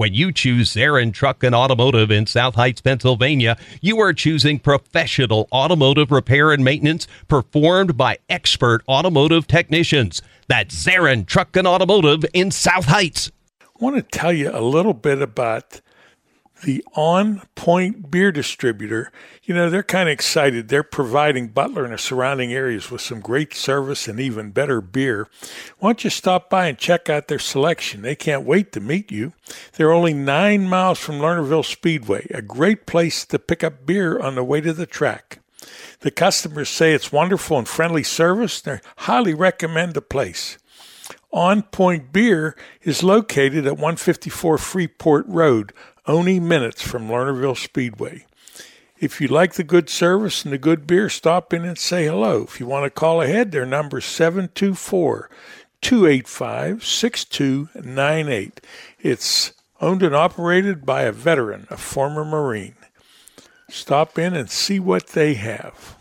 When you choose Zarin Truck and Automotive in South Heights, Pennsylvania, you are choosing professional automotive repair and maintenance performed by expert automotive technicians. That's Zarin Truck and Automotive in South Heights. I want to tell you a little bit about the On Point Beer Distributor. You know, they're kind of excited. They're providing Butler and the surrounding areas with some great service and even better beer. Why don't you stop by and check out their selection? They can't wait to meet you. They're only nine miles from Lernerville Speedway, a great place to pick up beer on the way to the track. The customers say it's wonderful and friendly service. They highly recommend the place. On Point Beer is located at 154 Freeport Road, only minutes from Lernerville Speedway. If you like the good service and the good beer, stop in and say hello. If you want to call ahead, their number is 724 285 6298. It's owned and operated by a veteran, a former Marine. Stop in and see what they have.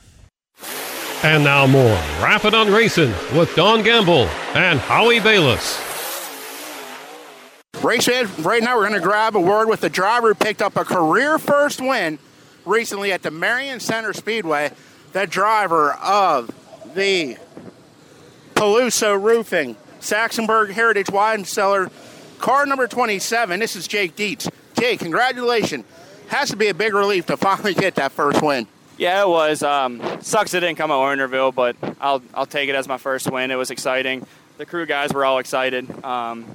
And now more Rappin' on Racing with Don Gamble and Howie Bayless. Race fans, right now we're going to grab a word with the driver who picked up a career first win recently at the Marion Center Speedway. The driver of the Peluso Roofing Saxonburg Heritage Wine Cellar, car number 27. This is Jake Dietz. Jake, congratulations. Has to be a big relief to finally get that first win. Yeah, it was. Um, sucks it didn't come at Lernerville, but I'll I'll take it as my first win. It was exciting. The crew guys were all excited. Um,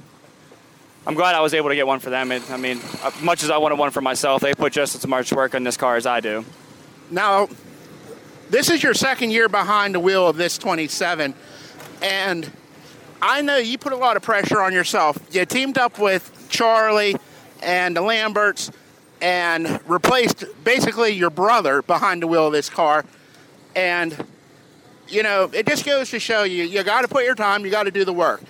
I'm glad I was able to get one for them. It, I mean, uh, much as I wanted one for myself, they put just as much work on this car as I do. Now, this is your second year behind the wheel of this 27, and I know you put a lot of pressure on yourself. You teamed up with Charlie and the Lamberts and replaced basically your brother behind the wheel of this car. And, you know, it just goes to show you, you got to put your time, you got to do the work.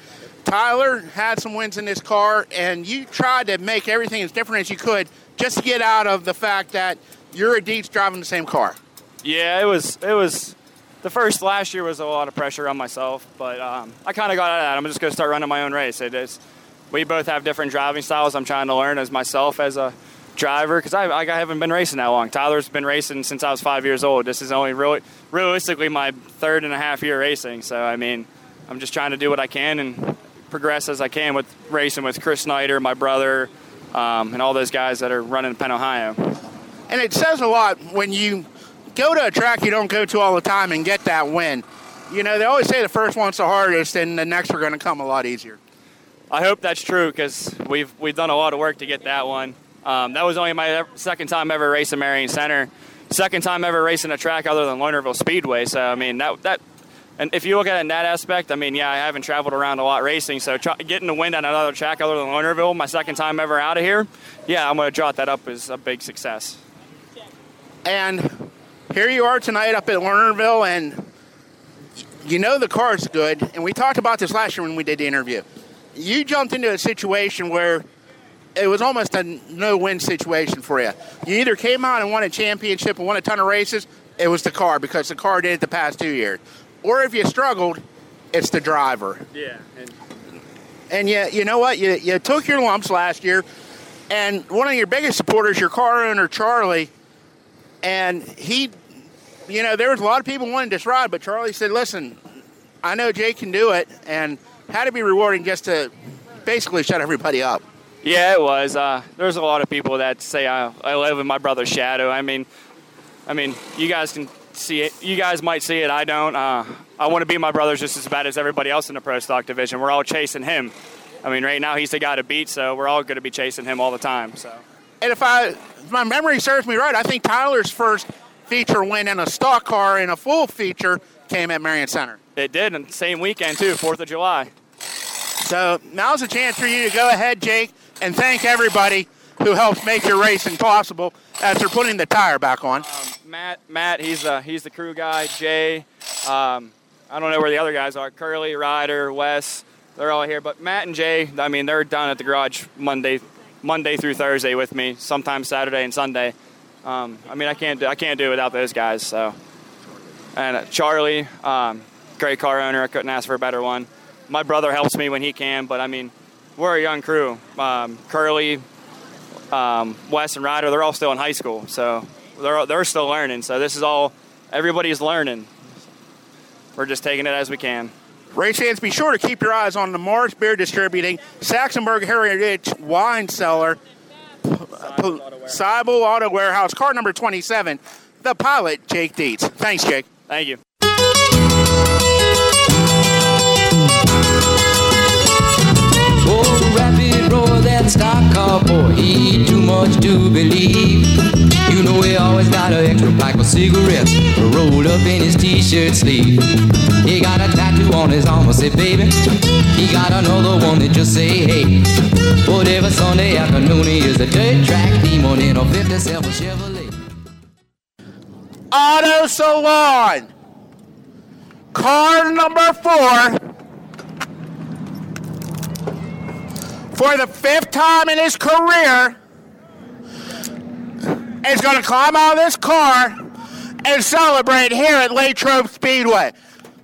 Tyler had some wins in this car, and you tried to make everything as different as you could just to get out of the fact that you're a Dietz driving the same car. Yeah, it was it was the first last year was a lot of pressure on myself, but um, I kind of got out of that. I'm just going to start running my own race. It is we both have different driving styles. I'm trying to learn as myself as a driver because I, I haven't been racing that long. Tyler's been racing since I was five years old. This is only really realistically my third and a half year racing. So I mean, I'm just trying to do what I can and progress as I can with racing with Chris Snyder, my brother, um, and all those guys that are running Penn Ohio. And it says a lot when you go to a track you don't go to all the time and get that win. You know, they always say the first one's the hardest, and the next are going to come a lot easier. I hope that's true because we've we've done a lot of work to get that one. Um, that was only my second time ever racing Marion Center, second time ever racing a track other than Lernerville Speedway. So I mean that that, and if you look at it in that aspect, I mean yeah, I haven't traveled around a lot racing, so getting the win on another track other than Lernerville, my second time ever out of here, yeah, I'm going to jot that up as a big success. And here you are tonight up at Lernerville, and you know the car's good. And we talked about this last year when we did the interview. You jumped into a situation where it was almost a no-win situation for you. You either came out and won a championship and won a ton of races. It was the car because the car did it the past two years. Or if you struggled, it's the driver. Yeah. And, and you, you know what? You, you took your lumps last year, and one of your biggest supporters, your car owner Charlie, and he, you know, there was a lot of people wanting this ride, but Charlie said, "Listen, I know Jay can do it," and had to be rewarding just to basically shut everybody up. Yeah, it was. Uh, there's a lot of people that say I, I live in my brother's shadow. I mean, I mean, you guys can see it. You guys might see it. I don't. Uh, I want to be my brother's just as bad as everybody else in the pro stock division. We're all chasing him. I mean, right now he's the guy to beat, so we're all going to be chasing him all the time. So. And if I, if my memory serves me right, I think Tyler's first feature win in a stock car in a full feature came at Marion Center. It did, and same weekend too, Fourth of July. So now's a chance for you to go ahead, Jake, and thank everybody who helps make your racing possible after putting the tire back on. Um, Matt, Matt, he's uh, he's the crew guy. Jay, um, I don't know where the other guys are. Curly, Ryder, Wes, they're all here. But Matt and Jay, I mean, they're down at the garage Monday, Monday through Thursday with me. Sometimes Saturday and Sunday. Um, I mean, I can't do, I can't do it without those guys. So, and uh, Charlie, um, great car owner. I couldn't ask for a better one. My brother helps me when he can, but I mean, we're a young crew. Um, Curly, um, Wes, and Ryder, they're all still in high school, so they're they're still learning. So this is all everybody's learning. We're just taking it as we can. Race fans, be sure to keep your eyes on the Morris Beer Distributing, Saxonburg Heritage Wine Cellar, Seibel Auto Warehouse, car number 27, the pilot, Jake Dietz. Thanks, Jake. Thank you. That stock car boy, he too much to believe. You know he always got an extra pack of cigarettes rolled up in his t-shirt sleeve. He got a tattoo on his arm, I say, baby. He got another one that just say, hey. But every Sunday afternoon he is a dirt track demon in a 57 Chevrolet. Auto Salon, car number four. For the fifth time in his career, is going to climb out of this car and celebrate here at Latrobe Speedway.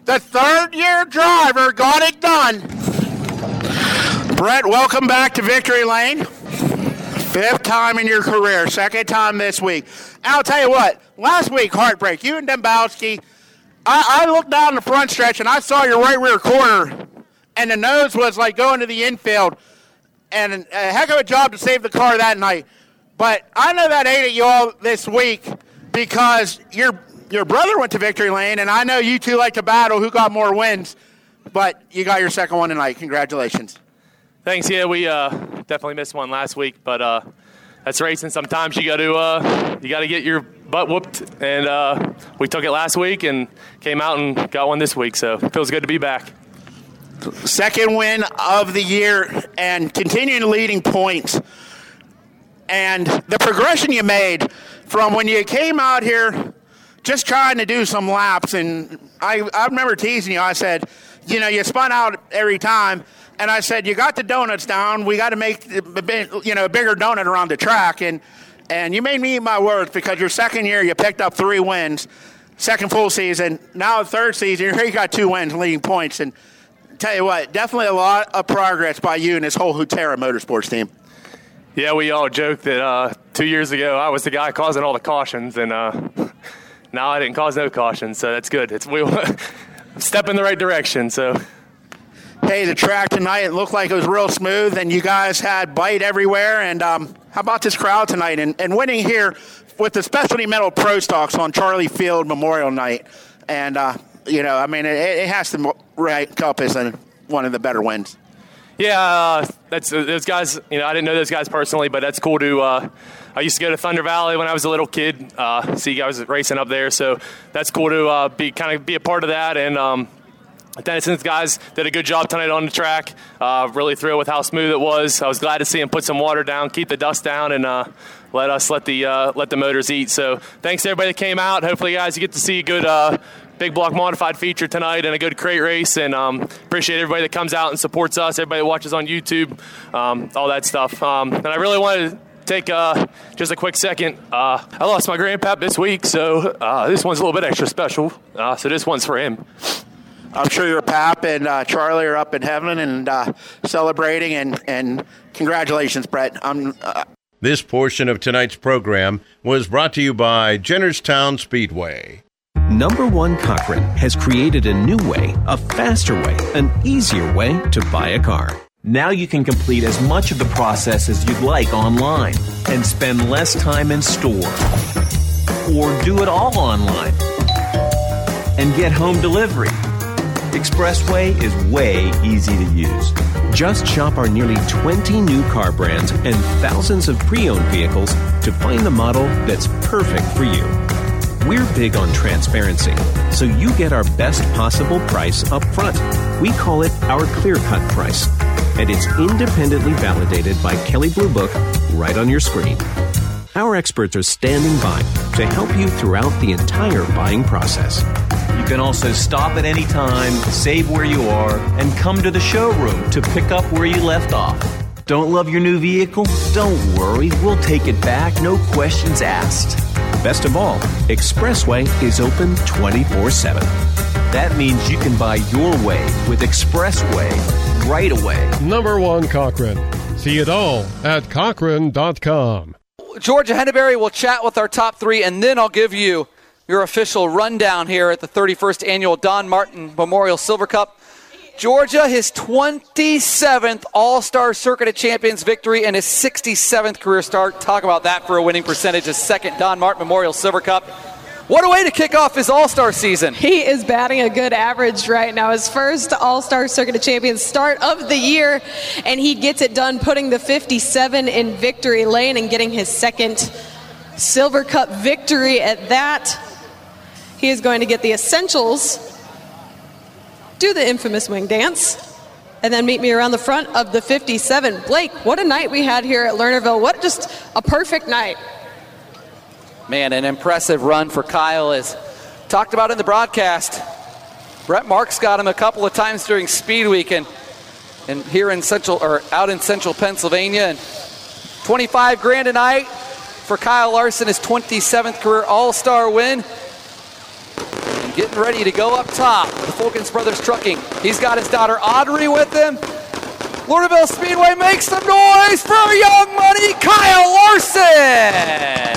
The third year driver got it done. Brett, welcome back to Victory Lane. Fifth time in your career, second time this week. I'll tell you what, last week, heartbreak. You and Dembowski, I, I looked down the front stretch and I saw your right rear quarter, and the nose was like going to the infield. And a heck of a job to save the car that night. But I know that ate at you all this week because your your brother went to victory lane, and I know you two like to battle who got more wins. But you got your second one tonight. Congratulations. Thanks. Yeah, we uh, definitely missed one last week, but uh, that's racing. Sometimes you got to uh, you got to get your butt whooped, and uh, we took it last week and came out and got one this week. So it feels good to be back. Second win of the year and continuing leading points. And the progression you made from when you came out here just trying to do some laps, and I, I remember teasing you. I said, you know, you spun out every time, and I said, you got the donuts down. We got to make, you know, a bigger donut around the track, and and you made me eat my words because your second year you picked up three wins, second full season. Now third season, here you got two wins, leading points, and tell you what, definitely a lot of progress by you and this whole Hutera Motorsports team. Yeah, we all joked that uh, two years ago I was the guy causing all the cautions, and uh, now I didn't cause no cautions, so that's good. It's we step in the right direction. So, hey, the track tonight it looked like it was real smooth, and you guys had bite everywhere. And um, how about this crowd tonight and, and winning here with the specialty metal pro stocks on Charlie Field Memorial Night? And uh, you know, I mean, it, it has to rank up as one of the better wins. Yeah, uh, that's uh, those guys. You know, I didn't know those guys personally, but that's cool to. Uh, I used to go to Thunder Valley when I was a little kid. Uh, see guys racing up there, so that's cool to uh, be kind of be a part of that. And um, Dennison's guys did a good job tonight on the track. Uh, really thrilled with how smooth it was. I was glad to see him put some water down, keep the dust down, and let us let the let the motors eat. So thanks to everybody that came out. Hopefully, guys, you get to see a good big block modified feature tonight and a good crate race. And um, appreciate everybody that comes out and supports us, everybody that watches on YouTube, um, all that stuff. Um, and I really wanted to take uh, just a quick second. Uh, I lost my grandpap this week, so uh, this one's a little bit extra special. Uh, so this one's for him. I'm sure your pap and uh, Charlie are up in heaven and uh, celebrating, and, and congratulations, Brett. I'm, this portion of tonight's program was brought to you by Jennerstown Speedway. Number One Cochrane has created a new way, a faster way, an easier way to buy a car. Now you can complete as much of the process as you'd like online and spend less time in store. Or do it all online and get home delivery. Expressway is way easy to use. Just shop our nearly 20 new car brands and thousands of pre owned vehicles to find the model that's perfect for you. We're big on transparency, so you get our best possible price up front. We call it our clear cut price, and it's independently validated by Kelley Blue Book right on your screen. Our experts are standing by to help you throughout the entire buying process. You can also stop at any time, save where you are, and come to the showroom to pick up where you left off. Don't love your new vehicle? Don't worry, we'll take it back, no questions asked. Best of all, Expressway is open 24 7. That means you can buy your way with Expressway right away. Number one Cochrane. See it all at Cochrane.com. Georgia Henneberry will chat with our top three, and then I'll give you your official rundown here at the 31st annual Don Martin Memorial Silver Cup. Georgia, his 27th All Star Circuit of Champions victory and his 67th career start. Talk about that for a winning percentage. His second Don Martin Memorial Silver Cup. What a way to kick off his All Star season. He is batting a good average right now. His first All Star Circuit of Champions start of the year, and he gets it done putting the 57 in victory lane and getting his second Silver Cup victory at that. He is going to get the essentials, do the infamous wing dance, and then meet me around the front of the 57. Blake, what a night we had here at Lernerville. What just a perfect night. Man, an impressive run for Kyle is talked about in the broadcast. Brent Marks got him a couple of times during Speed Week and, here in central or out in central Pennsylvania and 25 grand a night for Kyle Larson, his 27th career All Star win. Getting ready to go up top. The Fulkins Brothers Trucking. He's got his daughter Audrey with him. Lernerville Speedway makes some noise for Young Money, Kyle Larson.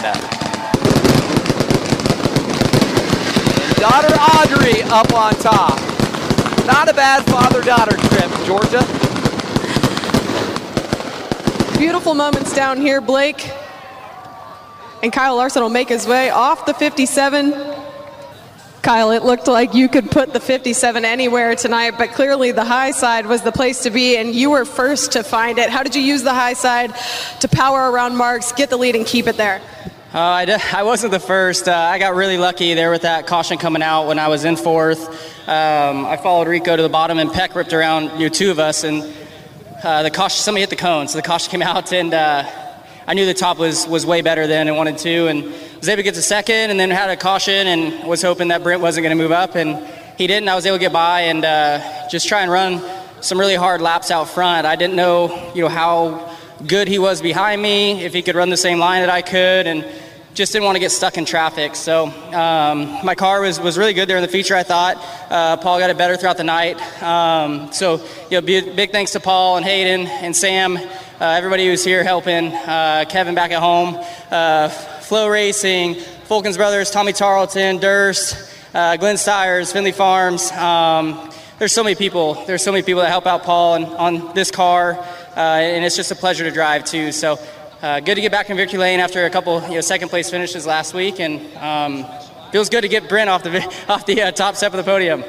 Daughter Audrey up on top. Not a bad father-daughter trip, Georgia. Beautiful moments down here, Blake. And Kyle Larson will make his way off the 57. Kyle, it looked like you could put the 57 anywhere tonight, but clearly the high side was the place to be, and you were first to find it. How did you use the high side to power around marks, get the lead, and keep it there? Uh, I wasn't the first. Uh, I got really lucky there with that caution coming out when I was in fourth. Um, I followed Rico to the bottom, and Peck ripped around you know, two of us, and uh, the caution. Somebody hit the cone, so the caution came out, and uh, I knew the top was was way better than I wanted to, and was able to get to second, and then had a caution, and was hoping that Brent wasn't going to move up, and he didn't. I was able to get by, and uh, just try and run some really hard laps out front. I didn't know, you know, how good he was behind me, if he could run the same line that I could, and just didn't want to get stuck in traffic. So um, my car was, was really good there in the feature, I thought. Uh, Paul got it better throughout the night. Um, so you know, big, thanks to Paul and Hayden and Sam, everybody who's here helping, uh, Kevin back at home, uh, FloRacing, Fulkins Brothers, Tommy Tarleton, Durst, uh, Glenn Stires, Finley Farms. Um, there's so many people. There's so many people that help out Paul and, on this car, uh, and it's just a pleasure to drive too. So uh, good to get back in victory lane after a couple you know, second place finishes last week, and um, feels good to get Brent off the off the uh, top step of the podium.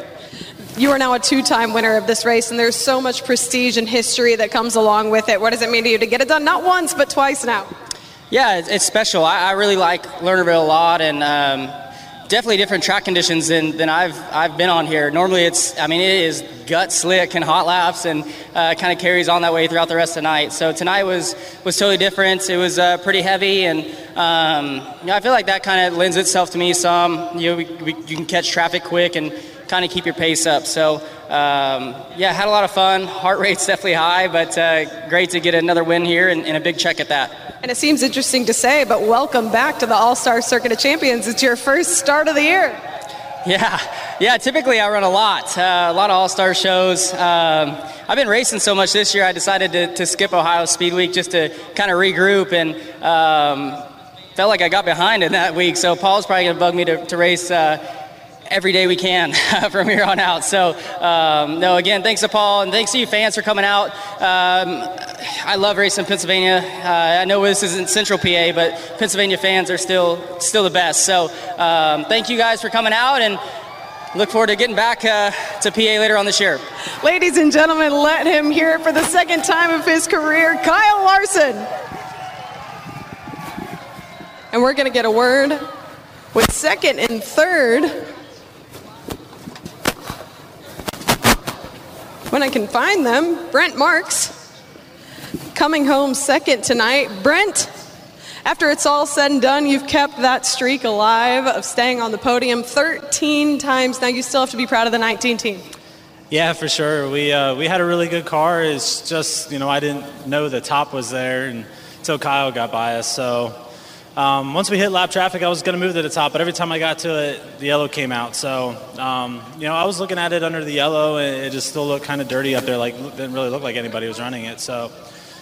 You are now a two time winner of this race, and there's so much prestige and history that comes along with it. What does it mean to you to get it done not once, but twice now? Yeah, it's, special. I, I, really like Lernerville a lot, and um, definitely different track conditions than, than I've I've been on here. Normally, it's I mean it is gut slick and hot laps, and uh, kind of carries on that way throughout the rest of the night. So tonight was was totally different. It was uh, pretty heavy, and um, you know, I feel like that kind of lends itself to me some. You know, we, we, you can catch traffic quick and kind of keep your pace up. So um, yeah, had a lot of fun. Heart rate's definitely high, but uh, great to get another win here and, and a big check at that. And it seems interesting to say, but welcome back to the All Star Circuit of Champions. It's your first start of the year. Yeah, yeah. Typically, I run a lot, uh, a lot of All Star shows. Um, I've been racing so much this year. I decided to, to skip Ohio Speed Week just to kind of regroup and. Um, felt like I got behind in that week, so Paul's probably going to bug me to, to race uh, every day we can from here on out. So, um, no, again, thanks to Paul and thanks to you fans for coming out. Um, I love racing Pennsylvania. Uh, I know this isn't Central PA, but Pennsylvania fans are still still the best. So, um, thank you guys for coming out and. Look forward to getting back uh, to PA later on this year. Ladies and gentlemen, let him hear it for the second time of his career, Kyle Larson. And we're going to get a word with second and third. When I can find them, Brent Marks coming home second tonight. Brent, after it's all said and done, you've kept that streak alive of staying on the podium 13 times. Now you still have to be proud of the 19 team. Yeah, for sure. We uh, we had a really good car. It's just you know I didn't know the top was there until Kyle got by us. So um, once we hit lap traffic, I was going to move to the top, but every time I got to it, the yellow came out. So, um, you know, I was looking at it under the yellow, and it just still looked kind of dirty up there. Like, didn't really look like anybody was running it. So,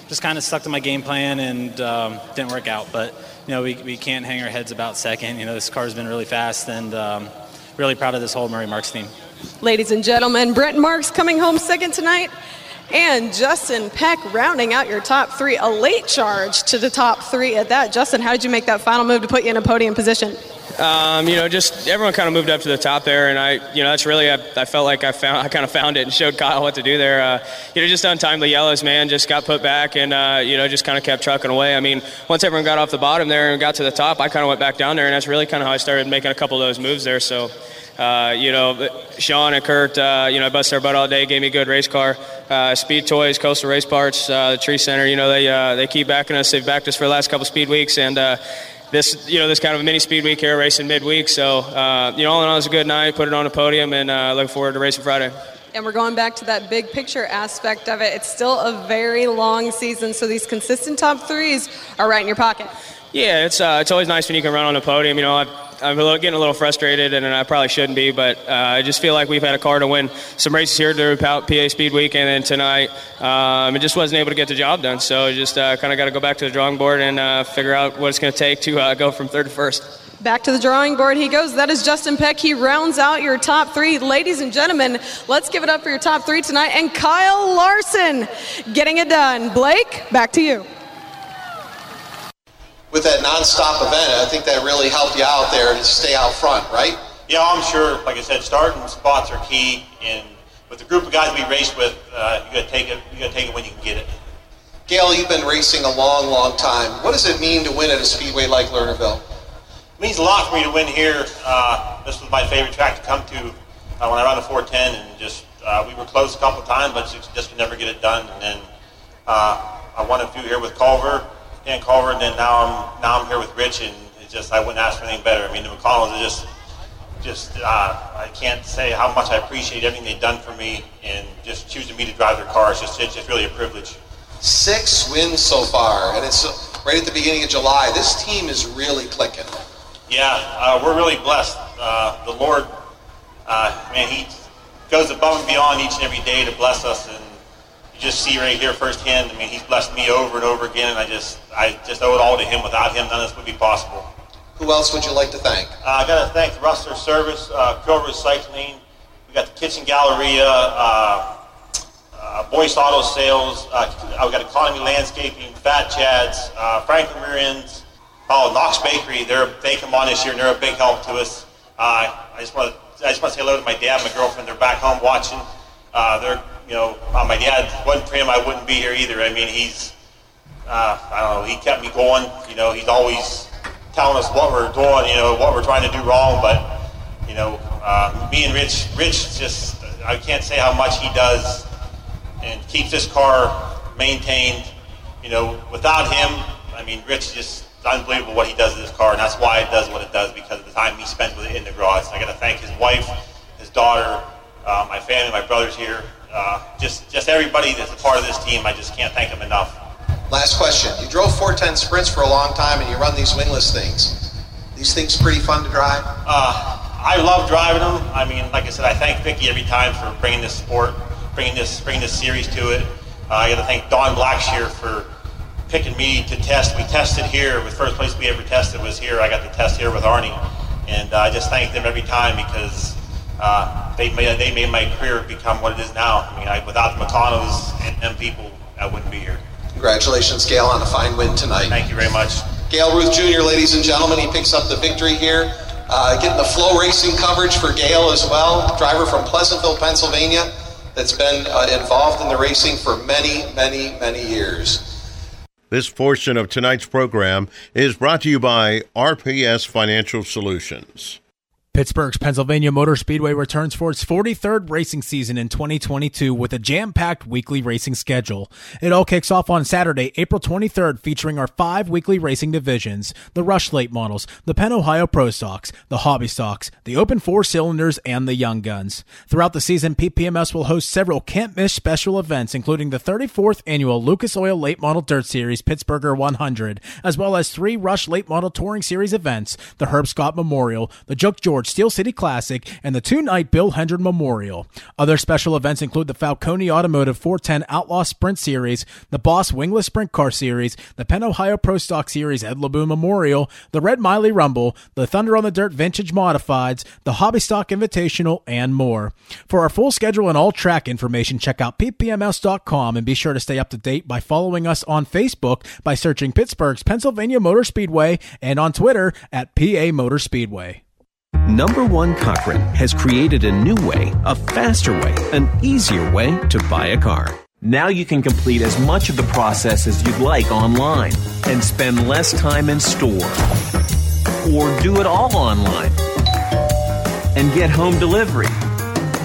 just kind of stuck to my game plan and um, didn't work out. But, you know, we, we can't hang our heads about second. You know, this car's been really fast, and um, really proud of this whole Murray Marks team. Ladies and gentlemen, Brent Marks coming home second tonight and Justin Peck rounding out your top three. A late charge to the top three at that. Justin, how did you make that final move to put you in a podium position? Um, you know, just everyone kind of moved up to the top there, and I, you know, that's really I, I felt like I found I kind of found it and showed Kyle what to do there. Uh, you know, just untimely yellows, man, just got put back and uh, you know just kind of kept trucking away. I mean, once everyone got off the bottom there and got to the top, I kind of went back down there, and that's really kind of how I started making a couple of those moves there. So. Uh, you know, Sean and Kurt, uh, you know, busted our butt all day, gave me a good race car. Uh, Speed Toys, Coastal Race Parts, uh, the Tree Center, you know, they uh, they keep backing us. They've backed us for the last couple speed weeks, and uh, this, you know, this kind of a mini speed week here, racing midweek. So, you know, all in all, it was a good night. Put it on a podium, and looking forward to racing Friday. And we're going back to that big picture aspect of it. It's still a very long season, so these consistent top threes are right in your pocket. Yeah, it's uh, it's always nice when you can run on the podium. You know, I've, I'm getting a little frustrated, and I probably shouldn't be, but uh, I just feel like we've had a car to win some races here through PA Speed Week, and then tonight, um, it just wasn't able to get the job done. So just uh, kind of got to go back to the drawing board and uh, figure out what it's going to take to uh, go from third to first. Back to the drawing board he goes. That is Justin Peck. He rounds out your top three. Ladies and gentlemen, let's give it up for your top three tonight. And Kyle Larson getting it done. Blake, back to you. With that nonstop event, I think that really helped you out there to stay out front, right? Yeah, I'm sure. Like I said, starting spots are key, and with the group of guys we race with, uh, you got to take it. You got to take it when you can get it. Gail, you've been racing a long, long time. What does it mean to win at a speedway like Lernerville? It means a lot for me to win here. Uh, this was my favorite track to come to uh, when I ran the 410, and just uh, we were close a couple times, but just, just could never get it done. And then uh, I won a few here with Culver, Dan Culver, and then now I'm now I'm here with Rich, and it's just I wouldn't ask for anything better. I mean, the McConnells are just just uh, I can't say how much I appreciate everything they've done for me, and just choosing me to drive their car. It's just it's just really a privilege. Six wins so far, and it's right at the beginning of July. This team is really clicking. Yeah, uh, we're really blessed. Uh, the Lord, uh, man, He goes above and beyond each and every day to bless us, and just see right here firsthand. I mean, He's blessed me over and over again, and I just, I just owe it all to Him. Without Him, none of this would be possible. Who else would you like to thank? Uh, I got to thank Rustler Service, uh, Quill Recycling. We got the Kitchen Galleria, uh, uh, Boyce Auto Sales. Uh, I got Economy Landscaping, Fat Chads, uh, Franklin Rear Ends. Oh, Knox Bakery. They're they come on this year and they're a big help to us. Uh, I just want to I just want to say hello to my dad, and my girlfriend. They're back home watching. Uh, they're you know my dad wasn't for him, I wouldn't be here either. I mean he's uh, I don't know. He kept me going. You know he's always telling us what we're doing. You know what we're trying to do wrong, but you know uh, me and Rich Rich just I can't say how much he does and keeps this car maintained. You know without him, I mean Rich just unbelievable what he does to this car, and that's why it does what it does because of the time he spends with it in the garage. So I got to thank his wife, his daughter, uh, my family, my brothers here, uh, just just everybody that's a part of this team. I just can't thank them enough. Last question. You drove 410 sprints for a long time, and you run these wingless things. These things pretty fun to drive. Uh, I love driving them. I mean, like I said, I thank Vicky every time for bringing this sport, bringing this bringing this series to it. Uh, I got to thank Don Blackshear for picking me to test. We tested here. The first place we ever tested was here. I got to test here with Arnie, and uh, I just thank them every time because uh, they made they made my career become what it is now. I mean, I, without the McConnells and them people, I wouldn't be here. Congratulations, Gail, on a fine win tonight. Thank you very much. Gail Ruth Jr., ladies and gentlemen, he picks up the victory here. Uh, getting the FloRacing coverage for Gail as well. Driver from Pleasantville, Pennsylvania, that's been uh, involved in the racing for many, many, many years. This portion of tonight's program is brought to you by RPS Financial Solutions. Pittsburgh's Pennsylvania Motor Speedway returns for its 43rd racing season in 2022 with a jam-packed weekly racing schedule. It all kicks off on Saturday, April 23rd, featuring our five weekly racing divisions, the Rush Late Models, the Penn Ohio Pro Stocks, the Hobby Stocks, the Open Four Cylinders, and the Young Guns. Throughout the season, PPMS will host several can't-miss special events, including the 34th annual Lucas Oil Late Model Dirt Series Pittsburgher 100, as well as three Rush Late Model Touring Series events, the Herb Scott Memorial, the Joke George Steel City Classic, and the two-night Bill Hendren Memorial. Other special events include the Falcone Automotive 410 Outlaw Sprint Series, the Boss Wingless Sprint Car Series, the Penn Ohio Pro Stock Series Ed Laboon Memorial, the Red Miley Rumble, the Thunder on the Dirt Vintage Modifieds, the Hobby Stock Invitational, and more. For our full schedule and all track information, check out ppms.com and be sure to stay up to date by following us on Facebook by searching Pittsburgh's Pennsylvania Motor Speedway and on Twitter at PA Motor Speedway. Number One Cochrane has created a new way, a faster way, an easier way to buy a car. Now you can complete as much of the process as you'd like online and spend less time in store. Or do it all online and get home delivery.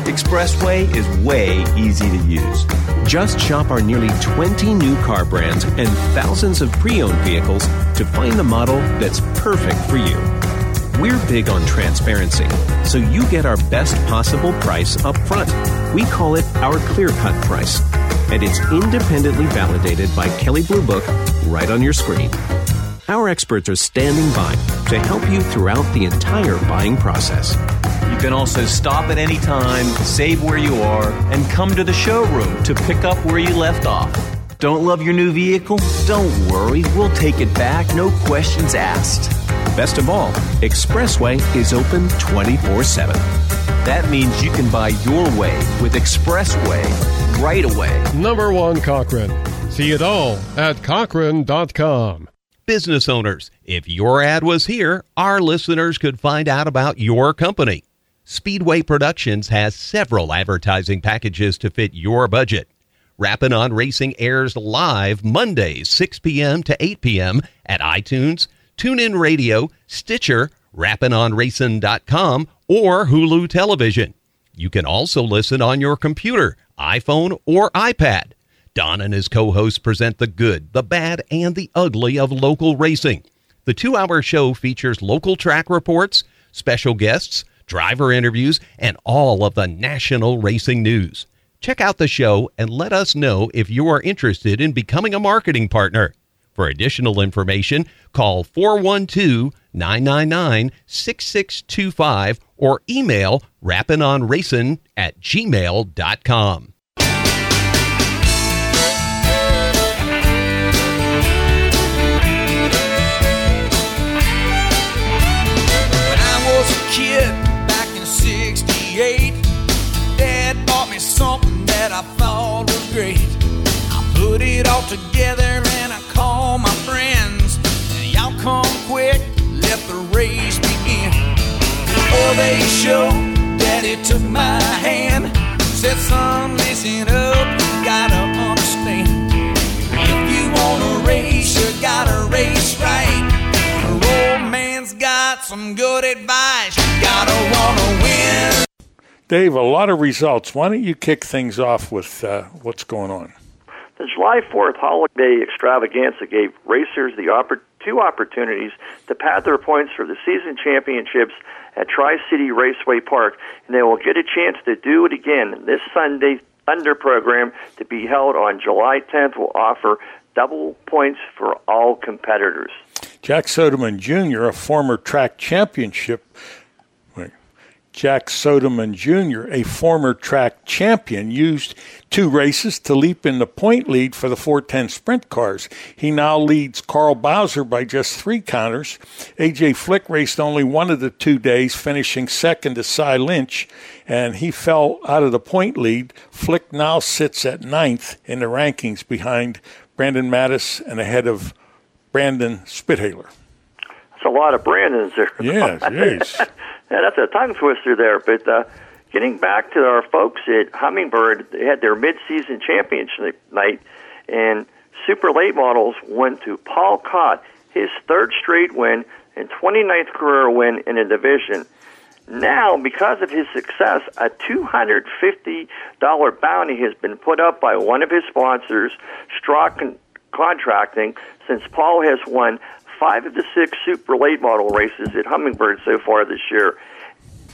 Expressway is way easy to use. Just shop our nearly 20 new car brands and thousands of pre owned vehicles to find the model that's perfect for you. We're big on transparency, so you get our best possible price up front. We call it our clear cut price, and it's independently validated by Kelley Blue Book right on your screen. Our experts are standing by to help you throughout the entire buying process. You can also stop at any time, save where you are, and come to the showroom to pick up where you left off. Don't love your new vehicle? Don't worry, we'll take it back, no questions asked. Best of all, Expressway is open 24 7. That means you can buy your way with Expressway right away. Number one Cochrane. See it all at Cochrane.com. Business owners, if your ad was here, our listeners could find out about your company. Speedway Productions has several advertising packages to fit your budget. Rappin' on Racing airs live Mondays, 6 p.m. to 8 p.m. at iTunes, TuneIn Radio, Stitcher, rappinonracing.com, or Hulu Television. You can also listen on your computer, iPhone, or iPad. Don and his co hosts present the good, the bad, and the ugly of local racing. The two hour show features local track reports, special guests, driver interviews, and all of the national racing news. Check out the show and let us know if you are interested in becoming a marketing partner. For additional information, call 412 999 6625 or email rappinonracing at gmail.com. Oh, they showed Daddy took my hand. Said, son, listen up, you gotta understand. If you wanna race, you gotta race right. The old man's got some good advice. You gotta wanna win. Dave, a lot of results. Why don't you kick things off with uh, what's going on? The July 4th holiday extravaganza gave racers the oppor- two opportunities to pad their points for the season championships at Tri City Raceway Park, and they will get a chance to do it again this Sunday. Thunder program to be held on July 10th will offer double points for all competitors. Jack Sodeman Jr., a former track championship. Jack Sodeman Jr., a former track champion, used two races to leap in the point lead for the 410 sprint cars. He now leads Carl Bowser by just three counters. AJ Flick raced only one of the two days, finishing second to Sye Lynch, and he fell out of the point lead. Flick now sits at ninth in the rankings behind Brandon Mattis and ahead of Brandon Spithaler. That's a lot of Brandons there. Yes, yes. yeah, that's a tongue twister there. But uh, getting back to our folks at Hummingbird, they had their mid-season championship night, and super late models went to Paul Cott, his third straight win and 29th career win in a division. Now, because of his success, a $250 bounty has been put up by one of his sponsors, Straw Con- Contracting, since Paul has won five of the six super late model races at Hummingbird so far this year.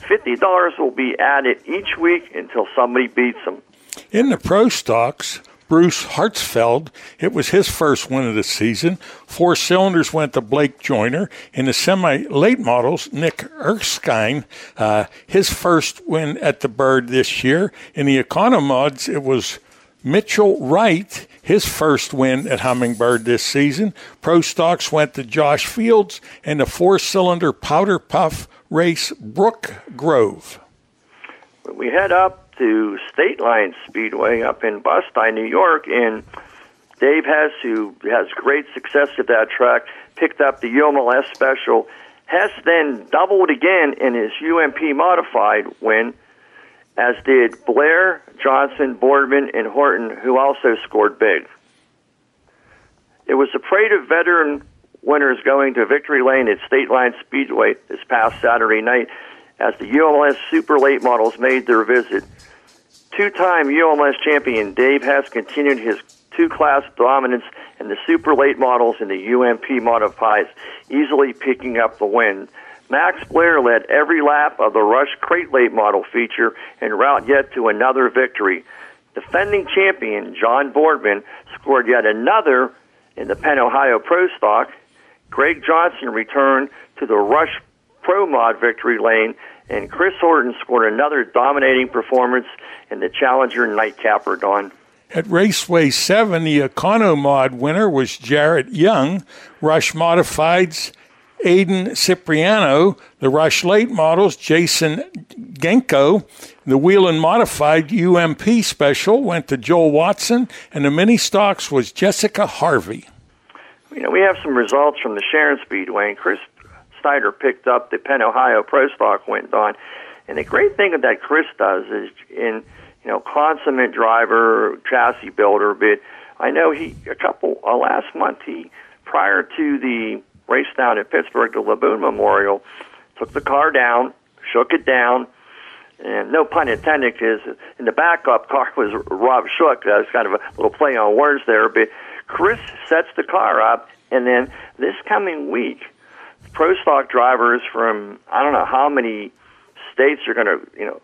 $50 will be added each week until somebody beats them. In the pro stocks, Bruce Hartsfeld, it was his first win of the season. Four cylinders went to Blake Joyner. In the semi late models, Nick Erskine, uh, his first win at the Bird this year. In the Economods, it was Mitchell Wright, his first win at Hummingbird this season. Pro stocks went to Josh Fields and the four cylinder powder puff race Brook Grove. we head up to State Line Speedway up in Bustine, New York, and Dave Hess, who has great success at that track, picked up the UMLS special. Hess then doubled again in his UMP modified win, as did Blair, Johnson, Boardman, and Horton, who also scored big. It was a parade of veteran winners going to Victory Lane at State Line Speedway this past Saturday night as the UMLS Super Late Models made their visit. Two time UMLS champion Dave Hess continued his two class dominance in the Super Late Models and the UMP Modifies, easily picking up the win. Max Blair led every lap of the Rush Crate Late Model feature en route yet to another victory. Defending champion John Boardman scored yet another in the Penn Ohio Pro Stock. Greg Johnson returned to the Rush Pro Mod victory lane, and Chris Horton scored another dominating performance in the Challenger Nightcapper, Don. At Raceway 7, the Economod winner was Jarrett Young. Rush Modifieds, Aiden Cipriano. The Rush Late Models, Jason Genko. The Whelen Modified UMP Special went to Joel Watson. And the Mini Stocks was Jessica Harvey. You know, we have some results from the Sharon Speedway, and Chris Snyder picked up the Penn Ohio Pro Stock went on. And the great thing that Chris does is in you know consummate driver, chassis builder, but I know he a couple uh, last month he prior to the race down at Pittsburgh, the Laboon Memorial, took the car down, shook it down, and no pun intended, because in the backup car was Rob Shook. That was kind of a little play on words there, but Chris sets the car up, and then this coming week, pro stock drivers from I don't know how many states are going to you know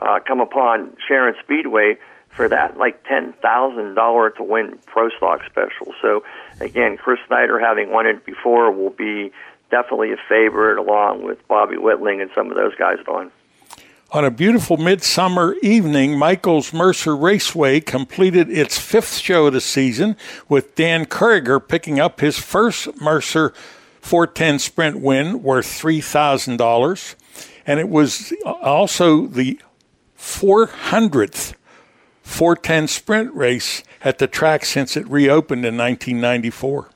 uh, come upon Sharon Speedway for that like ten thousand dollar to win pro stock special. So again, Chris Snyder having won it before will be definitely a favorite along with Bobby Whitling and some of those guys on. On a beautiful midsummer evening, Michael's Mercer Raceway completed its fifth show of the season with Dan Kurriger picking up his first Mercer 410 sprint win worth $3,000. And it was also the 400th 410 sprint race at the track since it reopened in 1994.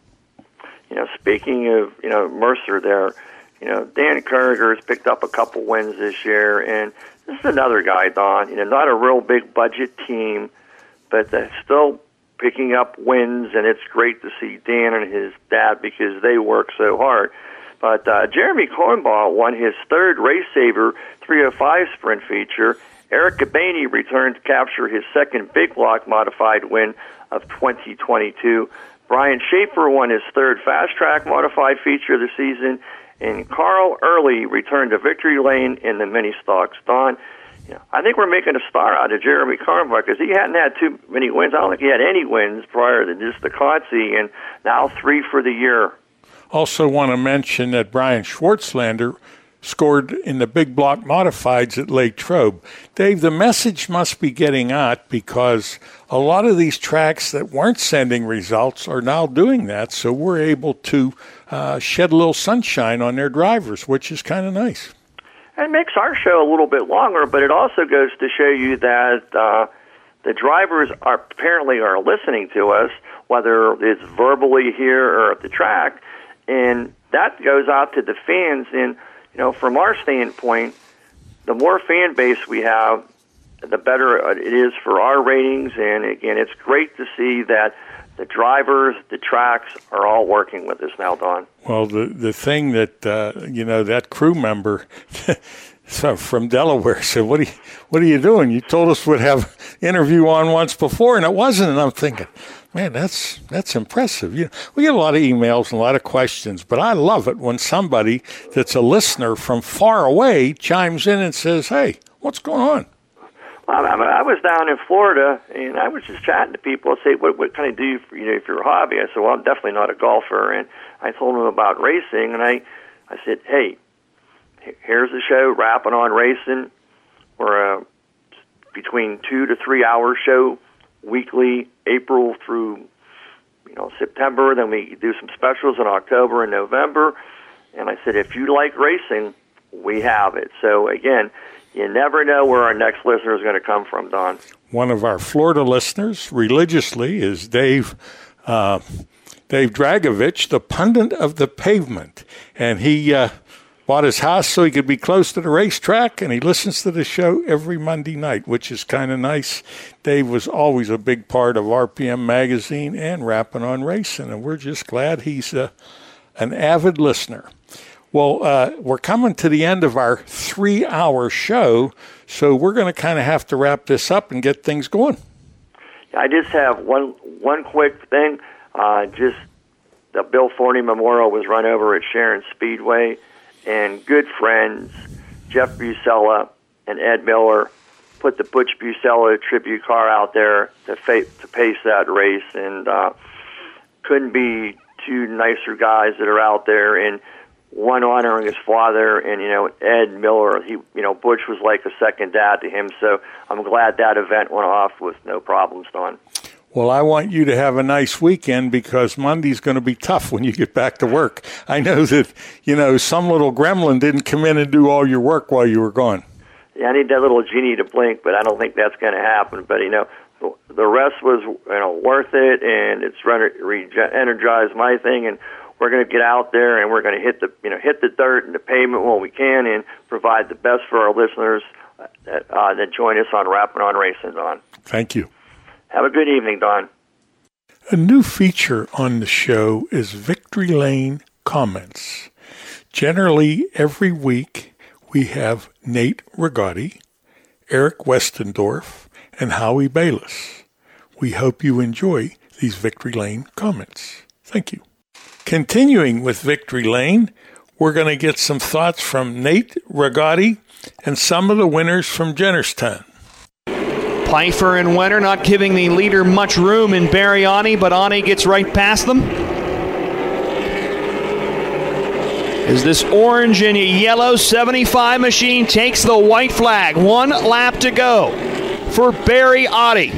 You know, speaking of, you know, Mercer there, you know, Dan Kurriger has picked up a couple wins this year, and this is another guy, Don. You know, not a real big budget team, but they're still picking up wins, and it's great to see Dan and his dad because they work so hard. But uh, Jeremy Cornball won his third Race Saver 305 sprint feature. Eric Gabaney returned to capture his second big block modified win of 2022. Brian Schaefer won his third fast track modified feature of the season, and Carl Early returned to victory lane in the mini stocks. Don, you know, I think we're making a star out of Jeremy Carmichael because he hadn't had too many wins. I don't think he had any wins prior to just the Concy, and now three for the year. Also, want to mention that Brian Schwartzlander scored in the big block modifieds at Lake Trobe. Dave, the message must be getting out because a lot of these tracks that weren't sending results are now doing that. So we're able to uh, shed a little sunshine on their drivers, which is kind of nice. It makes our show a little bit longer, but it also goes to show you that uh, the drivers are apparently are listening to us, whether it's verbally here or at the track, and that goes out to the fans. And you know, from our standpoint, the more fan base we have, the better it is for our ratings. And again, it's great to see that the drivers, the tracks are all working with us now, Don. Well, the the thing that uh, you know that crew member from Delaware said, "What are you, what are you doing? You told us we'd have interview on once before, and it wasn't." And I'm thinking, man, that's that's impressive. You know, we get a lot of emails and a lot of questions, but I love it when somebody that's a listener from far away chimes in and says, "Hey, what's going on?" Well, I, I was down in Florida, and I was just chatting to people. Say, what what can I do for you know if you're a hobby? I said, well, I'm definitely not a golfer, and I told them about racing, and I I said, hey, here's the show, Rappin' on Racing. We're a between two to three hour show weekly, April through you know September. Then we do some specials in October and November. And I said, if you like racing, we have it. So again, you never know where our next listener is going to come from, Don. One of our Florida listeners religiously is Dave. Uh, Dave Dragovich, the pundit of the pavement, and he uh, bought his house so he could be close to the racetrack, and he listens to the show every Monday night, which is kind of nice. Dave was always a big part of RPM Magazine and Rappin' on Racing, and we're just glad he's uh, an avid listener. Well, uh, we're coming to the end of our three hour show, so we're going to kind of have to wrap this up and get things going. I just have one one quick thing. Uh, just the Bill Forney Memorial was run over at Sharon Speedway and good friends Jeff Busella and Ed Miller put the Butch Busella tribute car out there to fa- to pace that race, and uh, couldn't be two nicer guys that are out there, and one honoring his father, and you know Ed Miller. He, you know, Butch was like a second dad to him. So I'm glad that event went off with no problems, Don. Well, I want you to have a nice weekend because Monday's going to be tough when you get back to work. I know that, you know, some little gremlin didn't come in and do all your work while you were gone. Yeah, I need that little genie to blink, but I don't think that's going to happen. But you know, the rest was you know worth it, and it's re- energized my thing, and we're going to get out there and we're going to hit the you know hit the dirt and the pavement when we can, and provide the best for our listeners that, uh, that join us on Rappin' on Racing, On. Thank you. Have a good evening, Don. A new feature on the show is Victory Lane Comments. Generally, every week we have Nate Rigotti, Eric Westendorf, and Howie Bayless. We hope you enjoy these Victory Lane comments. Thank you. Continuing with Victory Lane, we're going to get some thoughts from Nate Rigotti and some of the winners from Jennerstown. Pfeiffer and Wenner not giving the leader much room in Barry Ani, but Ani gets right past them. As this orange and yellow 75 machine takes the white flag. One lap to go for Barry Awtey.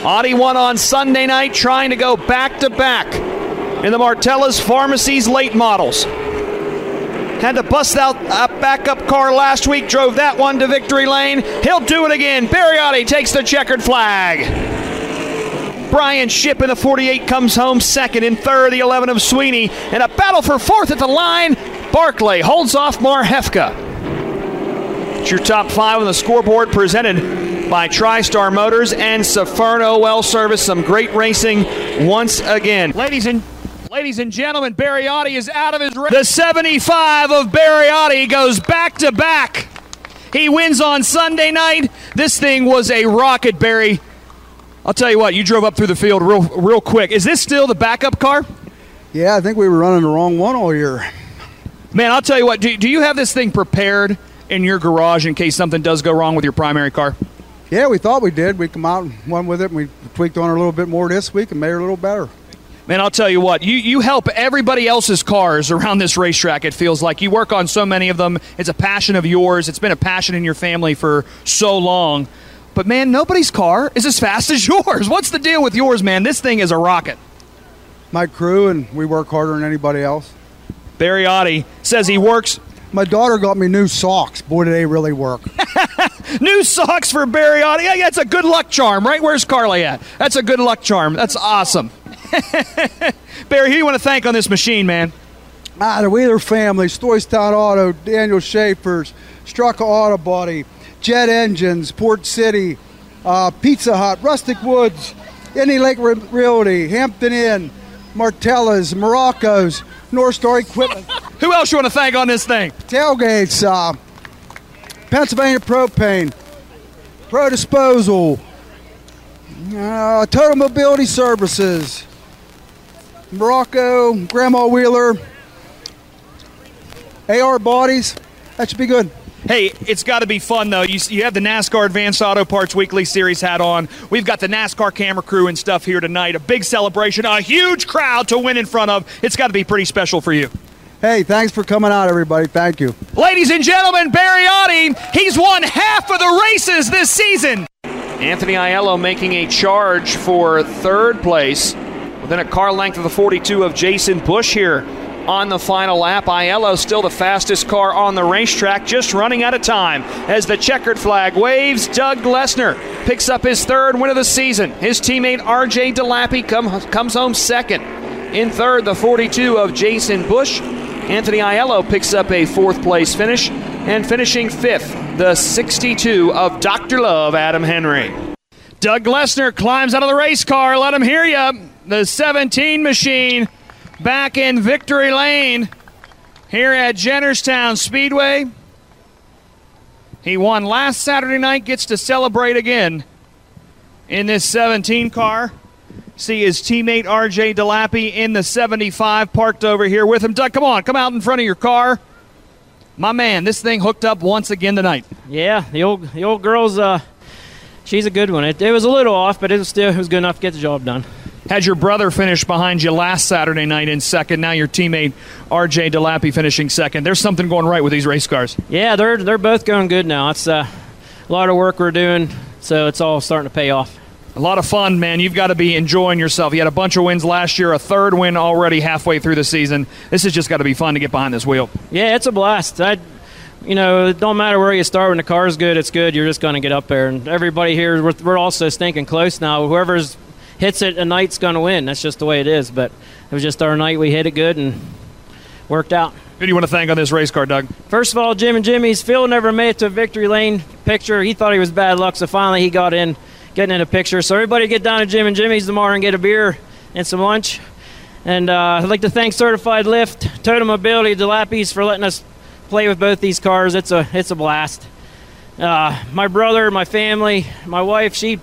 Awtey won on Sunday night, trying to go back to back in the Martella's Pharmacies late models. Had to bust out a backup car last week, drove that one to victory lane. He'll do it again. Barry Awtey takes the checkered flag. Brian Ship in the 48 comes home second. In third, the 11 of Sweeney. And a battle for fourth at the line. Barclay holds off Marhefka. It's your top five on the scoreboard presented by TriStar Motors and Saferno Well Service. Some great racing once again. Ladies and Ladies and gentlemen, Barry Awtey is out of his race. The 75 of Barry Awtey goes back to back. He wins on Sunday night. This thing was a rocket, Barry. I'll tell you what, you drove up through the field real, real quick. Is this still the backup car? Yeah, I think we were running the wrong one all year. Man, I'll tell you what, do, do you have this thing prepared in your garage in case something does go wrong with your primary car? Yeah, we thought we did. We come out and won with it, and we tweaked on it a little bit more this week and made it a little better. Man, I'll tell you what, you, you help everybody else's cars around this racetrack, it feels like. You work on so many of them. It's a passion of yours, it's been a passion in your family for so long. But man, nobody's car is as fast as yours. What's the deal with yours, man? This thing is a rocket. My crew and we work harder than anybody else. Barry Awtey says he works. My daughter got me new socks. Boy, do they really work. new socks for Barry Awtey. Yeah, that's a good luck charm, right? Where's Carly at? That's a good luck charm. That's awesome. Barry, who do you want to thank on this machine, man? Ah, the Wheeler family, Stoystown Auto, Daniel Schaefer's, Strucker Auto Body, Jet Engines, Port City, uh, Pizza Hut, Rustic Woods, Indian Lake Realty, Hampton Inn, Martella's, Morocco's, North Star Equipment. Who else you want to thank on this thing? Tailgates, uh, Pennsylvania Propane, Pro Disposal, uh, Total Mobility Services, Morocco, Grandma Wheeler, AR Bodies. That should be good. Hey, it's got to be fun though. You, you have the NASCAR Advance Auto Parts Weekly Series hat on. We've got the NASCAR camera crew and stuff here tonight. A big celebration, a huge crowd to win in front of. It's got to be pretty special for you. Hey, thanks for coming out, everybody. Thank you. Ladies and gentlemen, Barry Awtey, he's won half of the races this season. Anthony Aiello making a charge for third place within a car length of the 42 of Jason Bush here on the final lap. Aiello still the fastest car on the racetrack, just running out of time as the checkered flag waves. Doug Glessner picks up his third win of the season. His teammate RJ DeLappy come, comes home second. In third, the 42 of Jason Bush. Anthony Aiello picks up a fourth place finish. And finishing fifth, the 62 of Dr. Love, Adam Henry. Doug Glessner climbs out of the race car. Let him hear you. The 17 machine back in victory lane here at Jennerstown Speedway. He won last Saturday night, gets to celebrate again in this 17 car. See his teammate RJ DeLappy in the 75 parked over here with him. Doug, come on, come out in front of your car. My man, this thing hooked up once again tonight. Yeah, the old the old girl's uh she's a good one. It, it was a little off, but it was still it was good enough to get the job done. Had your brother finish behind you last Saturday night in second. Now your teammate RJ Delappy finishing second. There's something going right with these race cars. Yeah, they're they're both going good now. It's uh, a lot of work we're doing, so it's all starting to pay off. A lot of fun, man. You've got to be enjoying yourself. You had a bunch of wins last year, a third win already halfway through the season. This has just got to be fun to get behind this wheel. Yeah, it's a blast. I, you know, it don't matter where you start. When the car's good, it's good. You're just going to get up there. And everybody here, we're, we're all so stinking close now. Whoever's hits it a night's going to win. That's just the way it is. But it was just our night. We hit it good and worked out. Who do you want to thank on this race car, Doug? First of all, Jim and Jimmy's. Phil never made it to a victory lane picture. He thought he was bad luck, so finally he got in, getting in a picture. So everybody get down to Jim and Jimmy's tomorrow and get a beer and some lunch. And uh, I'd like to thank Certified Lift, Total Mobility, Delappy's for letting us play with both these cars. It's a it's a blast. Uh, my brother, my family, my wife, she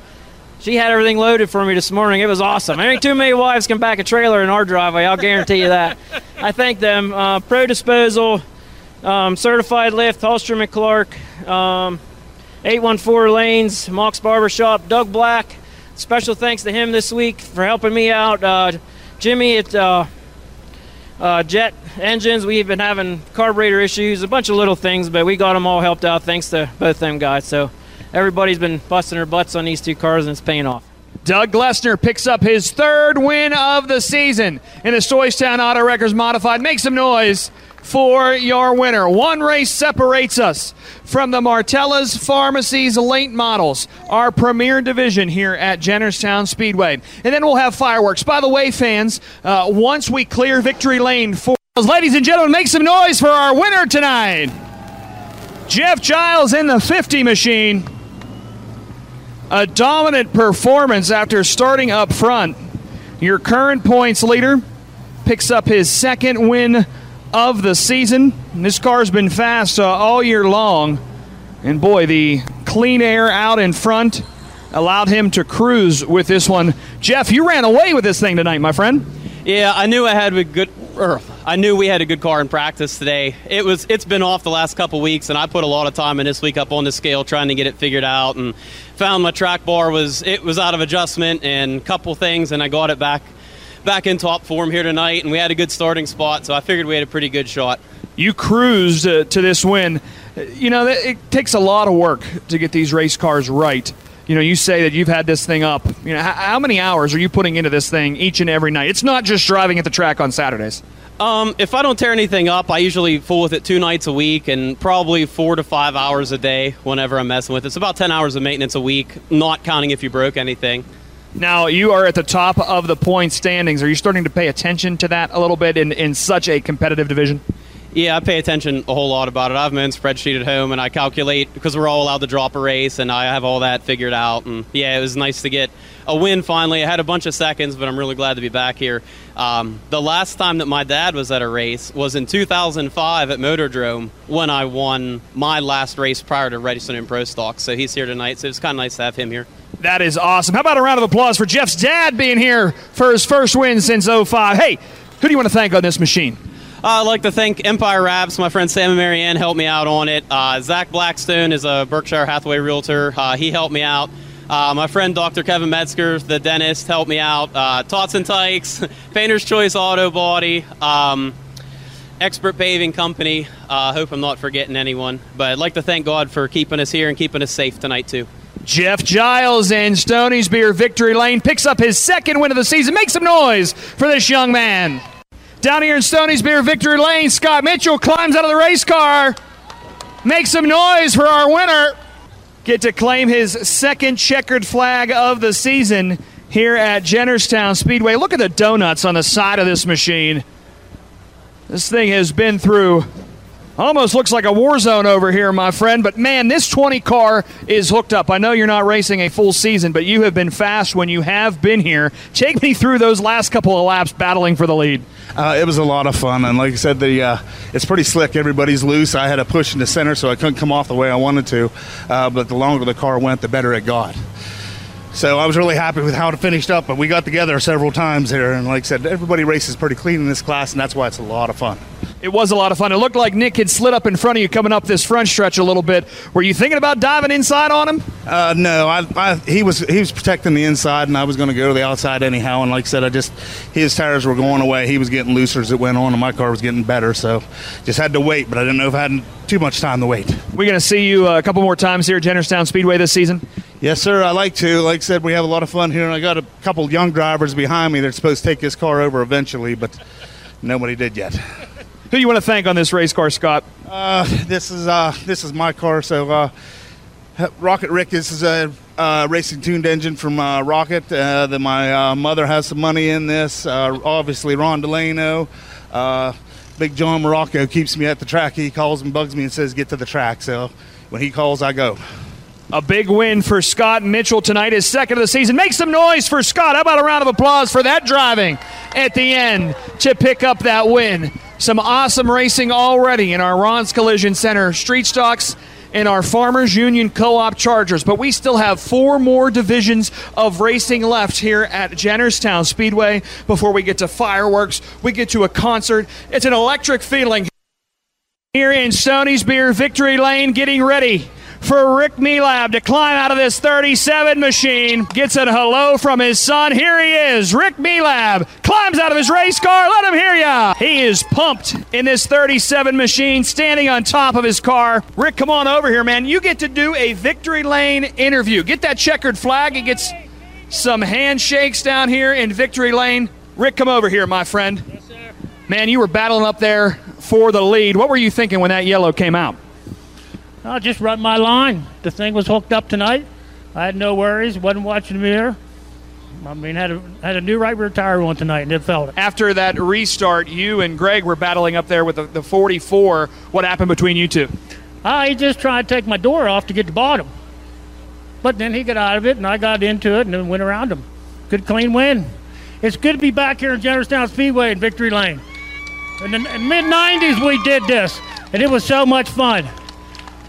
she had everything loaded for me this morning. It was awesome. Ain't too many wives can back a trailer in our driveway. I'll guarantee you that. I thank them. Uh, Pro Disposal, um, Certified Lift, Holstrom and Clark, um, 814 Lanes, Mox Barbershop, Doug Black. Special thanks to him this week for helping me out. Uh, Jimmy at uh, uh, Jet Engines, we've been having carburetor issues, a bunch of little things, but we got them all helped out thanks to both them guys. So everybody's been busting their butts on these two cars, and it's paying off. Doug Glessner picks up his third win of the season in the Stoystown Auto Records Modified. Make some noise for your winner. One race separates us from the Martella's Pharmacies late models, our premier division here at Jennerstown Speedway. And then we'll have fireworks. By the way, fans, uh, once we clear Victory Lane for ladies and gentlemen, make some noise for our winner tonight. Jeff Giles in the 50 machine. A dominant performance after starting up front. Your current points leader picks up his second win of the season. This car's been fast uh, all year long. And boy, the clean air out in front allowed him to cruise with this one. Jeff, you ran away with this thing tonight, my friend. Yeah, I knew I had a good. Er, I knew we had a good car in practice today. It was. It's been off the last couple weeks, and I put a lot of time in this week up on the scale trying to get it figured out, and found my track bar was it was out of adjustment and a couple things, and I got it back back in top form here tonight, and we had a good starting spot, so I figured we had a pretty good shot. You cruised uh, to this win. You know, it takes a lot of work to get these race cars right. You know, you say that you've had this thing up. You know, how, how many hours are you putting into this thing each and every night? It's not just driving at the track on Saturdays. Um, if I don't tear anything up, I usually fool with it two nights a week and probably four to five hours a day whenever I'm messing with it. It's about 10 hours of maintenance a week, not counting if you broke anything. Now, you are at the top of the point standings. Are you starting to pay attention to that a little bit in, in such a competitive division? Yeah, I pay attention a whole lot about it. I have my own spreadsheet at home, and I calculate because we're all allowed to drop a race, and I have all that figured out. And yeah, it was nice to get a win finally. I had a bunch of seconds, but I'm really glad to be back here. Um, the last time that my dad was at a race was in 2005 at Motordrome when I won my last race prior to registering in Pro Stock. So he's here tonight, so it's kind of nice to have him here. That is awesome. How about a round of applause for Jeff's dad being here for his first win since 05? Hey, who do you want to thank on this machine? Uh, I'd like to thank Empire Wraps. My friend Sam and Marianne helped me out on it. Uh, Zach Blackstone is a Berkshire Hathaway realtor. Uh, he helped me out. Uh, my friend Dr. Kevin Metzger, the dentist, helped me out. Uh, Tots and Tykes, Painter's Choice Auto Body, um, Expert Paving Company. I uh, hope I'm not forgetting anyone. But I'd like to thank God for keeping us here and keeping us safe tonight, too. Jeff Giles in Stoney's Beer Victory Lane picks up his second win of the season. Make some noise for this young man. Down here in Stoney's Beer Victory Lane, Scott Mitchell climbs out of the race car. Make some noise for our winner. Get to claim his second checkered flag of the season here at Jennerstown Speedway. Look at the donuts on the side of this machine. This thing has been through Almost looks like a war zone over here, my friend. But man, this 20 car is hooked up. I know you're not racing a full season, but you have been fast when you have been here. Take me through those last couple of laps battling for the lead. Uh, it was a lot of fun, and like I said, the uh, it's pretty slick. Everybody's loose. I had a push in the center, so I couldn't come off the way I wanted to. Uh, but the longer the car went, the better it got. So I was really happy with how it finished up. But we got together several times here, and like I said, everybody races pretty clean in this class, and that's why it's a lot of fun. It was a lot of fun. It looked like Nick had slid up in front of you coming up this front stretch a little bit. Were you thinking about diving inside on him? Uh, no, I, I, he was he was protecting the inside, and I was going to go to the outside anyhow. And like I said, I just his tires were going away. He was getting looser as it went on, and my car was getting better. So just had to wait, but I didn't know if I had too much time to wait. We're going to see you a couple more times here at Jennerstown Speedway this season. Yes, sir. I like to. Like I said, we have a lot of fun here, and I got a couple young drivers behind me. They're supposed to take this car over eventually, but nobody did yet. Who you want to thank on this race car, Scott? Uh, this is uh, this is my car. So uh, Rocket Rick, this is a uh, racing tuned engine from uh, Rocket. Uh, that my uh, mother has some money in this. Uh, obviously, Ron Delano. Uh, Big John Morocco keeps me at the track. He calls and bugs me and says, "Get to the track." So when he calls, I go. A big win for Scott Mitchell tonight, his second of the season. Make some noise for Scott. How about a round of applause for that driving at the end to pick up that win? Some awesome racing already in our Ron's Collision Center street stocks and our Farmers Union Co op Chargers. But we still have four more divisions of racing left here at Jennerstown Speedway before we get to fireworks. We get to a concert. It's an electric feeling here in Stoney's Beer Victory Lane getting ready for Rick Melab to climb out of this 37 machine. Gets a hello from his son. Here he is. Rick Melab climbs out of his race car. Let him hear ya. He is pumped in this 37 machine, standing on top of his car. Rick, come on over here, man. You get to do a Victory Lane interview. Get that checkered flag. It gets some handshakes down here in Victory Lane. Rick, come over here, my friend. Yes, sir. Man, you were battling up there for the lead. What were you thinking when that yellow came out? I just run my line. The thing was hooked up tonight. I had no worries. wasn't watching the mirror. I mean, had a had a new right rear tire on tonight, and it felt it. After that restart, you and Greg were battling up there with the, the 44. What happened between you two? I just tried to take my door off to get the bottom, but then he got out of it, and I got into it, and then went around him. Good clean win. It's good to be back here in Jennerstown Speedway in Victory Lane. In the mid 90s, we did this, and it was so much fun.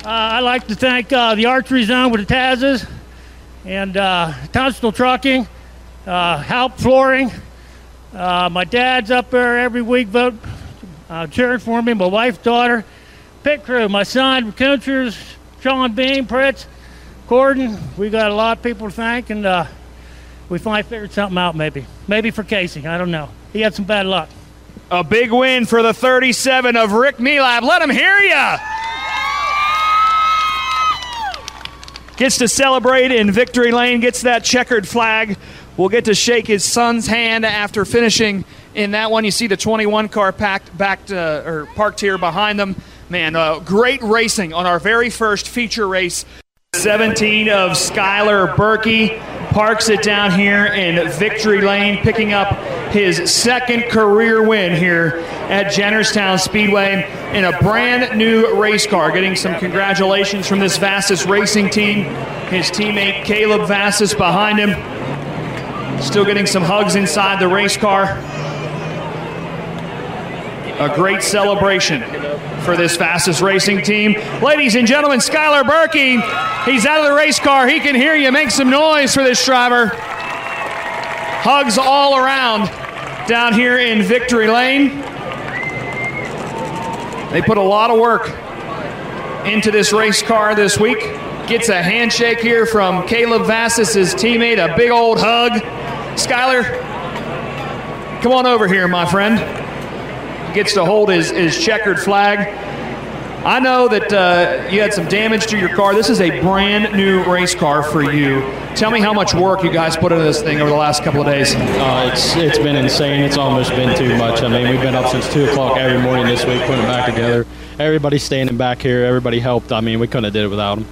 Uh, I'd like to thank uh, the Archery Zone with the Tazes and uh, Tunstall Trucking, Halp Flooring. My dad's up there every week vote, cheering for me. My wife's daughter, pit crew, my son, Coachers, Sean Bean, Pritz, Gordon. We got a lot of people to thank, and uh, we finally figured something out. Maybe, maybe for Casey. I don't know. He had some bad luck. A big win for the 37 of Rick Melab. Let him hear ya. Gets to celebrate in victory lane, gets that checkered flag. Will get to shake his son's hand after finishing in that one. You see the 21 car packed back to, or parked here behind them. Man, uh, great racing on our very first feature race. 17 of Skylar Berkey parks it down here in Victory Lane, picking up his second career win here at Jennerstown Speedway in a brand new race car. Getting some congratulations from this Vastus racing team. His teammate Caleb Vastus behind him. Still getting some hugs inside the race car. A great celebration for this fastest racing team. Ladies and gentlemen, Skylar Berkey, he's out of the race car. He can hear you. Make some noise for this driver. Hugs all around down here in Victory Lane. They put a lot of work into this race car this week. Gets a handshake here from Caleb Vassis, his teammate, a big old hug. Skylar, come on over here, my friend gets to hold his, his checkered flag. I know that uh, you had some damage to your car. This is a brand new race car for you. Tell me how much work you guys put into this thing over the last couple of days. Uh, it's it's been insane. It's almost been too much. I mean, we've been up since two o'clock every morning this week putting it back together. Everybody standing back here. Everybody helped. I mean, we couldn't have did it without them.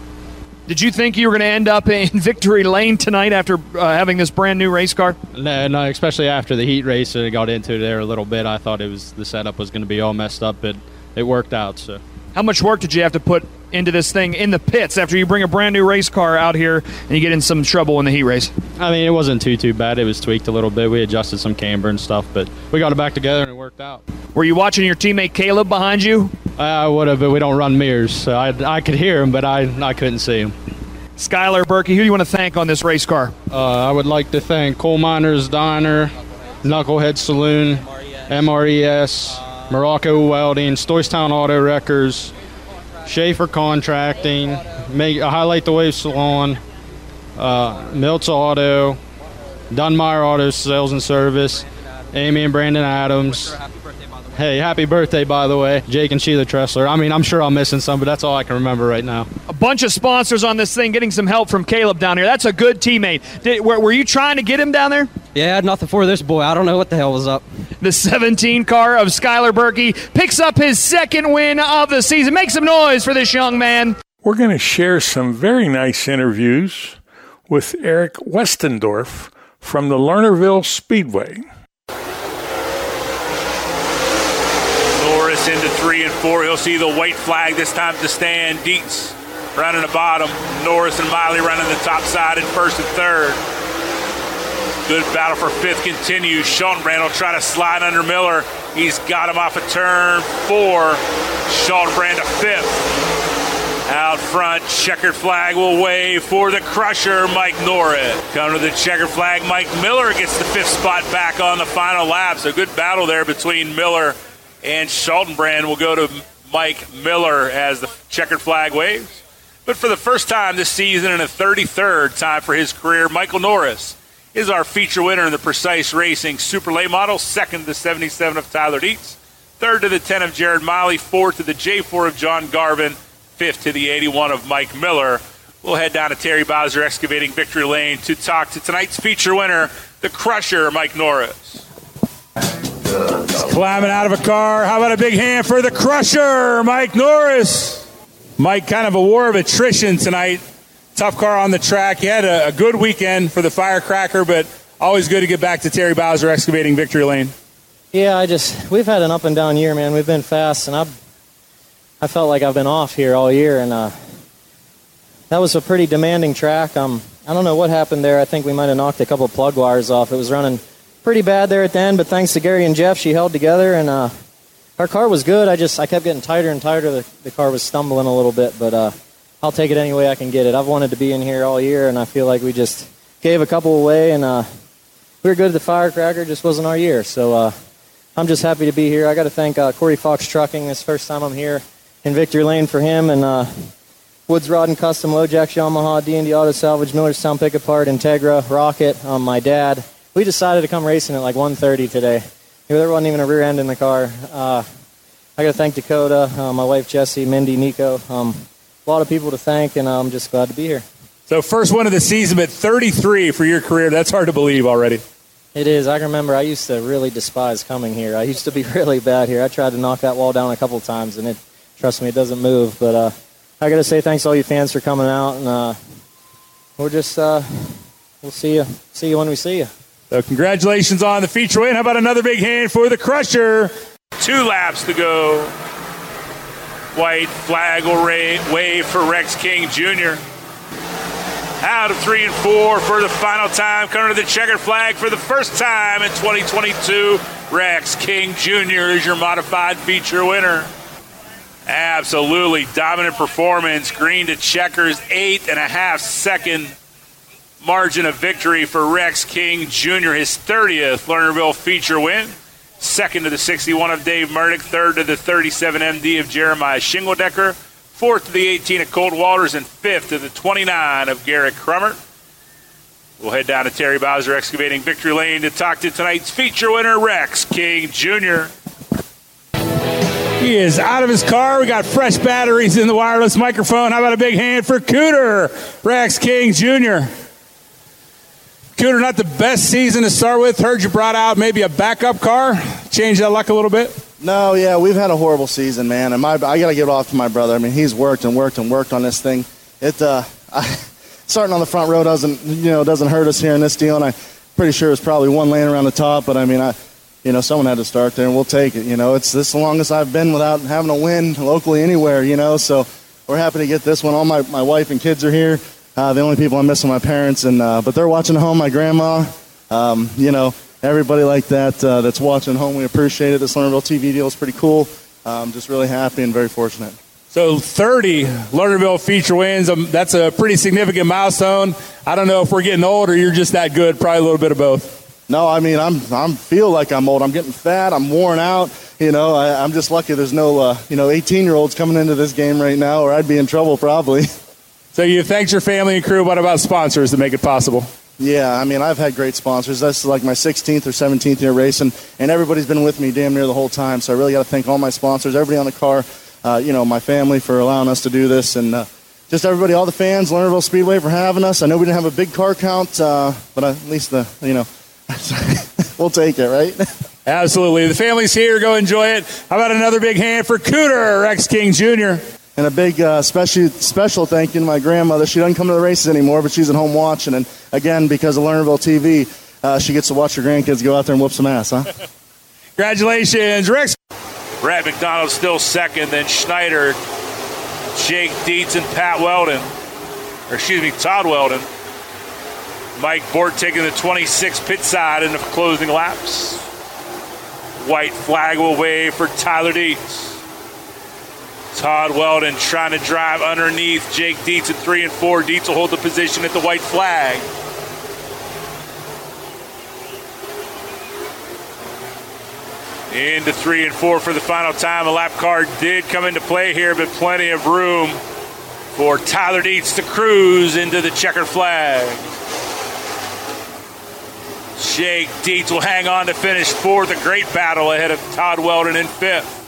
Did you think you were going to end up in victory lane tonight after uh, having this brand new race car? No, no, especially after the heat race and got into there a little bit. I thought it was the setup was going to be all messed up, but it worked out. So, how much work did you have to put into this thing in the pits after you bring a brand new race car out here and you get in some trouble in the heat race? I mean, it wasn't too too bad. It was tweaked a little bit. We adjusted some camber and stuff, but we got it back together and it worked out. Were you watching your teammate Caleb behind you? I would have, but we don't run mirrors, so I, I could hear him, but I I couldn't see him. Skylar Berkey, who do you want to thank on this race car? Uh, I would like to thank Coal Miners Diner, Knucklehead Saloon, MRES, Morocco Welding, Stoystown Auto Wreckers, Schaefer Contracting, make, uh, Highlight the Wave Salon, uh, Milts Auto, Dunmire Auto Sales and Service, Amy and Brandon Adams. Hey, happy birthday, by the way, Jake and Sheila Tressler. I mean, I'm sure I'm missing some, but that's all I can remember right now. A bunch of sponsors on this thing, getting some help from Caleb down here. That's a good teammate. Did, were, were you trying to get him down there? Yeah, I had nothing for this boy. I don't know what the hell was up. The 17 car of Skylar Berkey picks up his second win of the season. Make some noise for this young man. We're going to share some very nice interviews with Eric Westendorf from the Lernerville Speedway. Into three and four. He'll see the white flag this time to stand. Dietz running the bottom. Norris and Miley running the top side in first and third. Good battle for fifth continues. Schottenbrand will try to slide under Miller. He's got him off a of turn four. Schottenbrand to fifth. Out front, checkered flag will wave for the crusher, Mike Norris. Coming to the checkered flag, Mike Miller gets the fifth spot back on the final lap. So good battle there between Miller and Schottenbrand. will go to Mike Miller as the checkered flag waves. But for the first time this season and a 33rd time for his career, Michael Norris is our feature winner in the Precise Racing Super Late Model, second to the 77 of Tyler Dietz, third to the 10 of Jared Miley, fourth to the J4 of John Garvin, fifth to the 81 of Mike Miller. We'll head down to Terry Bowser Excavating Victory Lane to talk to tonight's feature winner, the Crusher, Mike Norris. Climbing out of a car. How about a big hand for the Crusher, Mike Norris? Mike, kind of a war of attrition tonight. Tough car on the track. He had a, a good weekend for the Firecracker, but always good to get back to Terry Bowser Excavating Victory Lane. Yeah, I just we've had an up and down year, man. We've been fast, and I've I felt like I've been off here all year, and uh, that was a pretty demanding track. Um, I don't know what happened there. I think we might have knocked a couple plug wires off. It was running pretty bad there at the end, but thanks to Gary and Jeff, she held together, and uh, our car was good. I just I kept getting tighter and tighter. The, the car was stumbling a little bit, but uh, I'll take it any way I can get it. I've wanted to be in here all year, and I feel like we just gave a couple away, and uh, we were good at the firecracker. Just wasn't our year, so uh, I'm just happy to be here. I got to thank uh, Corey Fox Trucking. This first time I'm here in Victory Lane for him, and uh, Woods Rod and Custom, Jacks Yamaha, D&D Auto Salvage, Millerstown Pick Apart, Integra, Rocket, um, my dad. We decided to come racing at like 1.30 today. There wasn't even a rear end in the car. Uh, I got to thank Dakota, uh, my wife Jesse, Mindy, Nico. Um, a lot of people to thank, and I'm just glad to be here. So first one of the season, but 33 for your career. That's hard to believe already. It is. I remember I used to really despise coming here. I used to be really bad here. I tried to knock that wall down a couple times, and it trust me, it doesn't move. But uh, I got to say thanks to all you fans for coming out, and uh, we'll just uh, we'll see you see you when we see you. So congratulations on the feature win. How about another big hand for the Crusher? Two laps to go. White flag will wave for Rex King Jr. Out of three and four for the final time, coming to the checkered flag for the first time in 2022. Rex King Jr. is your modified feature winner. Absolutely dominant performance. Green to checkers, eight and a half second margin of victory for Rex King Jr., his 30th Lernerville feature win. Second to the 61 of Dave Murdoch, third to the 37 MD of Jeremiah Shingledecker, fourth to the 18 of Cold Waters. and fifth to the 29 of Garrett Crummer. We'll head down to Terry Bowser Excavating Victory Lane to talk to tonight's feature winner, Rex King Jr. He is out of his car. We got fresh batteries in the wireless microphone. How about a big hand for Cooter, Rex King Jr. Not the best season to start with. Heard you brought out maybe a backup car. Change that luck a little bit. No, yeah, we've had a horrible season, man. And my, I got to give it off to my brother. I mean, he's worked and worked and worked on this thing. It, uh, I, starting on the front row doesn't, you know, doesn't hurt us here in this deal. And I'm pretty sure it's probably one lane around the top. But I mean, I, you know, someone had to start there, and we'll take it. You know, it's this the longest I've been without having a win locally anywhere. You know, so we're happy to get this one. All my, my wife and kids are here. Uh, the only people I'm missing are my parents, and uh, but they're watching home. My grandma, um, you know, everybody like that uh, that's watching home. We appreciate it. This Lernerville TV deal is pretty cool. I'm just really happy and very fortunate. So 30 Lernerville feature wins. Um, that's a pretty significant milestone. I don't know if we're getting old or you're just that good. Probably a little bit of both. No, I mean I'm I'm feel like I'm old. I'm getting fat. I'm worn out. You know, I, am just lucky there's no uh, you know 18 year olds coming into this game right now, or I'd be in trouble probably. So you thanked your family and crew. What about sponsors that make it possible? Yeah, I mean I've had great sponsors. That's like my 16th or 17th year racing, and everybody's been with me damn near the whole time. So I really got to thank all my sponsors, everybody on the car uh, you know, my family for allowing us to do this, and uh, just everybody, all the fans, Lernerville Speedway for having us. I know we didn't have a big car count, uh, but at least the, you know, we'll take it, right? Absolutely. The family's here. Go enjoy it. How about another big hand for Cooter, Rex King Jr.? And a big uh, special special thank you to my grandmother. She doesn't come to the races anymore, but she's at home watching. And again, because of Lernerville TV, uh, she gets to watch her grandkids go out there and whoop some ass, huh? Congratulations, Rex. Brad McDonald still second, then Schneider, Jake Dietz, and Pat Weldon. Or excuse me, Todd Weldon. Mike Bort taking the 26 pit side in the closing laps. White flag will wave for Tyler Dietz. Todd Weldon trying to drive underneath Jake Dietz at three and four. Dietz will hold the position at the white flag. into three and four for the final time. A lap car did come into play here, but plenty of room for Tyler Dietz to cruise into the checkered flag. Jake Dietz will hang on to finish fourth. A great battle ahead of Todd Weldon in fifth.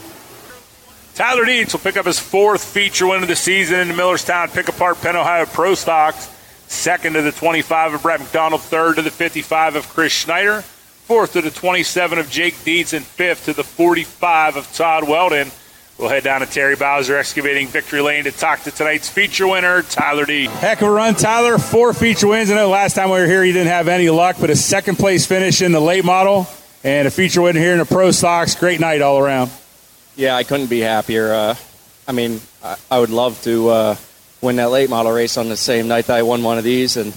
Tyler Dietz will pick up his fourth feature win of the season in the Millerstown Pick Apart Penn Ohio Pro Stocks. Second to the 25 of Brett McDonald, third to the 55 of Chris Schneider fourth to the 27 of Jake Dietz, and fifth to the 45 of Todd Weldon. We'll head down to Terry Bowser Excavating Victory Lane to talk to tonight's feature winner, Tyler D. Heck of a run, Tyler. Four feature wins. I know last time we were here, you didn't have any luck, but a second place finish in the late model and a feature win here in the Pro Stocks. Great night all around. Yeah, I couldn't be happier. Uh, I mean, I, I, would love to uh, win that late model race on the same night that I won one of these, and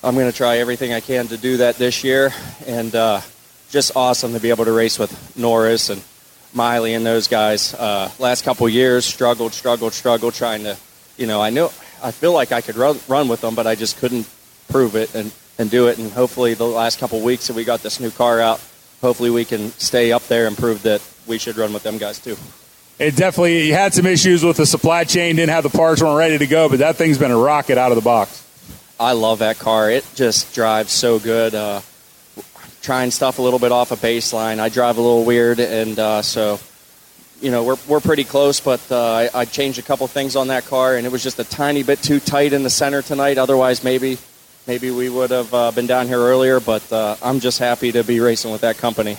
I'm going to try everything I can to do that this year, and uh, just awesome to be able to race with Norris and Miley and those guys. Uh, last couple years, struggled, struggled, struggled, trying to, you know, I knew I feel like I could run, run with them, but I just couldn't prove it and, and do it. And hopefully, the last couple weeks that we got this new car out, hopefully we can stay up there and prove that we should run with them guys too. It definitely you had some issues with the supply chain, didn't have the parts, weren't ready to go, but that thing's been a rocket out of the box. I love that car. It just drives so good. Uh, trying stuff a little bit off a baseline. I drive a little weird, and uh, so you know we're we're pretty close. But uh, I, I, changed a couple things on that car, and it was just a tiny bit too tight in the center tonight. Otherwise, maybe maybe we would have uh, been down here earlier. But uh, I'm just happy to be racing with that company.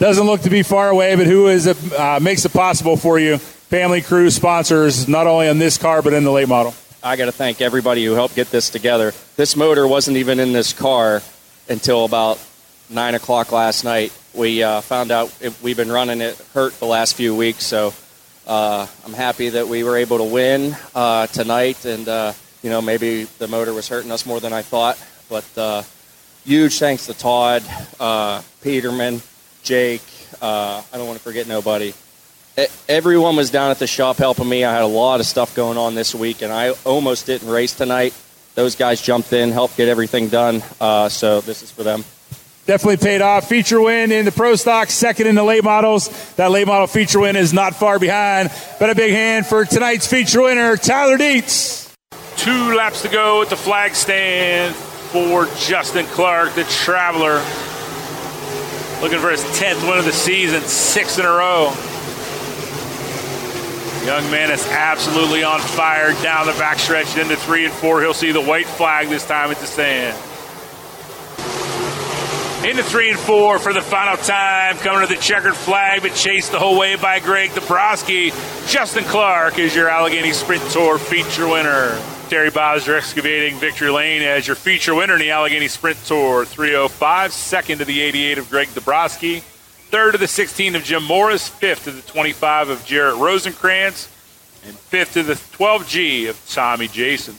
Doesn't look to be far away, but who is it, uh, makes it possible for you? Family, crew, sponsors, not only on this car but in the late model. I got to thank everybody who helped get this together. This motor wasn't even in this car until about nine o'clock last night. We uh, found out it, we've been running it hurt the last few weeks, so uh, I'm happy that we were able to win uh, tonight. And uh, you know, maybe the motor was hurting us more than I thought. But uh, huge thanks to Todd, uh, Peterman, Jake. I don't want to forget nobody everyone was down at the shop helping me. I had a lot of stuff going on this week, and I almost didn't race tonight. Those guys jumped in, helped get everything done. Uh, so this is for them. Definitely paid off. Feature win in the Pro Stock, second in the late models. That late model feature win is not far behind. But a big hand for tonight's feature winner, Tyler Dietz. Two laps to go at the flag stand for Justin Clark, the traveler. Looking for his 10th win of the season, six in a row. Young man is absolutely on fire down the backstretch into three and four. He'll see the white flag this time at the stand. Into three and four for the final time. Coming to the checkered flag, but chased the whole way by Greg Dabrowski. Justin Clark is your Allegheny Sprint Tour feature winner. Terry Bowser excavating Victory Lane as your feature winner in the Allegheny Sprint Tour 305. Second to the 88 of Greg Dabrowski third to the 16 of Jim Morris, fifth to the 25 of Jarrett Rosenkrantz, and fifth to the 12G of Tommy Jason.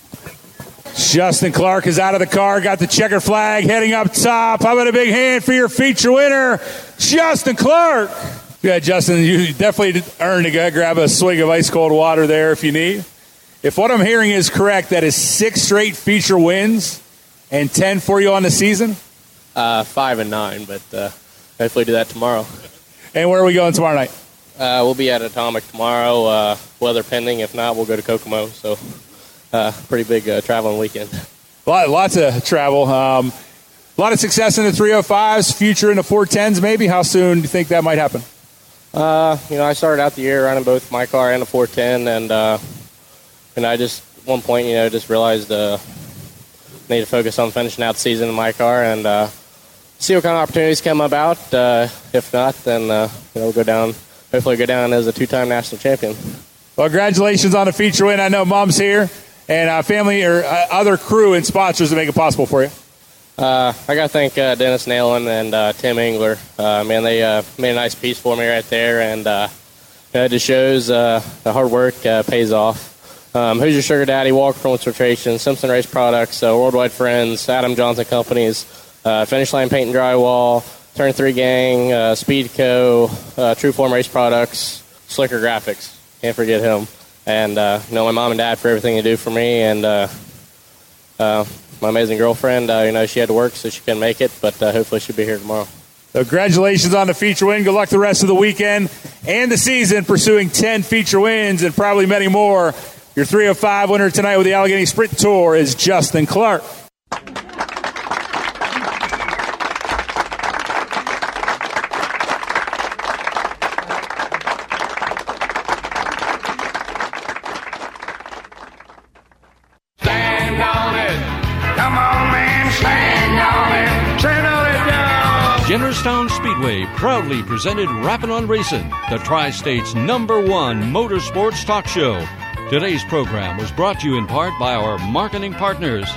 Justin Clark is out of the car, got the checker flag heading up top. How about a big hand for your feature winner, Justin Clark? Yeah, Justin, you definitely earned to grab a swig of ice cold water there if you need. If what I'm hearing is correct, that is six straight feature wins and 10 for you on the season? Uh, five and nine, but uh, hopefully do that tomorrow. And where are we going tomorrow night? Uh, we'll be at Atomic tomorrow, uh, weather pending. If not, we'll go to Kokomo. So, uh, pretty big uh, traveling weekend. Lot, lots of travel. Um, a lot of success in the 305s, future in the 410s, maybe. How soon do you think that might happen? Uh, you know, I started out the year running both my car and the 410, and uh, and I just one point, you know, just realized uh, need to focus on finishing out the season in my car and uh, see what kind of opportunities come about. Uh, if not, then uh, you know, we'll go down. Hopefully, go down as a two-time national champion. Well, congratulations on the feature win. I know Mom's here and uh, family or uh, other crew and sponsors to make it possible for you. Uh, I got to thank uh, Dennis Nalen and uh, Tim Engler. Uh, man, they uh, made a nice piece for me right there, and uh, you know, it just shows uh, the hard work uh, pays off. Um, Who's Your Sugar Daddy, Walker Performance Simpson Race Products, uh, Worldwide Friends, Adam Johnson Companies, uh, Finish Line Paint and Drywall, Turn 3 Gang, uh, uh, True Form Race Products, Slicker Graphics. Can't forget him. And, uh, you know, my mom and dad for everything they do for me, and uh, uh, my amazing girlfriend. You know, she had to work, so she couldn't make it, but hopefully she'll be here tomorrow. Congratulations on the feature win. Good luck the rest of the weekend and the season pursuing 10 feature wins and probably many more. Your 305 winner tonight with the Allegheny Sprint Tour is Justin Clark. Stand on it. Come on, man. Stand on it. Stand on it now. Jennerstown Speedway proudly presented Rappin' on Racing, the Tri State's number one motorsports talk show. Today's program was brought to you in part by our marketing partners,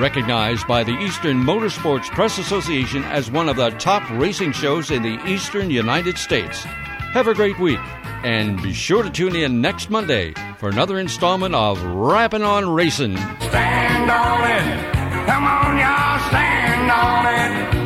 recognized by the Eastern Motorsports Press Association as one of the top racing shows in the eastern United States. Have a great week, and be sure to tune in next Monday for another installment of Rappin' on Racing. Stand on it. Come on, y'all, stand on it.